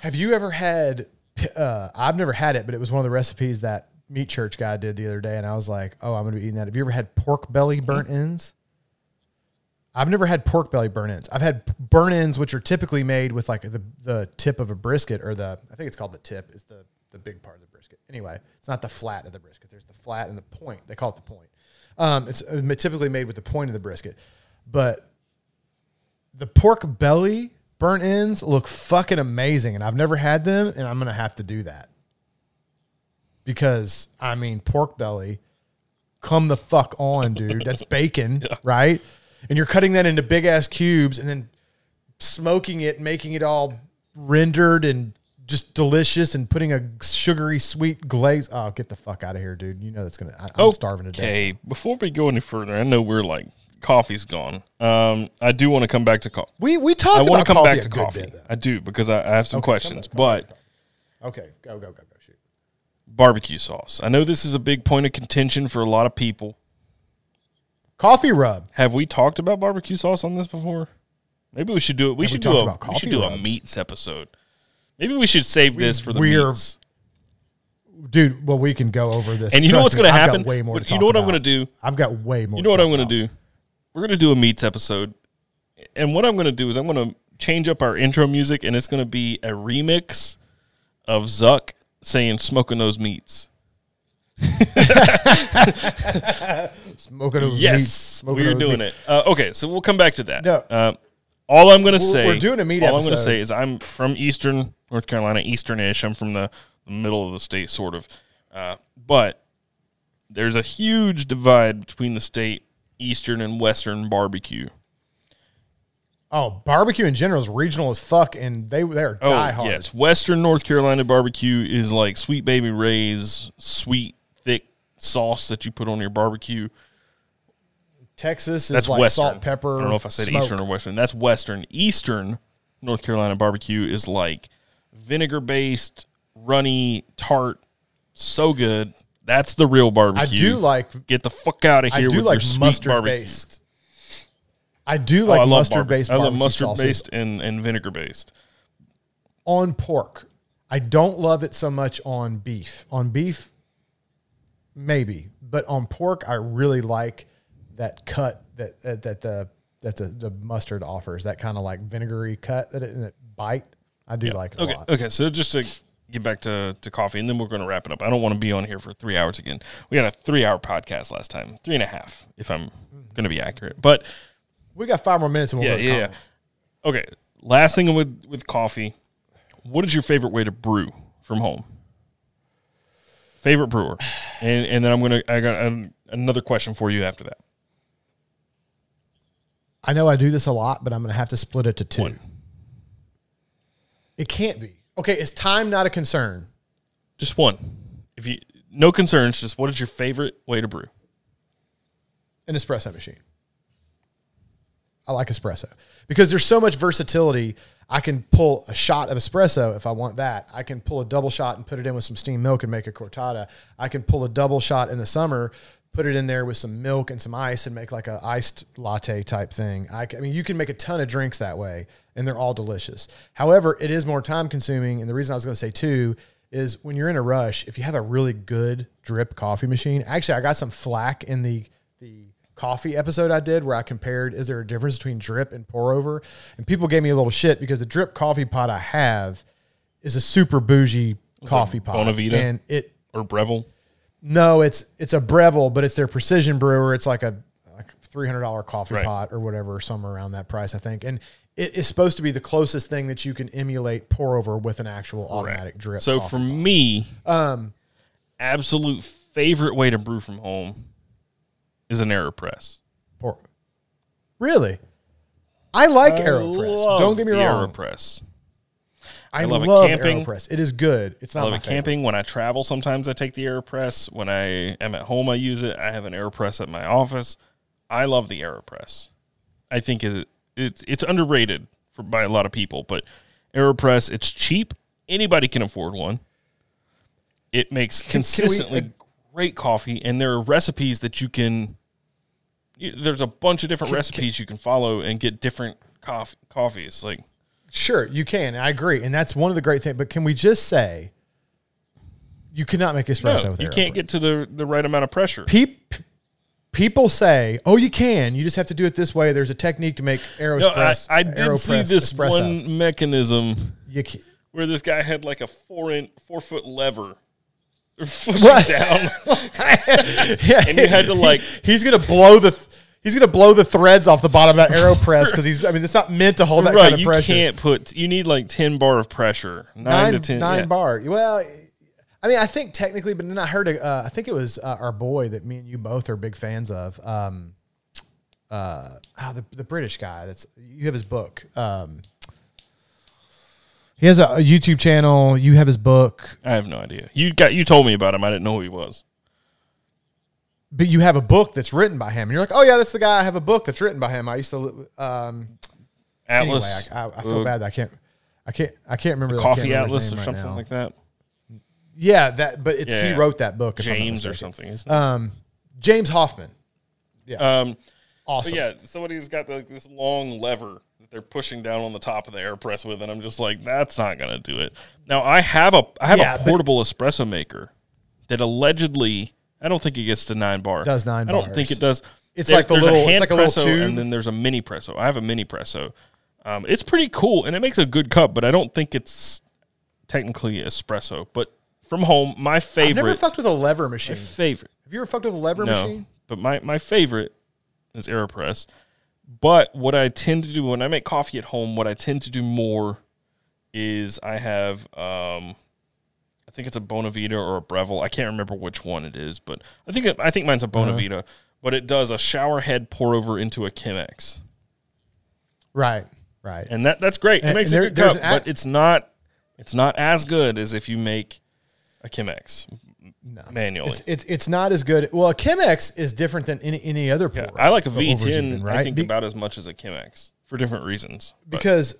have you ever had? Uh, I've never had it, but it was one of the recipes that Meat Church guy did the other day, and I was like, "Oh, I'm going to be eating that." Have you ever had pork belly burnt ends? I've never had pork belly burnt ends. I've had burnt ends, which are typically made with like the the tip of a brisket, or the I think it's called the tip, is the the big part of the brisket. Anyway, it's not the flat of the brisket. There's the flat and the point. They call it the point. Um, it's uh, typically made with the point of the brisket, but the pork belly burnt ends look fucking amazing, and I've never had them, and I'm gonna have to do that because I mean pork belly, come the fuck on, dude. That's bacon, right? And you're cutting that into big ass cubes and then smoking it, making it all rendered and just delicious, and putting a sugary sweet glaze. Oh, get the fuck out of here, dude! You know that's gonna. I, I'm starving to death. Okay, before we go any further, I know we're like coffee's gone. Um, I do want to come back to coffee. We we talked. I want to come back to coffee. bit. I do because I, I have some Okay, questions, but. Okay, go go go go shoot. barbecue sauce. I know this is a big point of contention for a lot of people. Coffee rub. Have we talked about barbecue sauce on this before? Maybe we should do it. We Have we should do a about we should do a meats episode. Maybe we should save this for the we're- meats. Dude, well, we can go over this. And you know what's going to happen? Way more. But you know what I'm going to do? I've got way more. You know what I'm going to do? We're going to do a meats episode. And what I'm going to do is I'm going to change up our intro music and it's going to be a remix of Zuck saying smoking those meats. Smoking those Yes, meats, smoking we're doing meats. it. Uh, okay, so we'll come back to that. No. Uh, all I'm going to We're- say, we're doing a meat All I'm going to say is I'm from Eastern North Carolina, Easternish. I'm from the, the middle of the state, sort of. Uh, but there's a huge divide between the state Eastern and Western barbecue. Oh, barbecue in general is regional as fuck, and they they are Oh, die hard. yes. Western North Carolina barbecue is like Sweet Baby Ray's sweet, thick sauce that you put on your barbecue. Texas is That's like Western. salt, pepper. I don't know if I said smoke. Eastern or Western. That's Western. Eastern North Carolina barbecue is like vinegar based, runny, tart, so good. That's the real barbecue. I do like. Get the fuck out of here. I do with like your mustard barbecue. based. I do Oh, like I love mustard based. I love mustard based and, and vinegar based. on pork. I don't love it so much on beef. On beef, maybe, but on pork, I really like that cut that that, that the that the, the mustard offers. That kind of like vinegary cut that it, and it bite. I do like it okay. a lot. Okay. So just to get back to, to coffee, and then we're going to wrap it up. I don't want to be on here for three hours again. We had a three hour podcast last time, three and a half, if I'm going to be accurate. But We got five more minutes and we'll yeah, yeah, yeah. Okay. Last thing with with coffee, what is your favorite way to brew from home? Favorite brewer, and and then I'm gonna I got um, another question for you after that. I know I do this a lot, but I'm going to have to split it to two. One. It can't be. Okay, is time not a concern? Just one. If you no concerns, just what is your favorite way to brew? An espresso machine. I like espresso because there's so much versatility. I can pull a shot of espresso if I want that. I can pull a double shot and put it in with some steamed milk and make a cortada. I can pull a double shot in the summer, put it in there with some milk and some ice and make like a iced latte type thing. I, ca- I mean, you can make a ton of drinks that way and they're all delicious. However, it is more time consuming. And the reason I was going to say two is when you're in a rush, if you have a really good drip coffee machine, actually, I got some flack in the, the coffee episode I did where I compared is there a difference between drip and pour over? And people gave me a little shit because the drip coffee pot I have is a super bougie coffee pot. Bonavita? And it Or Breville? no, it's it's a Breville, but it's their precision brewer. It's like a like three hundred dollar coffee Right. pot or whatever, somewhere around that price, I think. And it is supposed to be the closest thing that you can emulate pour over with an actual automatic drip. So for me, um, absolute favorite way to brew from home is an Aeropress. pour. Really, I like Aeropress. love Don't get me the wrong. Aeropress. I, love love, it camping. Aeropress. It is good. It's not. I love my it favorite. camping. When I travel, sometimes I take the AeroPress. When I am at home, I use it. I have an AeroPress at my office. I love the AeroPress. I think it, it's it's underrated for by a lot of people, but AeroPress it's cheap. Anybody can afford one. It makes consistently uh, great coffee, and there are recipes that you can. you- There's a bunch of different recipes you can follow and get different coffee coffees. Like Sure, you can. I agree, and that's one of the great things. But can we just say you cannot make espresso no, with you can't get to the the right amount of pressure. Peop, people say, "Oh, you can. You just have to do it this way." There's a technique to make No, I, Aeropress. I did see Aeropress this espresso. one mechanism You where this guy had like a four inch, four foot lever What? down, yeah, and you had to like he's gonna blow the. th- He's gonna blow the threads off the bottom of that Aeropress because he's. I mean, it's not meant to hold that right. kind of You pressure. can't put. You need like ten bar of pressure, nine, nine to ten. nine yeah. bar. Well, I mean, I think technically, but then I heard. Uh, I think it was uh, our boy that me and you both are big fans of. Um, uh, oh, the the British guy. That's you have his book. Um, he has a, a YouTube channel. You have his book, I have no idea. You got you told me about him. I didn't know who he was. but you have a book that's written by him. And you're like, oh yeah, that's the guy. I have a book that's written by him. I used to. Um, anyway, Atlas. I, I, I feel bad. that I can't. I can't. I can't remember. Can't Coffee Atlas or right something now. like that. Yeah, that. But it's he Yeah. wrote that book. if I'm not James or mistaken. something. isn't it? Um, James Hoffmann. Um, Awesome. But yeah, somebody's got like this long lever that they're pushing down on the top of the AeroPress with, and I'm just like, that's not gonna do it. Now I have a I have Yeah, a but- portable espresso maker that allegedly I don't think it gets to nine bar. Does nine I don't bars. think it does. It's like the there's little- a hand it's like a little presso tube. and then there's a mini presso. I have a mini presso. Um, it's pretty cool and it makes a good cup, but I don't think it's technically espresso. But from home, my favorite. I've never fucked with a lever machine. favorite Have you ever fucked with a lever no, machine? but my, my favorite is AeroPress. But what I tend to do when I make coffee at home, what I tend to do more is I have, um, I think it's a Bonavita or a Breville. I can't remember which one it is, but I think it, I think mine's a Uh-huh. Bonavita. But it does a shower head pour over into a Chemex, Right. Right. and that that's great. It And- makes and a good cup, a- but it's not it's not as good as if you make a Chemex manually. It's, it's it's not as good. Well, a Chemex is different than any any other Yeah, pour. I like a over- over's V10. even, I think Be- about as much as a Chemex for different reasons. But because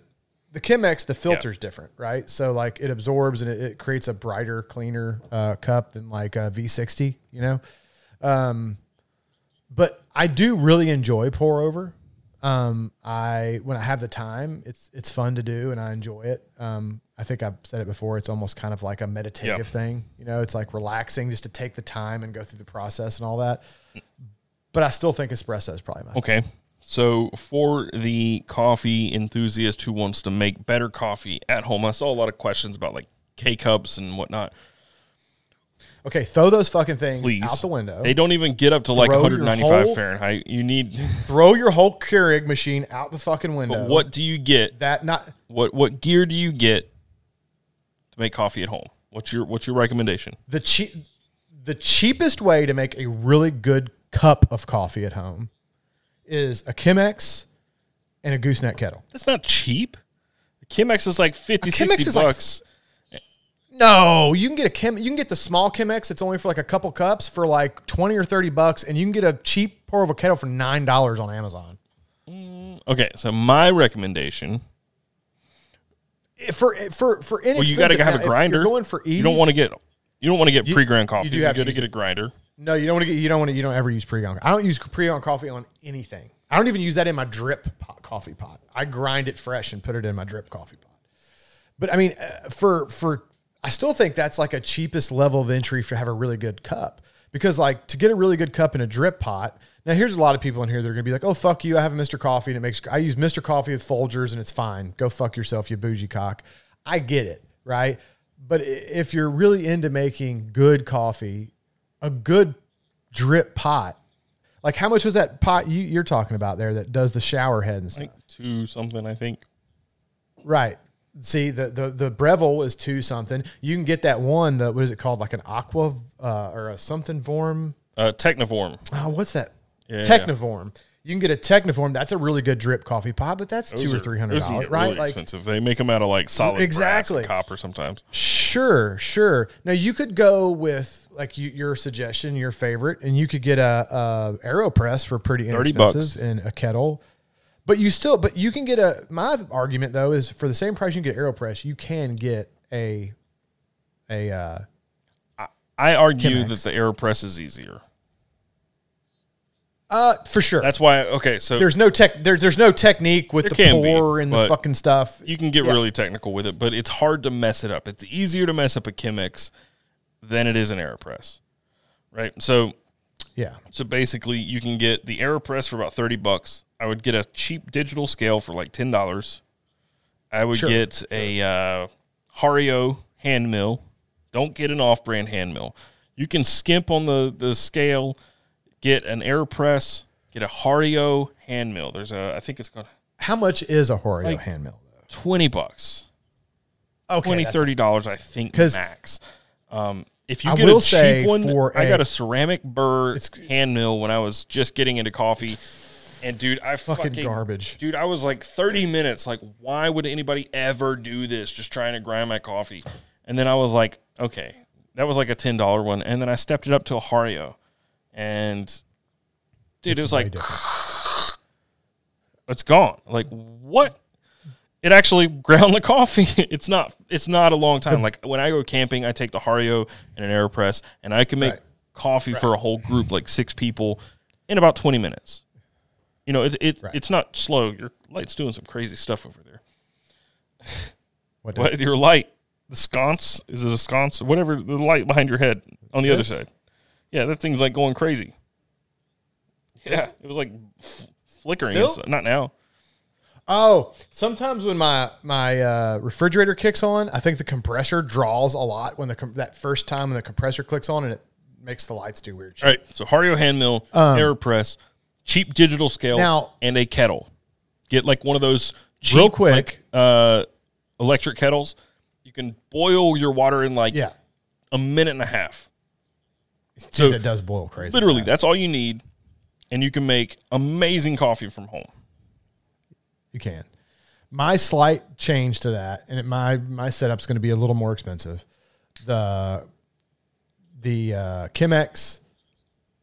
the Chemex, the filter's different, right? So like it absorbs and it, it creates a brighter, cleaner uh, cup than like a V60, you know. Um, but I do really enjoy pour over. Um, I when I have the time, it's it's fun to do and I enjoy it. Um, I think I've said it before. It's almost kind of like a meditative Yeah. thing. You know, it's like relaxing just to take the time and go through the process and all that. But I still think espresso is probably my Okay. So for the coffee enthusiast who wants to make better coffee at home, I saw a lot of questions about like K cups and whatnot. Okay, throw those fucking things Please, out the window. They don't even get up to like Throw your 195 whole- Fahrenheit. You need. throw your whole Keurig machine out the fucking window. What do you get? that not What what gear do you get to make coffee at home? What's your what's your recommendation? the cheap the cheapest way to make a really good cup of coffee at home is a Chemex and a gooseneck kettle. That's not cheap. The Chemex is like 50, A Chemex 60 is like- bucks. No, you can get a Chem. You can get the small Chemex. It's only for like a couple cups for like twenty or thirty bucks, and you can get a cheap pour over kettle for nine dollars on Amazon. okay, so my recommendation. For for for Well, you got to have a grinder. going for ease. You don't want to get. You don't want to get pre-ground coffee. you do You have to get it. a grinder. No, you don't want to get. You don't want to. You don't ever use pre-ground. I don't use pre-ground coffee on anything. I don't even use that in my drip pot, coffee pot. I grind it fresh and put it in my drip coffee pot. But I mean, uh, for for I still think that's like a cheapest level of entry for have a really good cup because like to get a really good cup in a drip pot. Now here's a lot of people in here that are gonna be like, oh fuck you, I have a Mr. Coffee and it makes I use Mr. Coffee with Folgers and it's fine. Go fuck yourself, you bougie cock. I get it, right? But if you're really into making good coffee, a good drip pot. Like how much was that pot you, you're talking about there that does the shower head and stuff? Like two something, I think. Right. See the the the Breville is two something. You can get that one. The what is it called? Like an aqua uh, or a something form. Uh, Technivorm. Oh, what's that? Yeah, Technivorm. You can get a Technivorm. That's a really good drip coffee pot, but that's two Those or three hundred dollars, right? Really like expensive. They make them out of like solid Exactly. copper sometimes. Sure, sure. Now you could go with like you, your suggestion, your favorite, and you could get a, a Aeropress for pretty 30 inexpensive and a kettle. But you still, but you can get a. My argument though is for the same price you can get Aeropress, you can get a a. Uh, I argue Chemex. that the Aeropress is easier. uh for sure. That's why. Okay, so there's no tech. There's there's no technique with the can be, and the fucking stuff. you can get Yeah. really technical with it, but it's hard to mess it up. It's easier to mess up a Chemex than it is an Aeropress, right? So Yeah. So basically, you can get the AeroPress for about thirty bucks. I would get a cheap digital scale for like ten dollars. I would Sure. get a uh, Hario hand mill. Don't get an off-brand hand mill. You can skimp on the the scale. Get an AeroPress. Get a Hario hand mill. There's a I think it's called How much is a Hario Like- hand mill? twenty bucks. though? Twenty that's- thirty dollars, I think max. Um, if you I get will a cheap say one, for I got a- a ceramic burr hand mill when I was just getting into coffee, and dude, I Fucking fucking, garbage. Dude, I was like thirty minutes. Like, why would anybody ever do this? Just trying to grind my coffee, and then I was like, okay, that was like a ten dollar one, and then I stepped it up to a Hario, and dude, it was like different. it's gone. Like what? It actually ground the coffee. It's not. It's not a long time. Like when I go camping, I take the Hario and an Aeropress, and I can make Right. coffee for a whole group, like six people, in about twenty minutes. You know, it, it Right. it's not slow. Your light's doing some crazy stuff over there. What What, your light, the sconce is it a sconce? Whatever the light behind your head on the other side. Yeah, that thing's like going crazy. Yeah, it was like flickering. Not now. Oh, sometimes when my my uh, refrigerator kicks on, I think the compressor draws a lot when the com- that first time when the compressor clicks on and it makes the lights do weird shit. All right, so Hario hand mill, Aeropress, cheap digital scale, Um, Now- and a kettle. Get like one of those cheap, Real quick. like, uh, electric kettles. You can boil your water in like Yeah, a minute and a half. dude, So that does boil crazy. literally, fast. that's all you need, and you can make amazing coffee from home. You can. My slight change to that, and it, my my setup's going to be a little more expensive. The the uh, Chemex,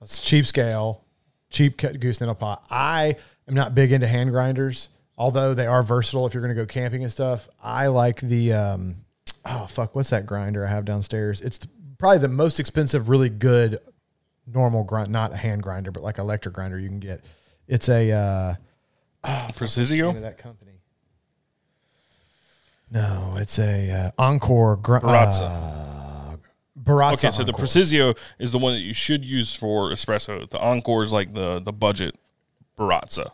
it's cheap scale, cheap cut goose nettle pot. I am not big into hand grinders, although they are versatile if you're going to go camping and stuff. I like the um, oh fuck, what's that grinder I have downstairs? It's the, probably the most expensive, really good normal grind, not a hand grinder, but like electric grinder you can get. It's a uh, Preciso? that company. No, it's a uh, Encore gr- Baratza. Uh, Baratza. Okay, so the Encore. Preciso is the one that you should use for espresso. The Encore is like the the budget Baratza.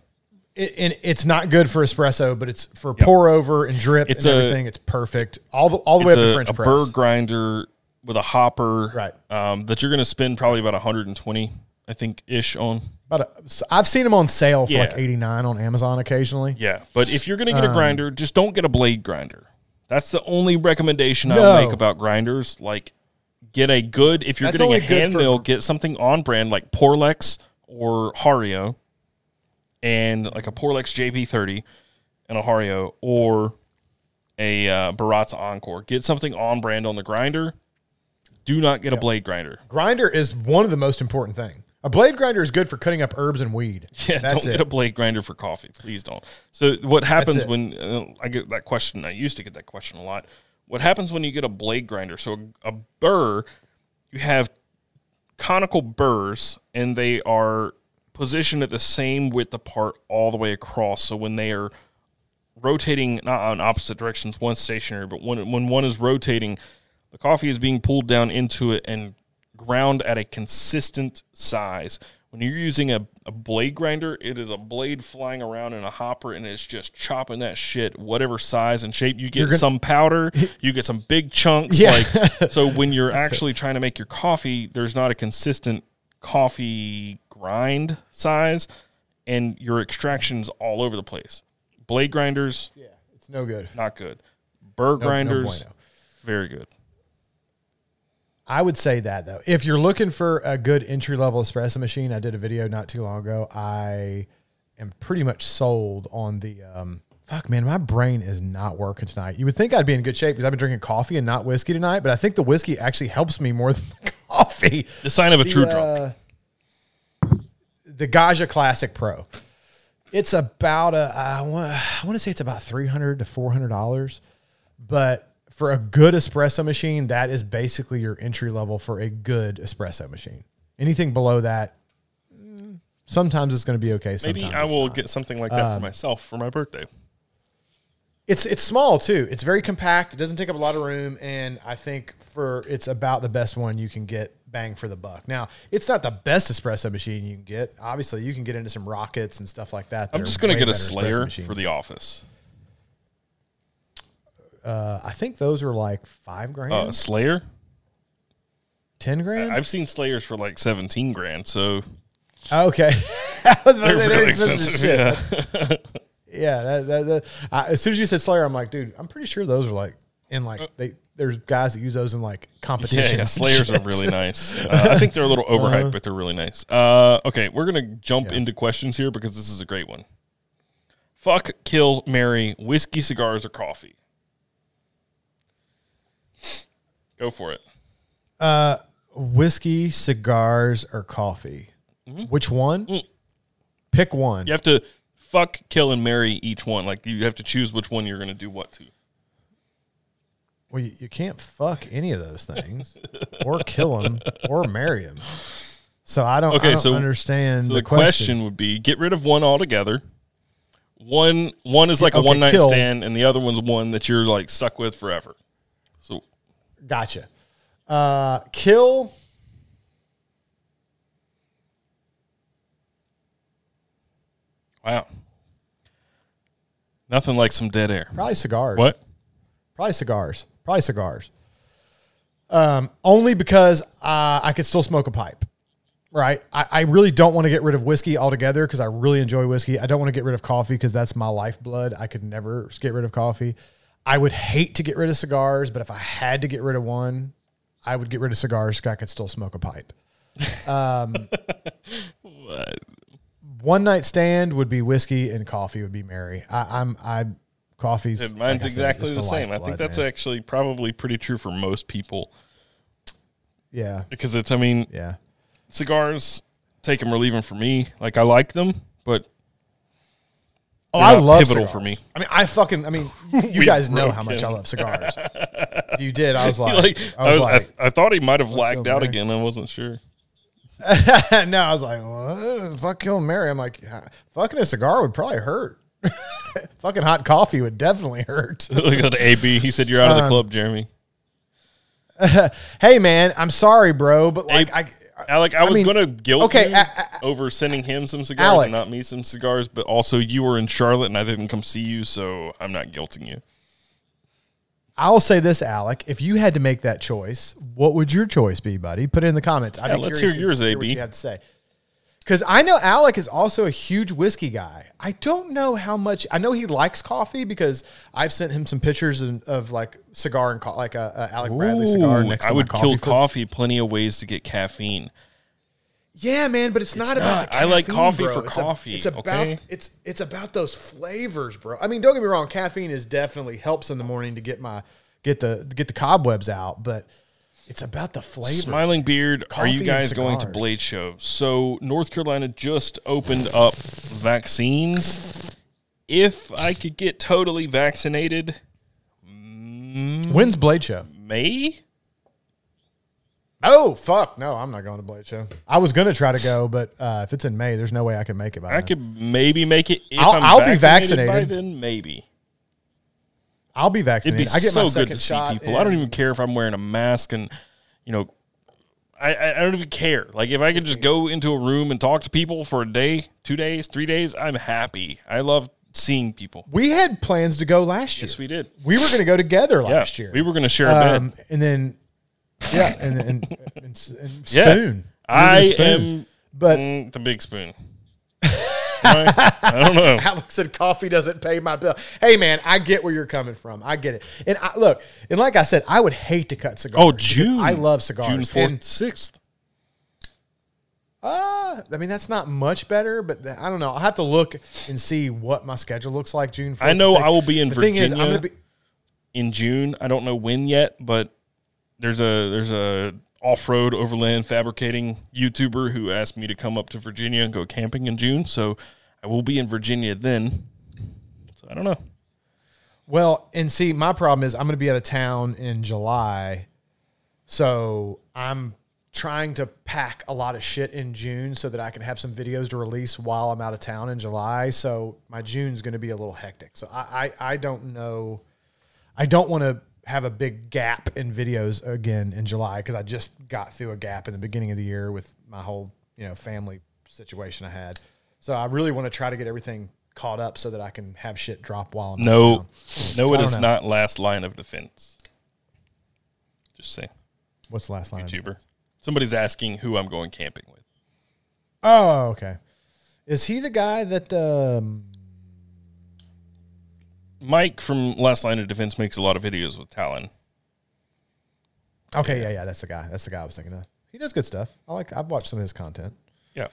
It, and it's not good for espresso, but it's for pour over and drip It's and a- everything. It's perfect. All the all the way It's up to a, French a press. burr grinder with a hopper, Right. Um, that you're going to spend probably about 120, I think, ish on. A, so I've seen them on sale for like eighty nine on Amazon occasionally. Yeah, but if you're going to Um, get a grinder, just don't get a blade grinder. That's the only recommendation No. I'll make about grinders. Like, get a good. If you're That's getting a hand mill, get something on brand like Porlex or Hario, and like a Porlex JP30 and a Hario or a uh, Baratza Encore. Get something on brand on the grinder. Do not get a blade grinder. Grinder is one of the most important thing. A blade grinder is good for cutting up herbs and weed. Yeah, that's don't it. get a blade grinder for coffee. Please don't. So what happens when uh, I get that question? I used to get that question a lot. What happens when you get a blade grinder? So a, a burr, you have conical burrs, and they are positioned at the same width apart all the way across. So when they are rotating, not on opposite directions, one stationary, but when when one is rotating, the coffee is being pulled down into it and ground at a consistent size. When you're using a, a blade grinder, it is a blade flying around in a hopper and it's just chopping that shit, whatever size and shape. You get gonna- some powder, you get some big chunks. Yeah. Like so when you're actually trying to make your coffee, there's not a consistent coffee grind size and your extraction's all over the place. Blade grinders, yeah, it's no good. not good. Burr No- no grinders, bueno. very good. I would say that though. If you're looking for a good entry level espresso machine, I did a video not too long ago. I am pretty much sold on the um fuck man, my brain is not working tonight. You would think I'd be in good shape because I've been drinking coffee and not whiskey tonight, but I think the whiskey actually helps me more than the coffee. The sign of a true the, drunk. uh, the Gaggia Classic Pro. It's about a I want I want to say it's about three hundred to four hundred dollars, but for a good espresso machine, that is basically your entry level for a good espresso machine. Anything below that, sometimes it's going to be okay. Maybe I will not. get something like that Um, for myself for my birthday. It's it's small too. It's very compact. It doesn't take up a lot of room, and I think for it's about the best one you can get bang for the buck. Now, it's not the best espresso machine you can get. Obviously, you can get into some rockets and stuff like that. that I'm just going to get a Slayer for the office. Uh, I think those are like five grand, Uh, Slayer? ten grand. I've seen Slayers for like 17 grand, so Oh, okay, I was about to they're say, really expensive as expensive. shit. Yeah. Yeah, that, that, that, I, as soon as you said Slayer, I'm like, dude, I'm pretty sure those are like in like they. There's guys that use those in like Uh, Yeah, Slayers are really nice. Uh, I think they're a little overhyped, but they're really nice. Uh, okay, we're gonna jump into questions here because this is a great one. Fuck, kill, marry, whiskey, cigars, or coffee. Go for it. Uh, whiskey, cigars, or coffee. Mm-hmm. Which one? Mm. Pick one. You have to fuck, kill, and marry each one. Like you have to choose which one you're gonna do what to. Well, you, you can't fuck any of those things, or kill them, or marry them. So I don't. Okay, I don't so- understand So the, the question. would be: get rid of one altogether. One one is like a one night stand, and the other one's one that you're like stuck with forever. Gotcha. Uh, kill. wow, nothing like some dead air. Probably cigars. What? Probably cigars. Probably cigars. Um, only because uh, I could still smoke a pipe. Right. I, I really don't want to get rid of whiskey altogether because I really enjoy whiskey. I don't want to get rid of coffee because that's my lifeblood. I could never get rid of coffee. I would hate to get rid of cigars, but if I had to get rid of one, I would get rid of cigars I could still smoke a pipe. Um, one night stand would be whiskey and coffee would be Mary. I, I'm I coffee's Mine's like I said, exactly the, same. I think that's man. actually probably pretty true for most people yeah because it's. I mean, yeah. cigars take them or leave them for me. Like I like them, but Oh, I not love pivotal cigars. for me. I mean, I fucking. I mean, you guys know how much him. I love cigars. You did. I was like, like I was I, like, I, I thought he might have lagged out there. again. I wasn't sure. no, I was like, what? fuck Kill Mary. I'm like, "Yeah, fucking a cigar would probably hurt. fucking hot coffee would definitely hurt. Look at the AB. He said you're out of the club, Jeremy. hey man, I'm sorry, bro, but like I, Alec, I was mean, going to guilt okay, you over sending him some cigars Alec. and not me some cigars, but also you were in Charlotte and I didn't come see you, so I'm not guilting you. I'll say this, Alec. If you had to make that choice, what would your choice be, buddy? Put it in the comments. I'd Yeah, be let's curious hear to yours, hear what AB. you have to say. Because I know Alec is also a huge whiskey guy. I don't know how much. I know he likes coffee because I've sent him some pictures of, of like cigar and co- like a, a Alec Bradley cigar Ooh, next to I would coffee kill for- coffee plenty of ways to get caffeine. Yeah, man, but it's, not about. not. The I like coffee bro. for It's a- coffee, it's about okay? it's it's about those flavors, bro. I mean, don't get me wrong. Caffeine is definitely helps in the morning to get my get the get the cobwebs out, but it's about the flavors. Smiling Beard, are you guys going to. Blade Show? So North Carolina just opened up vaccines. If I could get totally vaccinated, When's Blade Show? May Oh fuck, no, I'm not going to Blade Show. I was gonna try to go, but uh, if it's in May, there's no way I can make it by I then. could maybe make it. If I'll- I'm I'll be vaccinated by vaccinated. then, maybe. I'll be It'd vaccinated. be I get so my good to see people. I don't even care if I'm wearing a mask and, you know, I, I don't even care. Like if I could just go into a room and talk to people for a day, two days, three days, I'm happy. I love seeing people. We had plans to go last year. Yes, we did. We were gonna go together Yeah, last year. we were going to share a bed. um, and then yeah, and and, and, and, and Yeah. spoon. I spoon. am But- mm, the big spoon. Why? I don't know. Alex said coffee doesn't pay my bill. Hey man, I get where you're coming from. I get it. And I, look, and like I said, I would hate to cut cigars. Oh, June. I love cigars. June fourth, sixth. uh, I mean, that's not much better, but I don't know. I'll have to look and see what my schedule looks like June 4th. I know I will be in the thing is, I'm Virginia. gonna be. in June. I don't know when yet, but there's a there's a off-road overland fabricating YouTuber who asked me to come up to Virginia and go camping in June. So I will be in Virginia then. So I don't know. Well, and see, my problem is I'm going to be out of town in July. So I'm trying to pack a lot of shit in June so that I can have some videos to release while I'm out of town in July. So my June's going to be a little hectic. So I, I, I don't know. I don't want to have a big gap in videos again in July because I just got through a gap in the beginning of the year with my whole, you know, family situation I had. So I really want to try to get everything caught up so that I can have shit drop while I'm No, town. no, It is know. not last line of defense. Just say What's the last line? YouTuber. Somebody's asking who I'm going camping with. Oh, okay. Is he the guy that? Um, Mike from Last Line of Defense makes a lot of videos with Talon. okay, yeah, yeah, that's the guy. That's the guy I was thinking of. He does good stuff. I like. I've watched some of his content. Yeah.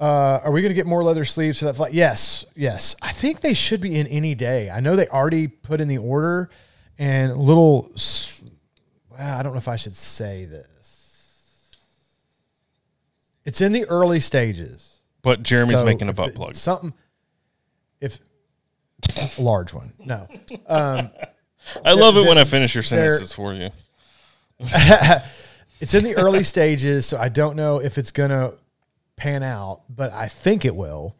Uh, are we going to get more leather sleeves for that flight? Yes, yes. I think they should be in any day. I know they already put in the order, and little. s- Well, I don't know if I should say this. It's in the early stages. But Jeremy's So making a butt plug. Something. If a large one, no. Um, I love it the- when I finish your sentences for you. it's in the early stages, so I don't know if it's gonna pan out, but I think it will.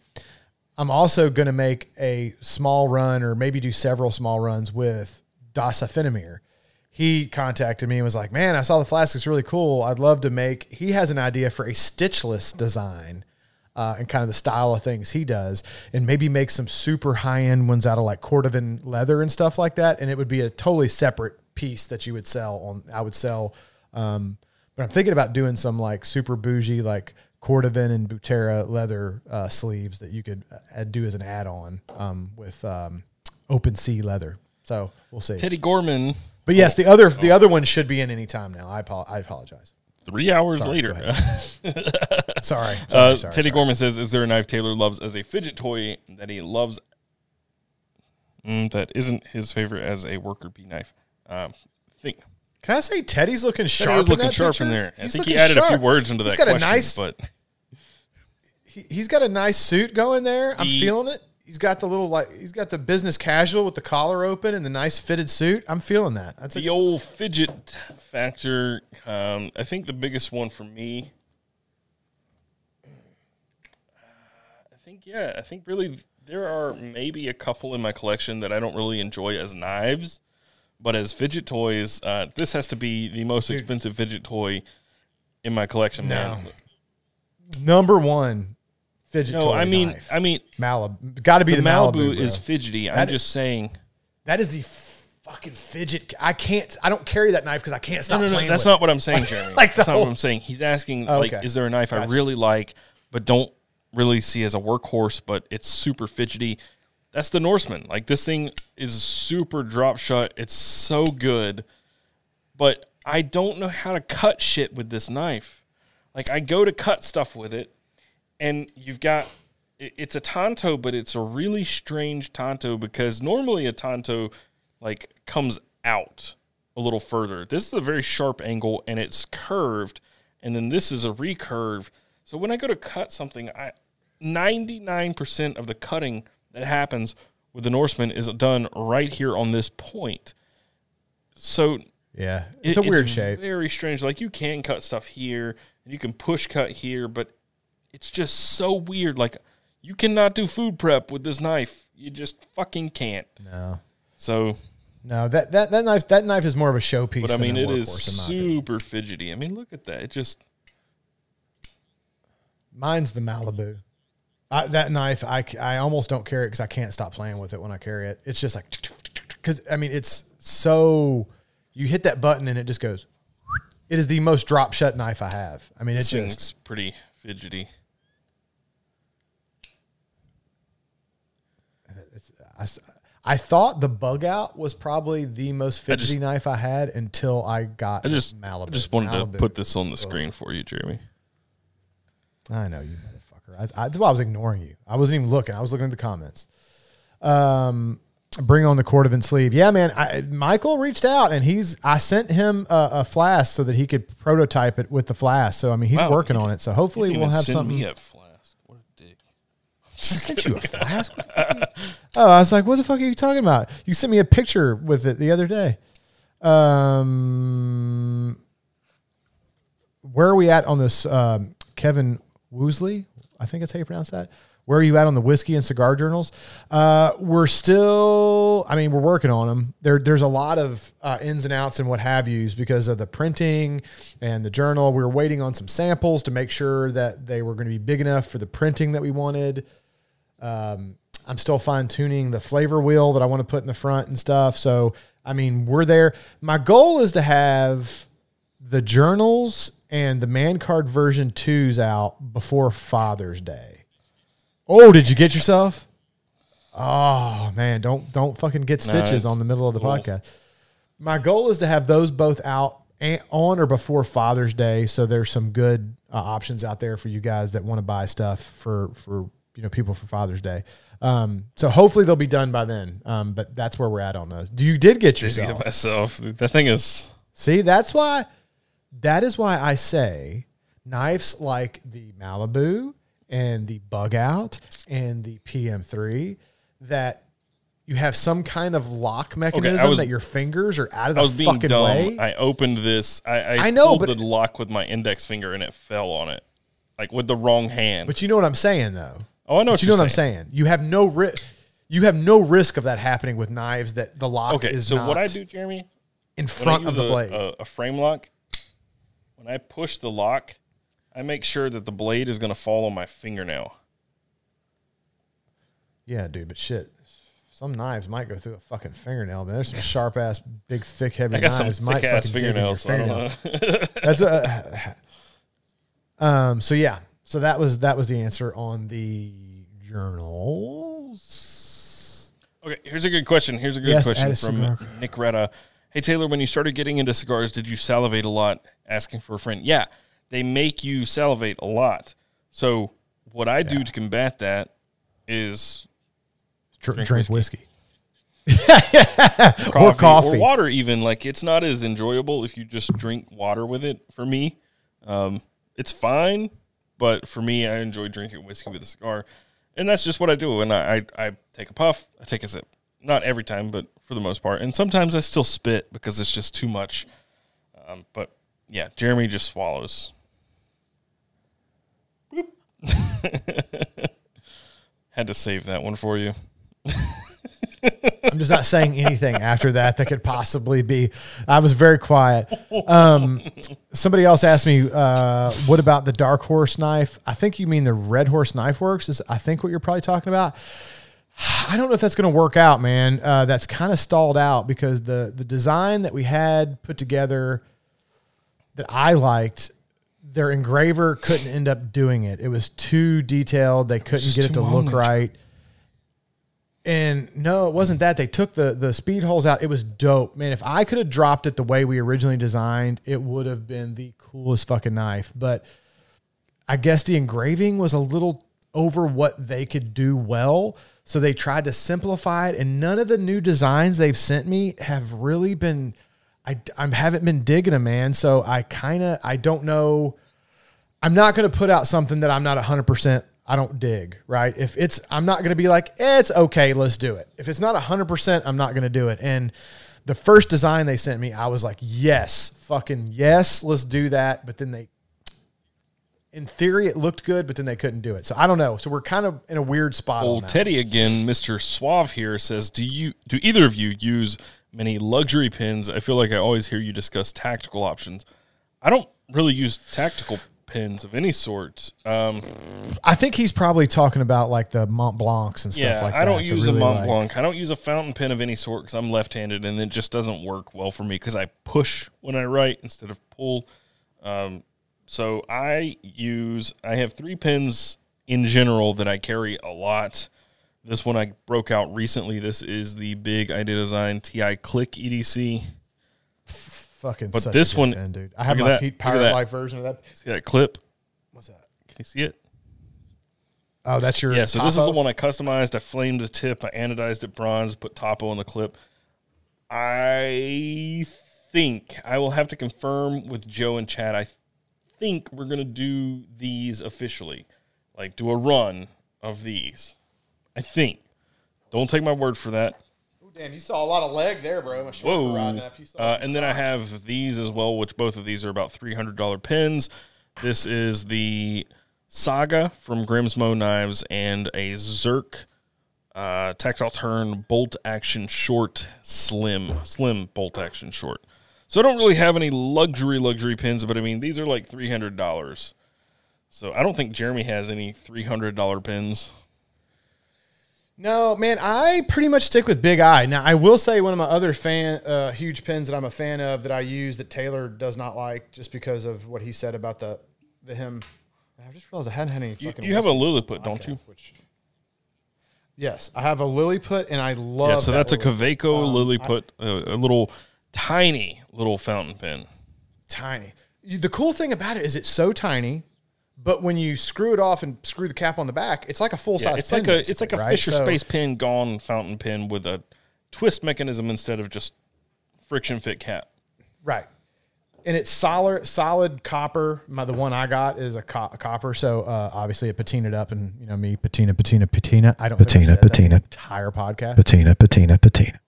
I'm also gonna make a small run, or maybe do several small runs with Dasa Finamir. He contacted me and was like, "Man, I saw the flask; it's really cool. I'd love to make." He has an idea for a stitchless design. Uh, and kind of the style of things he does, and maybe make some super high end ones out of like Cordovan leather and stuff like that. And it would be a totally separate piece that you would sell on. I would sell um, but I'm thinking about doing some like super bougie, like Cordovan and Buttero leather uh, sleeves that you could uh, do as an add-on um, with um, open sea leather. So we'll see. Teddy Gorman, But yes, the other the other one should be in any time now. I, apo- I apologize. Three hours Sorry, later. Sorry. Sorry, Uh, sorry, Teddy. Gorman says, "Is there a knife Taylor loves as a fidget toy that he loves mm, that isn't his favorite as a worker bee knife?" Um, think Can I say Teddy's looking sharp? Teddy was in looking that sharp picture? in there. I think he added a few words into He's that got question, a nice. but he, he's got a nice suit going there. I'm He- feeling it he's got the little like he's got the business casual with the collar open and the nice fitted suit. I'm feeling that. That's the a- old fidget factor. Um, I think the biggest one for me. Uh, I think yeah. I think really there are maybe a couple in my collection that I don't really enjoy as knives, but as fidget toys, uh, this has to be the most expensive fidget toy in my collection now. Number one fidget no. I mean, knife. I mean, Malibu. Got to be the, the, Malibu, Malibu, is fidgety. I'm That is- just saying. that is the fucking fidget. I can't. I don't carry that knife because I can't stop no, no, playing. that's not what I'm saying, Jeremy. like that's not what whole- I'm saying. He's asking, Oh, like, is there a knife I really like, but don't really see as a workhorse, but it's super fidgety? That's the Norseman. Like, this thing is super drop shut. It's so good, but I don't know how to cut shit with this knife. Like, I go to cut stuff with it, and you've got it's a tanto, but it's a really strange tanto because normally a tanto like comes out a little further. This is a very sharp angle and it's curved, and then this is a recurve. So when I go to cut something, I 99% of the cutting that happens with the Norseman is done right here on this point. So Yeah, it's it- a weird shape. Very strange. Like you can cut stuff here, and you can push cut here, but it's just so weird. Like you cannot do food prep with this knife. You just fucking can't. No, So, no. That that that knife that knife is more of a showpiece. but I mean, it is super fidgety. I mean, look at that. It just Mine's the Malibu. I, that knife, I, I almost don't carry it because I can't stop playing with it when I carry it. It's just like, because I mean, it's so, you hit that button and it just goes. It is the most drop shut knife I have. I mean, it's just, pretty fidgety. I, I thought the bug out was probably the most fidgety just- knife I had until I got I just Malibu. I just wanted Malibu. to put this on the screen for you, Jeremy. I know you motherfucker. I, I, that's why I was ignoring you. I wasn't even looking. I was looking at the comments. Um, bring on the Cordovan sleeve. Yeah, man. I, Michael reached out and he's. I sent him a, a flask so that he could prototype it with the flask. So I mean, he's Wow. working on it. So hopefully we'll have something. me a flask. What a dick. I sent you a flask. oh, I was like, what the fuck are you talking about? You sent me a picture with it the other day. Um, where are we at on this? Um, Kevin Woosley, I think that's how you pronounce that. Where are you at on the whiskey and cigar journals? Uh, we're still, I mean, we're working on them. There, there's a lot of uh, ins and outs and what have yous because of the printing and the journal. We were waiting on some samples to make sure that they were going to be big enough for the printing that we wanted. Um, I'm still fine tuning the flavor wheel that I want to put in the front and stuff. So, I mean, we're there. My goal is to have the journals and the man card version twos out before Father's Day. Oh, did you get yourself? Oh man, don't don't fucking get stitches it's- on the middle of the a podcast. My goal is to have those both out and on or before Father's Day, so there's some good uh, options out there for you guys that want to buy stuff for for you know people for Father's Day. Um, so hopefully they'll be done by then. Um, but that's where we're at on those. Do you did get Did yourself? get myself. That thing is See, that's why that is why I say knives like the Malibu and the Bug Out and the PM3 that you have some kind of lock mechanism was- that your fingers are out of I the was being fucking dumb. way. I opened this. I, I, I know, pulled but- the lock with my index finger and it fell on it, like with the wrong hand. but you know what I'm saying though. Oh, I know. What you know what I'm saying. You have no risk. You have no risk of that happening with knives that the lock Okay, is so what I do, Jeremy, in front of the a, blade. a, a frame lock, when I push the lock, I make sure that the blade is going to fall on my fingernail. Yeah, dude, but shit. Some knives might go through a fucking fingernail, man. there's some sharp ass, big, thick, heavy I got some knives might thick ass fucking dig in your fingernails. So I don't know. That's a. Um. So yeah. So that was that was the answer on the journals. Okay, here's a good question. Here's a good Yes, question a from cigar. Nick Retta. Hey Taylor, when you started getting into cigars, did you salivate a lot asking for a friend? Yeah, they make you salivate a lot. So what I do to combat that is Dr- drink, Drink whiskey. coffee, or coffee. or water. Even like it's not as enjoyable if you just drink water with it. For me, um, it's fine, but for me, I enjoy drinking whiskey with a cigar, and that's just what I do. And I, I, I take a puff, I take a sip. Not every time, but for the most part. And sometimes I still spit because it's just too much. Um, but yeah, Jeremy just swallows. Had to save that one for you. I'm just not saying anything after that that could possibly be. I was very quiet. Um, somebody else asked me, uh, "What about the Dark Horse knife?" I think you mean the Red Horse Knife Works. Is I think what you're probably talking about. I don't know if that's going to work out, man. Uh, that's kind of stalled out because the the design that we had put together that I liked, their engraver couldn't end up doing it. It was too detailed. They couldn't get it to look right. And no, it wasn't that. They took the the speed holes out. It was dope, man. If I could have dropped it the way we originally designed, it would have been the coolest fucking knife. But I guess the engraving was a little over what they could do well. So they tried to simplify it, and none of the new designs they've sent me have really been. I, I haven't been digging them, man. So I kind of I don't know. I'm not going to put out something that I'm not 100 percent I don't dig, right? If it's, I'm not going to be like, eh, it's okay, let's do it. If it's not 100%, I'm not going to do it. And the first design they sent me, I was like, yes, fucking yes, let's do that. But then they, in theory, it looked good, but then they couldn't do it. So I don't know. So we're kind of in a weird spot. Old. Teddy again, Mr. Suave here says, "Do you do either of you use many luxury pins? I feel like I always hear you discuss tactical options. I don't really use tactical pins of any sort. Um, I think he's probably talking about like the Mont Blancs and stuff yeah, like that. I don't use really, a Mont like- Blanc. I don't use a fountain pen of any sort because I'm left-handed, and it just doesn't work well for me because I push when I write instead of pull. Um, so I use. I have three pins in general that I carry a lot. This one I broke out recently. This is the big Idea Design TI Click EDC. Fucking But such this one- dude. I have my that. Pete Look Power that. Life version of that. See that clip? What's that? Can you see it? Oh, that's your Yeah, so this is the one I customized. I flamed the tip. I anodized it bronze, put topo on the clip. I think I will have to confirm with Joe and Chad. I think we're going to do these officially, like do a run of these. I think. Don't take my word for that. Damn, you saw a lot of leg there, bro. My shorts Whoa. riding up. Uh, and then I have these as well, which both of these are about $300 pins. This is the Saga from Grimsmo Knives and a Zerk uh, tactile turn bolt action short slim, slim bolt action short. So I don't really have any luxury, luxury pins, but I mean, these are like $300. So I don't think Jeremy has any $300 pins. No, man, I pretty much stick with Big Eye. Now, I will say one of my other fan, uh, huge pins that I'm a fan of that I use that Taylor does not like just because of what he said about the the him. I just realized I hadn't had any You, fucking. you have a Lilliput, don't you? Which, yes, I have a Lilliput, and I love. Yeah, so that that's a Lilliput. Kaweco Um, Lilliput, a, a little tiny little fountain pen. tiny. The cool thing about it is it's so tiny, but when you screw it off and screw the cap on the back, it's like a full Yeah, size. it's pen, like a it's like a right? Fisher So- Space pen gone fountain pen with a twist mechanism instead of just friction fit cap. Right. And it's solid, solid copper. My the one I got is a, co- a copper, so uh, obviously it patinaed up, and you know me, patina, patina, patina. I don't think I've Patina, said that the patina. entire podcast. Patina, patina, patina.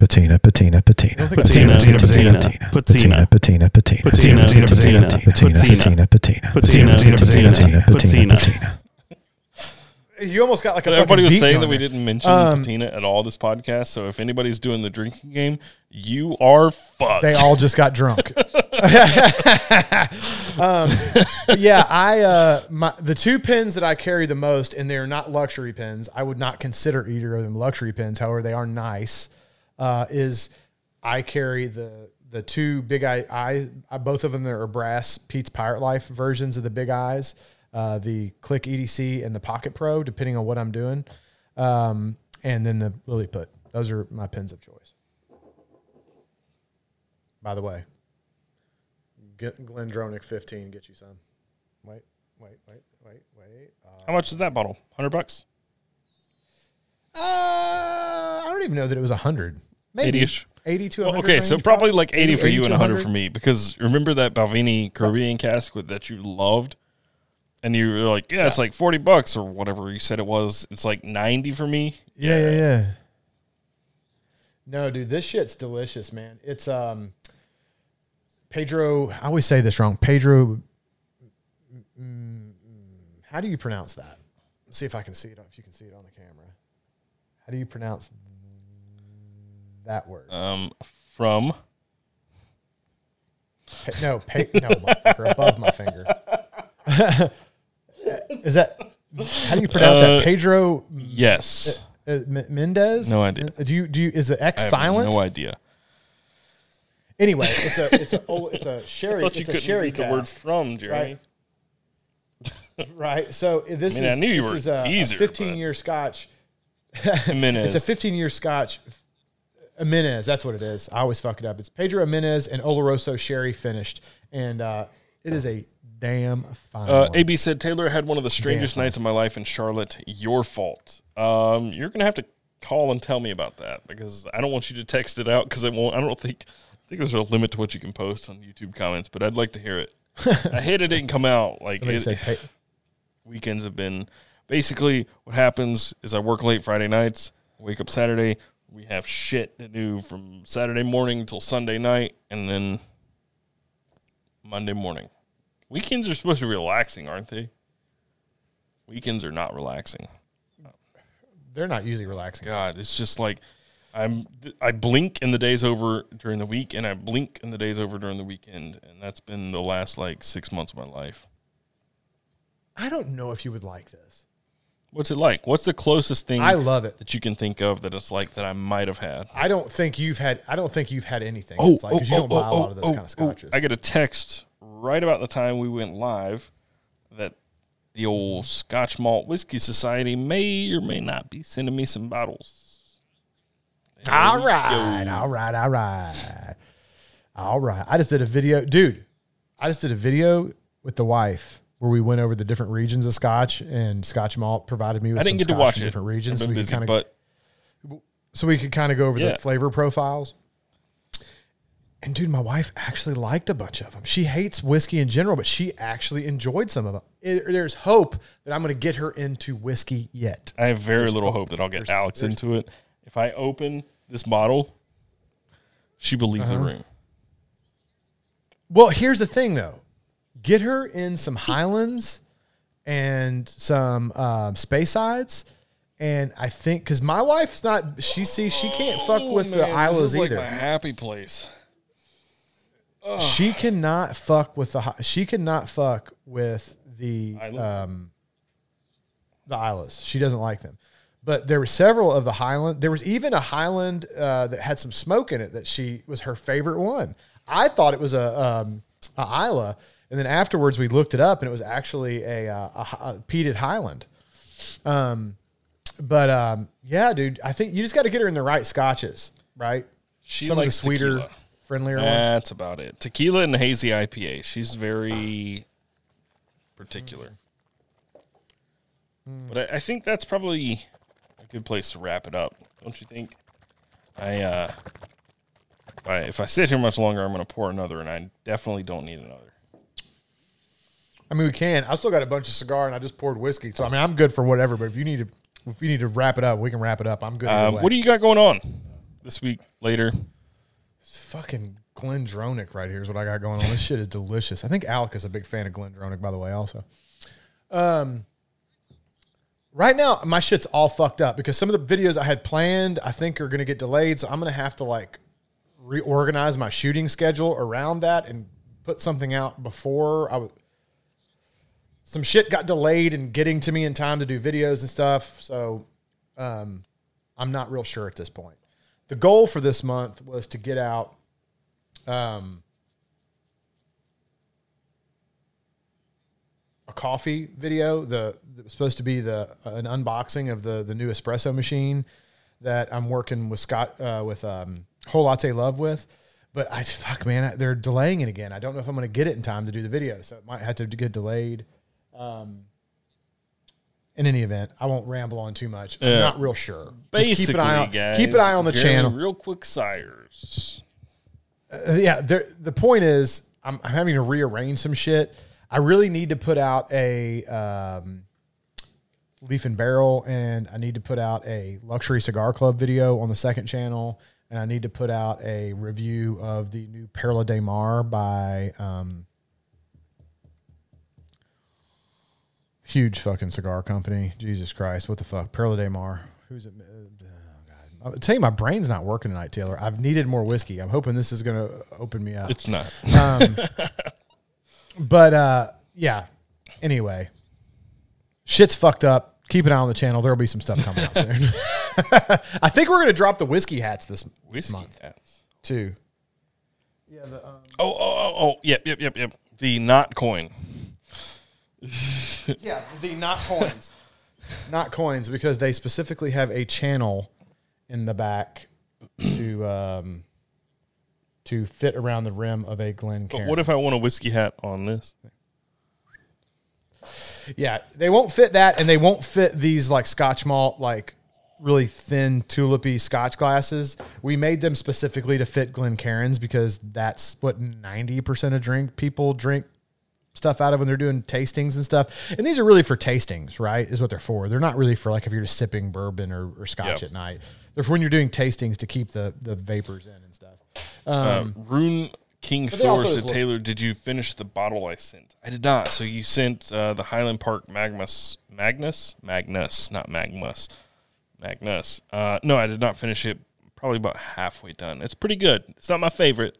Patina, patina, patina. think I've said Patina, patina, patina, patina. patina, patina, patina. Patina, patina, patina. patina, patina, patina. Patina, patina, patina. patina, Patina. You almost got like a. Everybody was saying that we didn't mention Um, patina at all this podcast. So if anybody's doing the drinking game, you are fucked. They all just got drunk. um, yeah, I uh, my the two pins that I carry the most, and they're not luxury pins. I would not consider either of them luxury pins. However, they are nice. Uh, is I carry the the two big eye eyes. I, both of them are brass Pete's Pirate Life versions of the big eyes. Uh, the Click EDC and the Pocket Pro, depending on what I'm doing, um, and then the Lily Lilliput. Those are my pins of choice. By the way, GlenDronach 15, get you some. Wait, wait, wait, wait, wait. Uh, How much is that bottle? Hundred bucks. uh, I don't even know that it was 100. Maybe 80-ish. 80 to Well, 100. okay, so range, probably like eighty for you to and hundred 100. for me because remember that Balvenie Caribbean cask with, that you loved, and you were like, yeah, it's like forty bucks or whatever you said it was. It's like ninety for me. Yeah, yeah, yeah. No, dude, this shit's delicious, man. It's um Pedro, I always say this wrong. Pedro mm, how do you pronounce that? Let's see if I can see it. If you can see it on the camera. How do you pronounce that word? Um, from Pa- no, pa- no, motherfucker, above my finger. Is that how do you pronounce Uh, that? Pedro yes, uh, M- Mendez? No idea. Uh, Do you do you is the X I have silent? No idea. Anyway, it's a it's a oh, it's a sherry. thought you it's a couldn't sherry read the cask, word from, Jeremy. right? So this I mean, I is knew you this were is a, 15 but- year Scotch. Jimenez. It's a 15 year Scotch. Jimenez, that's what it is. I always fuck it up. It's Pedro Ximénez and Oloroso sherry finished, and uh, it is a damn fine. Uh, one. AB said Taylor had one of the strangest fine. nights of my life in Charlotte. Your fault. Um, you're gonna have to call and tell me about that because I don't want you to text it out because I won't. I don't think. I think there's a limit to what you can post on YouTube comments, but I'd like to hear it. I hate it didn't come out. Like it- said, "Hey, weekends have been basically what happens is I work late Friday nights, wake up Saturday, we have shit to do from Saturday morning till Sunday night, and then Monday morning. Weekends are supposed to be relaxing, aren't they? Weekends are not relaxing. they're not usually relaxing. God, it's just like I'm I blink and the day's over during the week and I blink and the day's over during the weekend and that's been the last like 6 months of my life. I don't know if you would like this. What's it like? What's the closest thing I love it. that you can think of that it's like that I might have had? I don't think you've had. I don't think you've had anything. Oh, it's like, 'cause you oh, don't buy a oh, lot of those kind of scotches. I get a text right about the time we went live that the old Scotch Malt Whiskey Society may or may not be sending me some bottles. all right, all right, all right, all right. I just did a video, dude. I just did a video with the wife where we went over the different regions of Scotch, and Scotch Malt provided me with I didn't get to watch it. different regions. So we busy, could kind of but so we could kind of go over Yeah. the flavor profiles. And dude, my wife actually liked a bunch of them. She hates whiskey in general, but she actually enjoyed some of them. It- there's hope that I'm going to get her into whiskey yet. I have very little hope that I'll get Alex into it. If I open this bottle, she will leave Uh-huh. the room. Well, here's the thing though. Get her in some Highlands and some um, Speysides. And I think because my wife's not, she sees she can't fuck with the Oh, this Islays is like either. my happy place. she cannot fuck with the she cannot fuck with the um the Islays. She doesn't like them. But there were several of the Highland. There was even a Highland uh, that had some smoke in it that she was her favorite one. I thought it was a um, a Islay, and then afterwards we looked it up, and it was actually a, uh, a, a peated Highland. Um, but um, yeah, dude, I think you just got to get her in the right scotches, right? She Some of the sweeter, tequila. friendlier ones. That's about it. Tequila and hazy IPA. She's very particular. Hmm. But I, I think that's probably a good place to wrap it up, don't you think? I uh, if I, if I sit here much longer, I'm going to pour another, and I definitely don't need another. I mean, we can. I still got a bunch of cigar, and I just poured whiskey. So I mean, I'm good for whatever. But if you need to, if you need to wrap it up, we can wrap it up. I'm good. Um, what do you got going on this week? Later, fucking GlenDronach right here is what I got going on. This shit is delicious. I think Alec is a big fan of GlenDronach, by the way. Also, um, right now my shit's all fucked up because some of the videos I had planned, I think, are gonna get delayed. So I'm gonna have to like reorganize my shooting schedule around that and put something out before I was. Some shit got delayed in getting to me in time to do videos and stuff. So um, I'm not real sure at this point. The goal for this month was to get out um, a coffee video. The that was supposed to be the an unboxing of the the new espresso machine that I'm working with Scott uh, with um, Whole Latte Love with. But I fuck man, I- they're delaying it again. I don't know if I'm going to get it in time to do the video, so it might have to get delayed. Um, in any event, I won't ramble on too much. I'm not real sure. basically, Just keep an eye on, guys, keep an eye on the channel. Real quick, sires. Uh, yeah, there, the point is, I'm, I'm having to rearrange some shit. I really need to put out a um, leaf and barrel, and I need to put out a luxury cigar club video on the second channel, and I need to put out a review of the new Perla de Mar by um, huge fucking cigar company. Jesus Christ, what the fuck? Perla de Mar. Who's it? Oh God, I'll tell you, my brain's not working tonight, Taylor. I've needed more whiskey. I'm hoping this is gonna open me up. It's not. But uh, yeah. Anyway, shit's fucked up. Keep an eye on the channel. There'll be some stuff coming out soon. I think we're gonna drop the whiskey hats this, this Whiskey month hats. too. yeah Oh, oh, oh, oh, yep, yep, yep, yep. The not coin. Yeah, the not coins, not coins, because they specifically have a channel in the back to um, to fit around the rim of a Glen But what if I want a whiskey hat on this? Yeah, they won't fit that, and they won't fit these like Scotch malt, like really thin tulipy Scotch glasses. We made them specifically to fit Glencairns because that's what ninety percent of drink people drink stuff out of when they're doing tastings and stuff. And these are really for tastings, right? Is what they're for. They're not really for like if you're just sipping bourbon or, or Scotch Yeah. at night. They're for when you're doing tastings to keep the the vapors in and stuff. Um, Rune King Thor said, Taylor, did you finish the bottle I sent? I did not. So you sent uh, the Highland Park Magnus, Magnus, Magnus, not Magnus, Magnus. Uh, no, I did not finish it. Probably about halfway done. It's pretty good. It's not my favorite,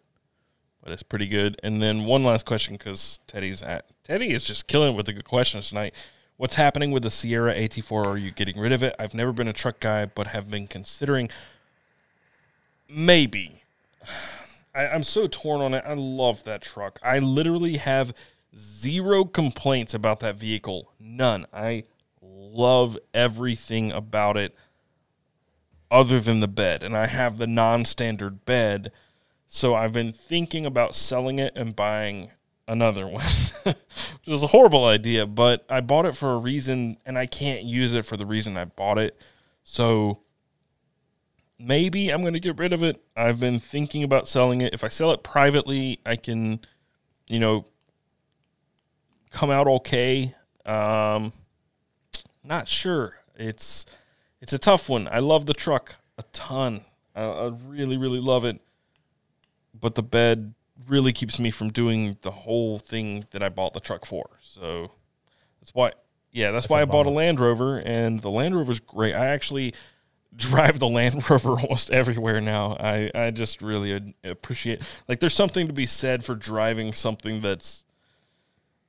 but it's pretty good. And then one last question because Teddy's at Teddy is just killing it with the good questions tonight. What's happening with the Sierra AT4? Are you getting rid of it? I've never been a truck guy, but have been considering maybe. I, I'm so torn on it. I love that truck. I literally have zero complaints about that vehicle. None. I love everything about it other than the bed. And I have the non standard bed. So I've been thinking about selling it and buying another one. Which is a horrible idea, but I bought it for a reason and I can't use it for the reason I bought it. So maybe I'm going to get rid of it. I've been thinking about selling it. If I sell it privately, I can, you know, come out okay. Um, not sure. It's it's a tough one. I love the truck a ton. I, I really really love it, but the bed really keeps me from doing the whole thing that I bought the truck for. So that's why. Yeah, that's, why I bought a Land Rover, and the Land Rover's great. I actually drive the Land Rover almost everywhere now. I, I just really appreciate like there's something to be said for driving something that's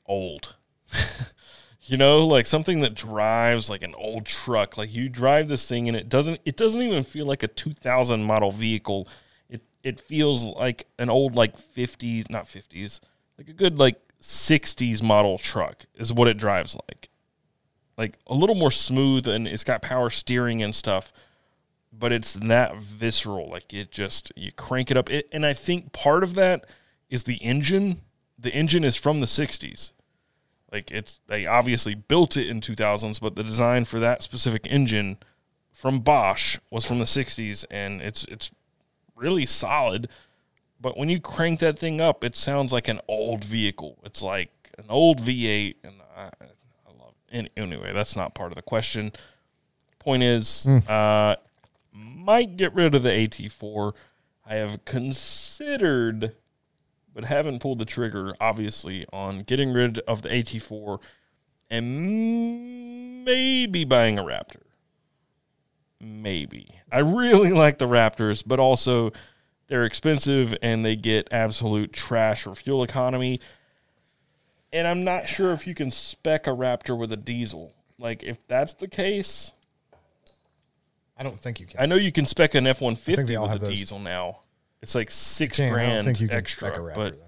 old. you know, like something that drives like an old truck. Like you drive this thing and it doesn't it doesn't even feel like a 2000 model vehicle. It feels like an old like 50s, not 50s, like a good like 60s model truck is what it drives like. Like a little more smooth and it's got power steering and stuff but it's that visceral like it just you crank it up. It, and i think part of that is the engine. The engine is from the 60s like it's they obviously built it in 2000s but the design for that specific engine from bosch was from the 60s and it's it's really solid but when you crank that thing up it sounds like an old vehicle it's like an old v8 and i, I love it. anyway that's not part of the question point is uh might get rid of the AT4. I have considered, but haven't pulled the trigger, obviously, on getting rid of the AT4 and maybe buying a Raptor. Maybe. I really like the Raptors, but also they're expensive and they get absolute trash for fuel economy. And I'm not sure if you can spec a Raptor with a diesel. Like, if that's the case, I don't think you can. I know you can spec an F one fifty with a those. diesel now. It's like six I grand think you can extra, Raptor, but though.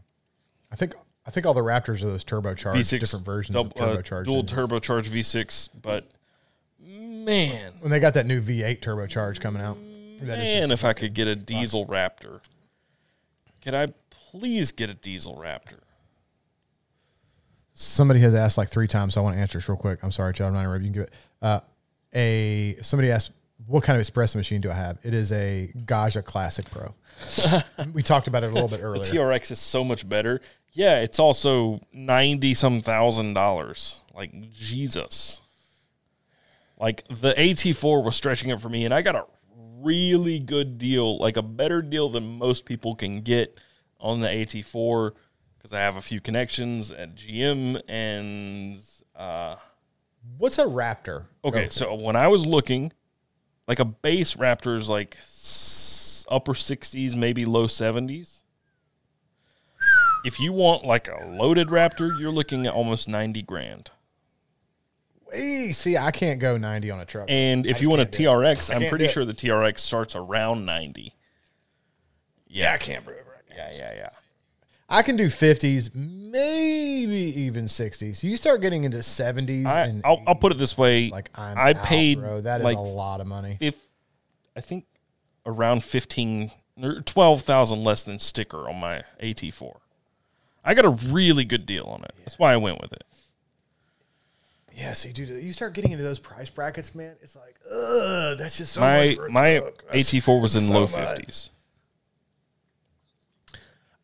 I think I think all the Raptors are those turbocharged, V6 different versions double- of uh, dual engines. turbocharged V six. But man, when they got that new V8 turbocharged coming out. That is man, just- if I could get a diesel Raptor, could I please get a diesel Raptor? somebody has asked like three times, so I want to answer this real quick. I'm sorry, Chad, I'm not interrupting. You can give it. Uh, a somebody asked, "What kind of espresso machine do I have?" It is a Gaggia Classic Pro. we talked about it a little bit earlier. The. TRX is so much better. Yeah, it's also ninety some thousand dollars. Like Jesus. Like the AT4 was stretching it for me, and I got a really good deal, like a better deal than most people can get on the AT4 because I have a few connections at GM and uh, What's a Raptor? Okay, so when I was looking, like a base Raptor is like s- upper 60s, maybe low 70s. If you want like a loaded Raptor, you're looking at almost 90 grand. Hey, see, I can't go 90 on a truck. And if you want a can't do it. TRX, I'm pretty sure the TRX starts around 90. Yeah, I can't prove it. yeah, yeah, yeah. I can do 50s, maybe even 60s. You start getting into 70s I, and I'll, I'll put it this way. like I'm I out, paid bro. That is like a lot of money. if I think around 15 or 12,000 less than sticker on my AT4. I got a really good deal on it. That's why I went with it. Yeah, see, dude, you start getting into those price brackets, man. It's like, ugh, that's just so my much for a my truck. AT4 was in so low 50s.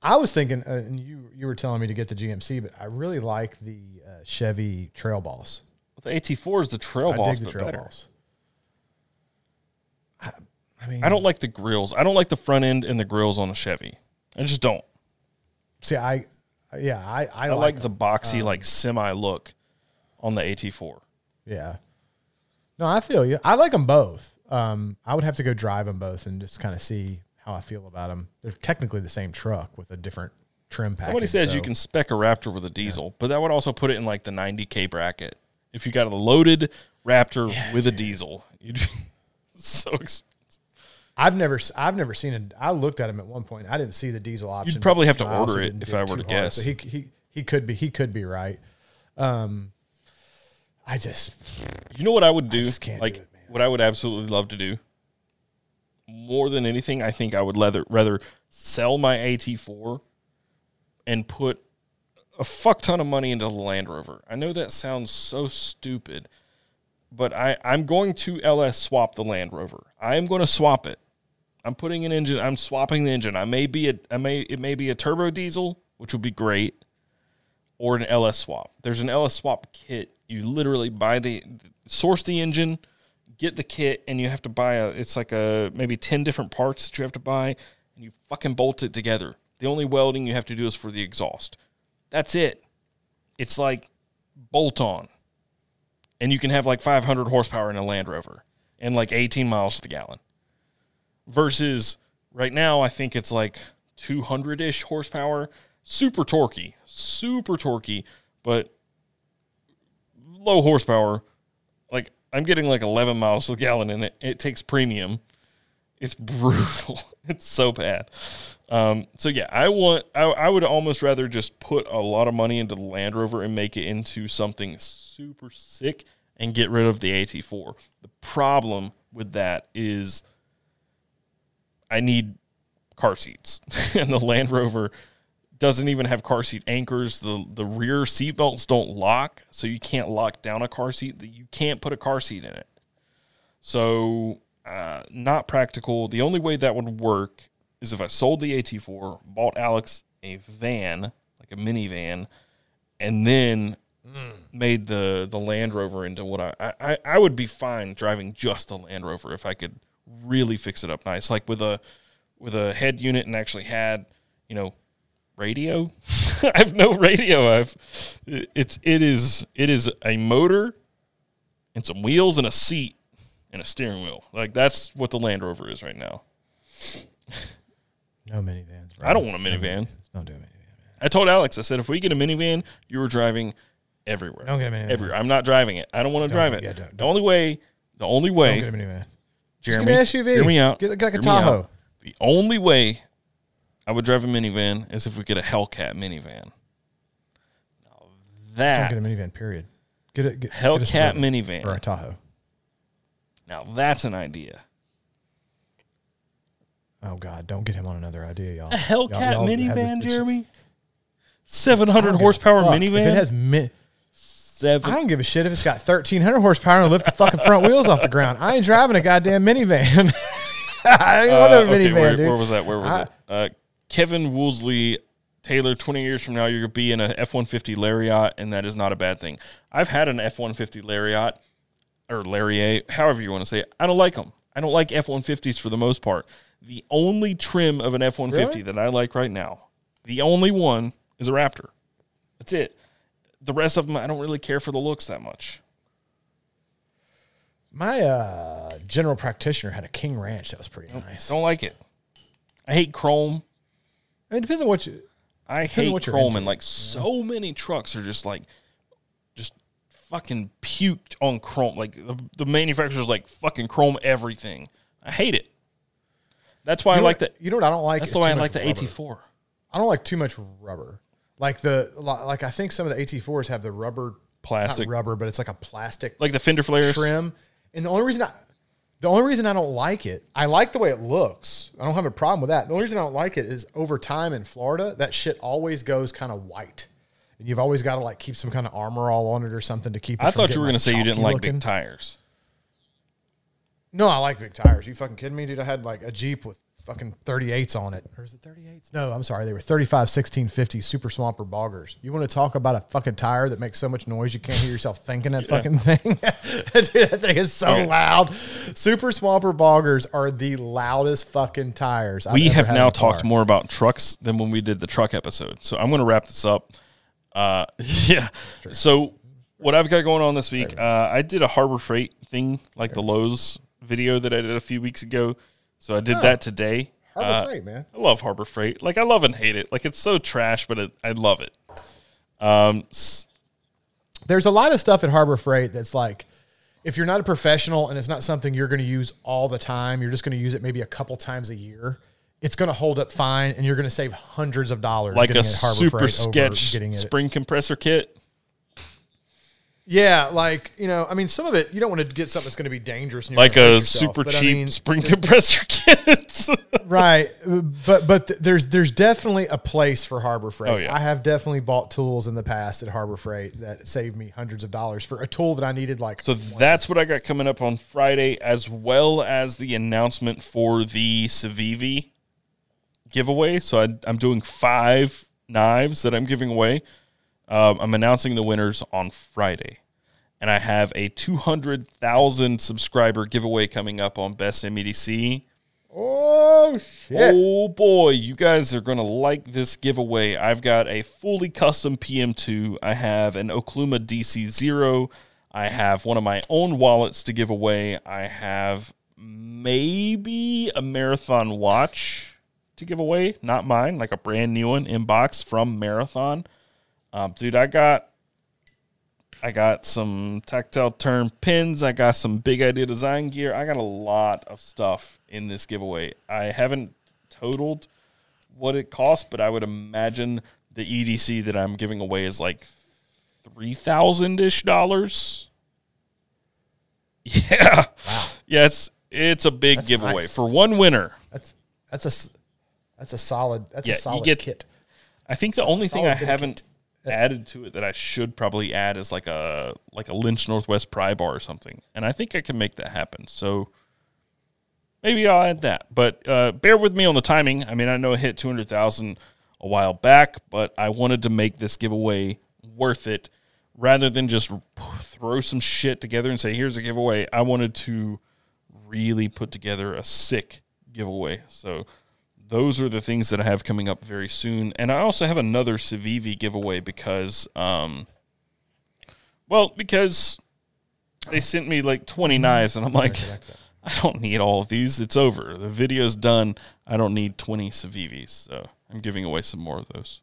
I was thinking, uh, and you you were telling me to get the GMC, but I really like the uh, Chevy Trail Boss. The AT4 is the trail I boss, dig the but Trail better. Boss. I, I mean, I don't like the grills. I don't like the front end and the grills on a Chevy. I just don't. see. I yeah, I I, I like the boxy, Um, like semi look on the AT4. Yeah. No, I feel you. I like them both. Um, I would have to go drive them both and just kind of see how I feel about them. They're technically the same truck with a different trim package. Somebody says you can spec a Raptor with a diesel, but that would also put it in like the 90k bracket. If you got a loaded Raptor with a diesel, you'd be so expensive. I've never, I've never seen it. I looked at him at one point. I didn't see the diesel option. You'd probably have to order it if I were to hard, guess. so he, he, he could be, he could be right. Um, I just, You know what I would do? just can't do like it, what I would absolutely love to do. More than anything, I think I would rather rather sell my AT4 and put a fuck ton of money into the Land Rover. I know that sounds so stupid, but I I'm going to LS swap the Land Rover. I am going to swap it. I'm putting an engine. I'm swapping the engine. I may be a I may it may be a turbo diesel, which would be great, or an LS swap. There's an LS swap kit. You literally buy the source the engine, get the kit, and you have to buy a. It's like a maybe ten different parts that you have to buy, and you fucking bolt it together. The only welding you have to do is for the exhaust. That's it. It's like bolt on, and you can have like 500 horsepower in a Land Rover and like 18 miles to the gallon. Versus right now, I think it's like 200 ish horsepower, super torquey, super torquey, but low horsepower. Like I'm getting like 11 miles the gallon in it. It takes premium. It's brutal. It's so bad. Um, so yeah, I want. I, I would almost rather just put a lot of money into the Land Rover and make it into something super sick and get rid of the AT4. The problem with that is I need car seats, and the Land Rover doesn't even have car seat anchors. the The rear seat belts don't lock, so you can't lock down a car seat. You can't put a car seat in it. So, uh, not practical. The only way that would work is if I sold the AT4, bought Alex a van, like a minivan, and then made the the Land Rover into what I, I I- I would be fine driving just a Land Rover if I could really fix it up nice, like with a with a head unit and actually had you know radio. I have no radio. I've it's it is it is a motor and some wheels and a seat and a steering wheel. Like that's what the Land Rover is right now. no minivans. Bro. I don't want a minivan. Don't do a minivan. I told Alex, I said, if we get a minivan, you are driving everywhere. Don't get a minivan. Everywhere. I'm not driving it. I don't want to drive it. yeah, don't- the only way, the only way. Don't get a minivan. Jeremy, Just get an SUV. hear me out. Get like a Hear me out. Tahoe. The only way I would drive a minivan is if we get a Hellcat minivan. Now Don't get a minivan. Period. Get it. Get, get a Hellcat minivan. or a Tahoe. Now that's an idea. Oh God! Don't get him on another idea, y'all. A Hellcat Y'all- y'all minivan, Jeremy. I Seven hundred a horsepower minivan. If it has mi- I seven. don't give a shit if it's got 1300 horsepower and lift the fucking front wheels off the ground. I ain't driving a goddamn minivan. I ain't want Uh, a okay, minivan, where, dude. where was that? Where was I- it? Uh, Kevin Woolsey Taylor. Twenty years from now, you're gonna be in a F one fifty Lariat, and that is not a bad thing. I've had an F one fifty Lariat or Lariat, however you want to say it. I don't like them. I don't like F one fifties for the most part. The only trim of an F one fifty Really? that I like right now, the only one is a Raptor. That's it. The rest of them, I don't really care for the looks that much. My uh, general practitioner had a King Ranch that was pretty nice. Don't like it. I hate chrome. I mean, it depends on what you. I hate what you're chrome, and like so many trucks are just like, just fucking puked on chrome. Like the, the manufacturer's like fucking chrome everything. I hate it. That's why I You know like what- the. You know what I don't like? That's why I like the rubber. AT4. I don't like too much rubber. Like the like I think some of the AT4s have the rubber Plastic. not rubber, but it's like a plastic Like the fender flares. trim. And the only reason I the only reason I don't like it, I like the way it looks. I don't have a problem with that. The only reason I don't like it is over time in Florida, that shit always goes kind of white. And you've always got to like keep some kind of armor all on it or something to keep it I thought you were going to say you didn't like looking. big tires. No, I like big tires. you fucking kidding me, dude? I had like a Jeep with fucking 38s on it. Or is it 38s? No, I'm sorry. They were 35, 16, 50 Super Swamper Boggers. You want to talk about a fucking tire that makes so much noise you can't hear yourself thinking that fucking thing? dude, that thing is so loud. Super Swamper Boggers are the loudest fucking tires. I've we have now talked more about trucks than when we did the truck episode. So I'm going to wrap this up. Uh, yeah. So what I've got going on this week, uh, I did a Harbor Freight thing, like the Lowe's video that I did a few weeks ago. So I did that today. Harbor Uh, Freight, man. I love Harbor Freight. Like I love and hate it. Like it's so trash, but it, I love it. Um, there's a lot of stuff at Harbor Freight that's like, if you're not a professional and it's not something you're going to use all the time, you're just going to use it maybe a couple times a year. It's going to hold up fine, and you're going to save hundreds of dollars. like a it at Harbor super Freight over sketch spring compressor kit. Yeah, like you know, I mean, some of it you don't want to get something that's going to be dangerous. And Like a yourself, super but I cheap mean, spring compressor kit. right? But but th- there's there's definitely a place for Harbor Freight. Oh, yeah. I have definitely bought tools in the past at Harbor Freight that saved me hundreds of dollars for a tool that I needed like So that's what I got coming up on Friday, as well as the announcement for the Civivi giveaway. So I, I'm doing five knives that I'm giving away. Um, I'm announcing the winners on Friday. And I have a 200,000 subscriber giveaway coming up on Best Damn EDC. oh shit. Oh boy, you guys are going to like this giveaway. I've got a fully custom PM2. I have an Okluma DC0. I have one of my own wallets to give away. I have maybe a marathon watch to give away, not mine, like a brand new one in box from Marathon. Um, dude, I got I got some tactile turn pins. I got some big idea design gear. I got a lot of stuff in this giveaway. I haven't totaled what it costs, but I would imagine the EDC that I'm giving away is like three thousand ish dollars. Yeah, yeah, it's it's a big That's giveaway nice. for one winner. That's that's a that's a solid that's Yeah, a solid get- kit. I think the only thing I haven't added to it that I should probably add is like a like a Lynch Northwest pry bar or something, and I think I can make that happen. So maybe I'll add that. But uh, bear with me on the timing. I mean, I know it hit two hundred thousand a while back, but I wanted to make this giveaway worth it rather than just throw some shit together and say here's a giveaway. I wanted to really put together a sick giveaway. So those are the things that I have coming up very soon. And I also have another Civivi giveaway because, um, well, because they sent me like 20 knives and I'm like, I don't need all of these. It's over. The video's done. I don't need 20 Civivis. So I'm giving away some more of those.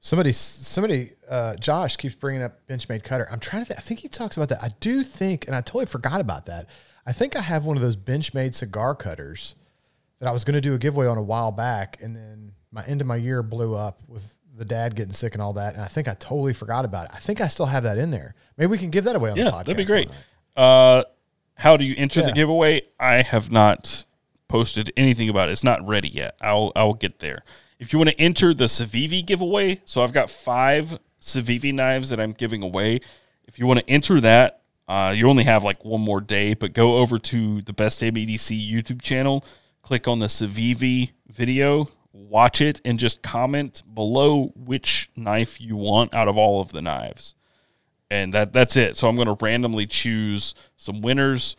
Somebody, somebody, uh, Josh keeps bringing up Benchmade cutter. I'm trying to. Think, I think he talks about that. I do think, and I totally forgot about that. I think I have one of those Benchmade cigar cutters that I was going to do a giveaway on a while back, and then my end of my year blew up with the dad getting sick and all that, and I think I totally forgot about it. I think I still have that in there. Maybe we can give that away on Yeah, the podcast. that'd be great. Uh, how do you enter the giveaway? I have not posted anything about it. It's not ready yet. I'll I'll get there. If you want to enter the Civivi giveaway, so I've got five Civivi knives that I'm giving away. If you want to enter that, uh, you only have like one more day, but go over to the Best Damn EDC YouTube channel, click on the Civivi video, watch it, and just comment below which knife you want out of all of the knives and that that's it. So I'm going to randomly choose some winners.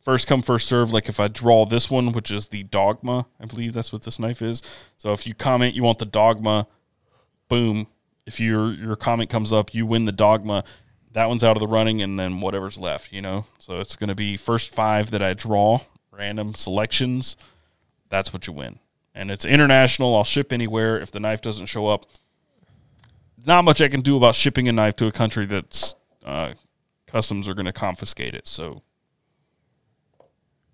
First come, first serve. Like if I draw this one, which is the Dogma, I believe that's what this knife is. So if you comment you want the Dogma, boom. If your your comment comes up, you win the Dogma. that one's out of the running, and then whatever's left, you know. So it's going to be first five that I draw, random selections. That's what you win, and it's international. I'll ship anywhere. If the knife doesn't show up, not much I can do about shipping a knife to a country that's uh, customs are going to confiscate it. So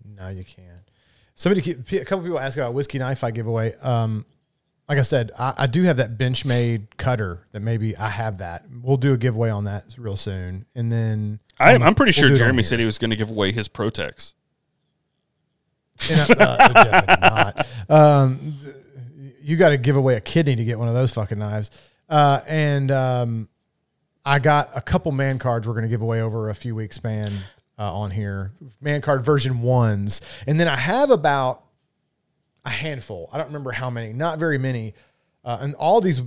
No, you can't. Somebody, a couple people ask about whiskey knife I giveaway. Um, like I said, I, I do have that Benchmade cutter that maybe I have that. We'll do a giveaway on that real soon, and then I, um, I'm pretty we'll sure do it on Jeremy said he was going to give away his Protex. Uh, not. Um, you got to give away a kidney to get one of those fucking knives. Uh, and um, I got a couple man cards we're going to give away over a few weeks span uh, on here. Man card version ones. And then I have about a handful. I don't remember how many, not very many. Uh, and all these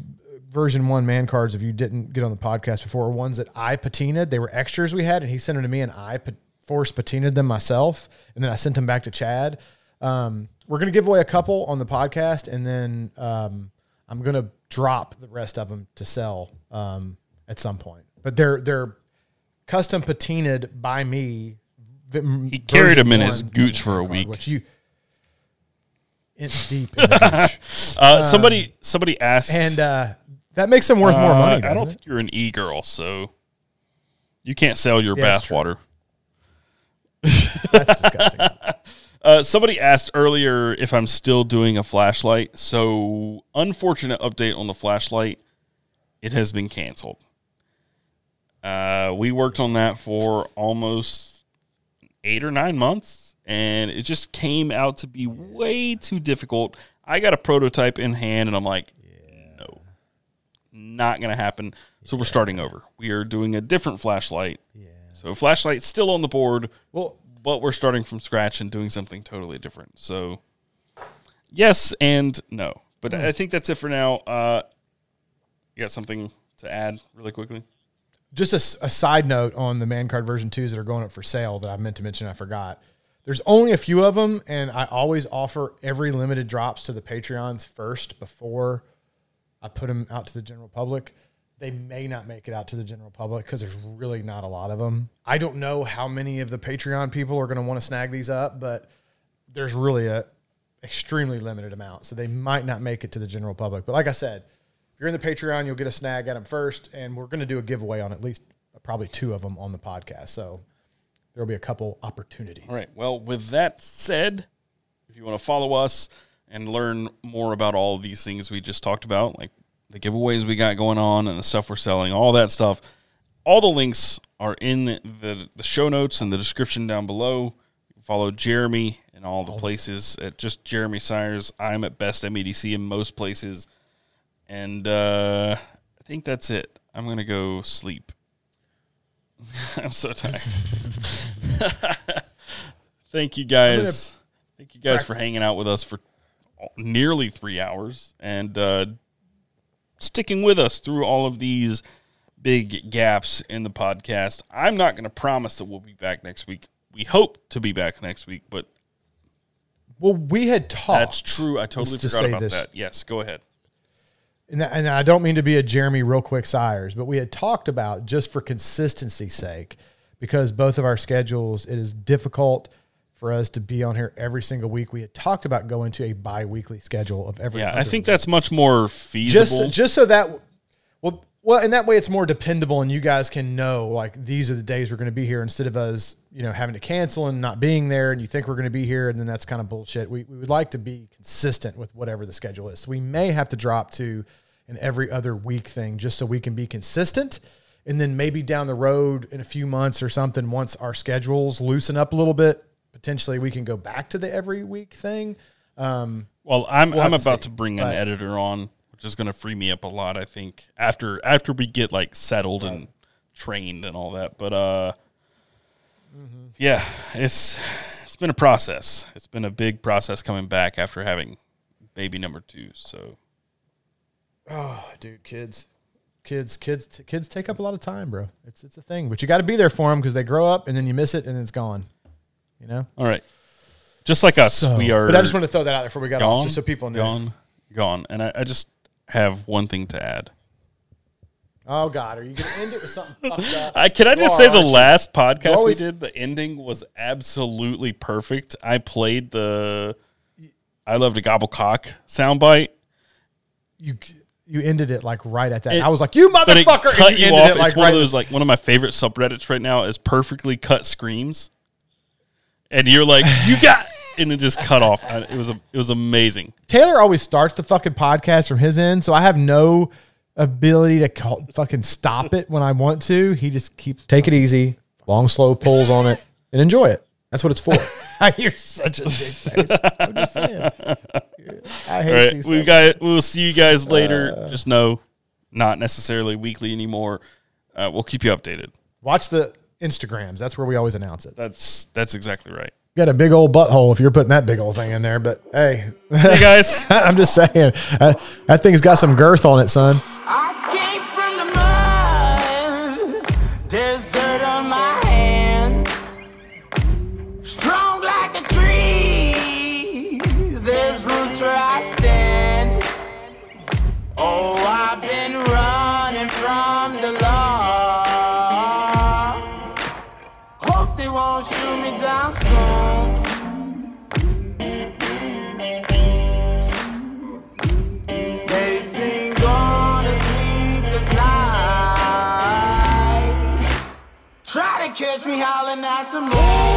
version one man cards, if you didn't get on the podcast before, are ones that I patinaed. They were extras we had, and he sent them to me, and I force patinaed them myself, and then I sent them back to Chad. Um, we're gonna give away a couple on the podcast, and then um, I'm gonna drop the rest of them to sell um, at some point. But they're they're custom patinaed by me. He carried them in his gooch for a week. which you in deep in. Uh, somebody somebody asked, and uh, that makes them worth more uh, money. I don't it? think you're an e girl, so you can't sell your Yeah, bathwater. That's disgusting. Uh, somebody asked earlier if I'm still doing a flashlight. So, unfortunate update on the flashlight. It has been canceled. Uh, we worked on that for almost eight or nine months, and it just came out to be way too difficult. I got a prototype in hand, and I'm like, no, not going to happen. So, we're starting over. We are doing a different flashlight. So, flashlight's still on the board well, but we're starting from scratch and doing something totally different. So, yes and no. But I think that's it for now. Uh, you got something to add really quickly? just a side note on the man card version twos that are going up for sale that I meant to mention. I forgot. There's only a few of them, and I always offer every limited drops to the Patreons first before I put them out to the general public. They may not make it out to the general public because there's really not a lot of them. I don't know how many of the Patreon people are going to want to snag these up, but there's really a extremely limited amount, so they might not make it to the general public. But like I said, if you're in the Patreon, you'll get a snag at them first, and we're going to do a giveaway on at least uh, probably two of them on the podcast. So there'll be a couple opportunities. All right. Well, with that said, if you want to follow us and learn more about all these things we just talked about, like the giveaways we got going on and the stuff we're selling, all that stuff, all the links are in the, the show notes and the description down below. Follow Jeremy in all the places at just Jeremy Sires. I'm at Best Damn EDC in most places. And uh, I think that's it. I'm going to go sleep. I'm so tired. Thank you guys. Thank you guys for hanging out with us for nearly three hours and uh, sticking with us through all of these big gaps in the podcast. I'm not going to promise that we'll be back next week. We hope to be back next week, but Well, we had talked. that's true. I totally forgot say about this. that. Yes, go ahead. and, and I don't mean to be a Jeremy real quick sires, but we had talked about just for consistency's sake, because both of our schedules, it is difficult for us to be on here every single week. We had talked about going to a bi-weekly schedule of every. Yeah, I think week. that's much more feasible. just just so that well well and that way it's more dependable and you guys can know like these are the days we're going to be here instead of us you know having to cancel and not being there and you think we're going to be here and then that's kind of bullshit we, we would like to be consistent with whatever the schedule is so we may have to drop to an every other week thing just so we can be consistent and then maybe down the road in a few months or something once our schedules loosen up a little bit potentially we can go back to the every week thing um, Well, I'm We'll I'm about see, to bring an but- editor on, which is going to free me up a lot. I think after after we get like settled and trained and all that. But uh, Mm-hmm. yeah, it's it's been a process. It's been a big process coming back after having baby number two. So Oh, dude, kids, kids, kids, kids take up a lot of time, bro. It's it's a thing, but you got to be there for them because they grow up and then you miss it and it's gone. You know. all right, just like us, So- we are. But I just want to throw that out there before we got gone, off, just so people know. gone, gone. And I, I just have one thing to add. Oh God, are you gonna end it with something fucked up? I can I just You say the you? last podcast always- we did, the ending was absolutely perfect. I played the I love to gobble cock soundbite. You you ended it like right at that. It- I was like, you But it motherfucker! cut you ended off. it like it's one right. of those like one of my favorite subreddits right now is perfectly cut screams, and you're like, you got, and it just cut off. It was a, it was amazing. Taylor always starts the fucking podcast from his end, so I have no ability to call, fucking stop it when I want to. He just keeps take it easy, long slow pulls on it, and enjoy it. That's what it's for. You're such a big face. I'm just saying. I hate All you. right, So we much. got. We'll see you guys later. Uh. just know, not necessarily weekly anymore. Uh, we'll keep you updated. Watch the Instagrams. That's where we always announce it. That's that's exactly right. You got a big old butthole if you're putting that big old thing in there. But hey, Hey guys. I'm just saying uh, that thing's got some girth on it, son. Me howling at the moon.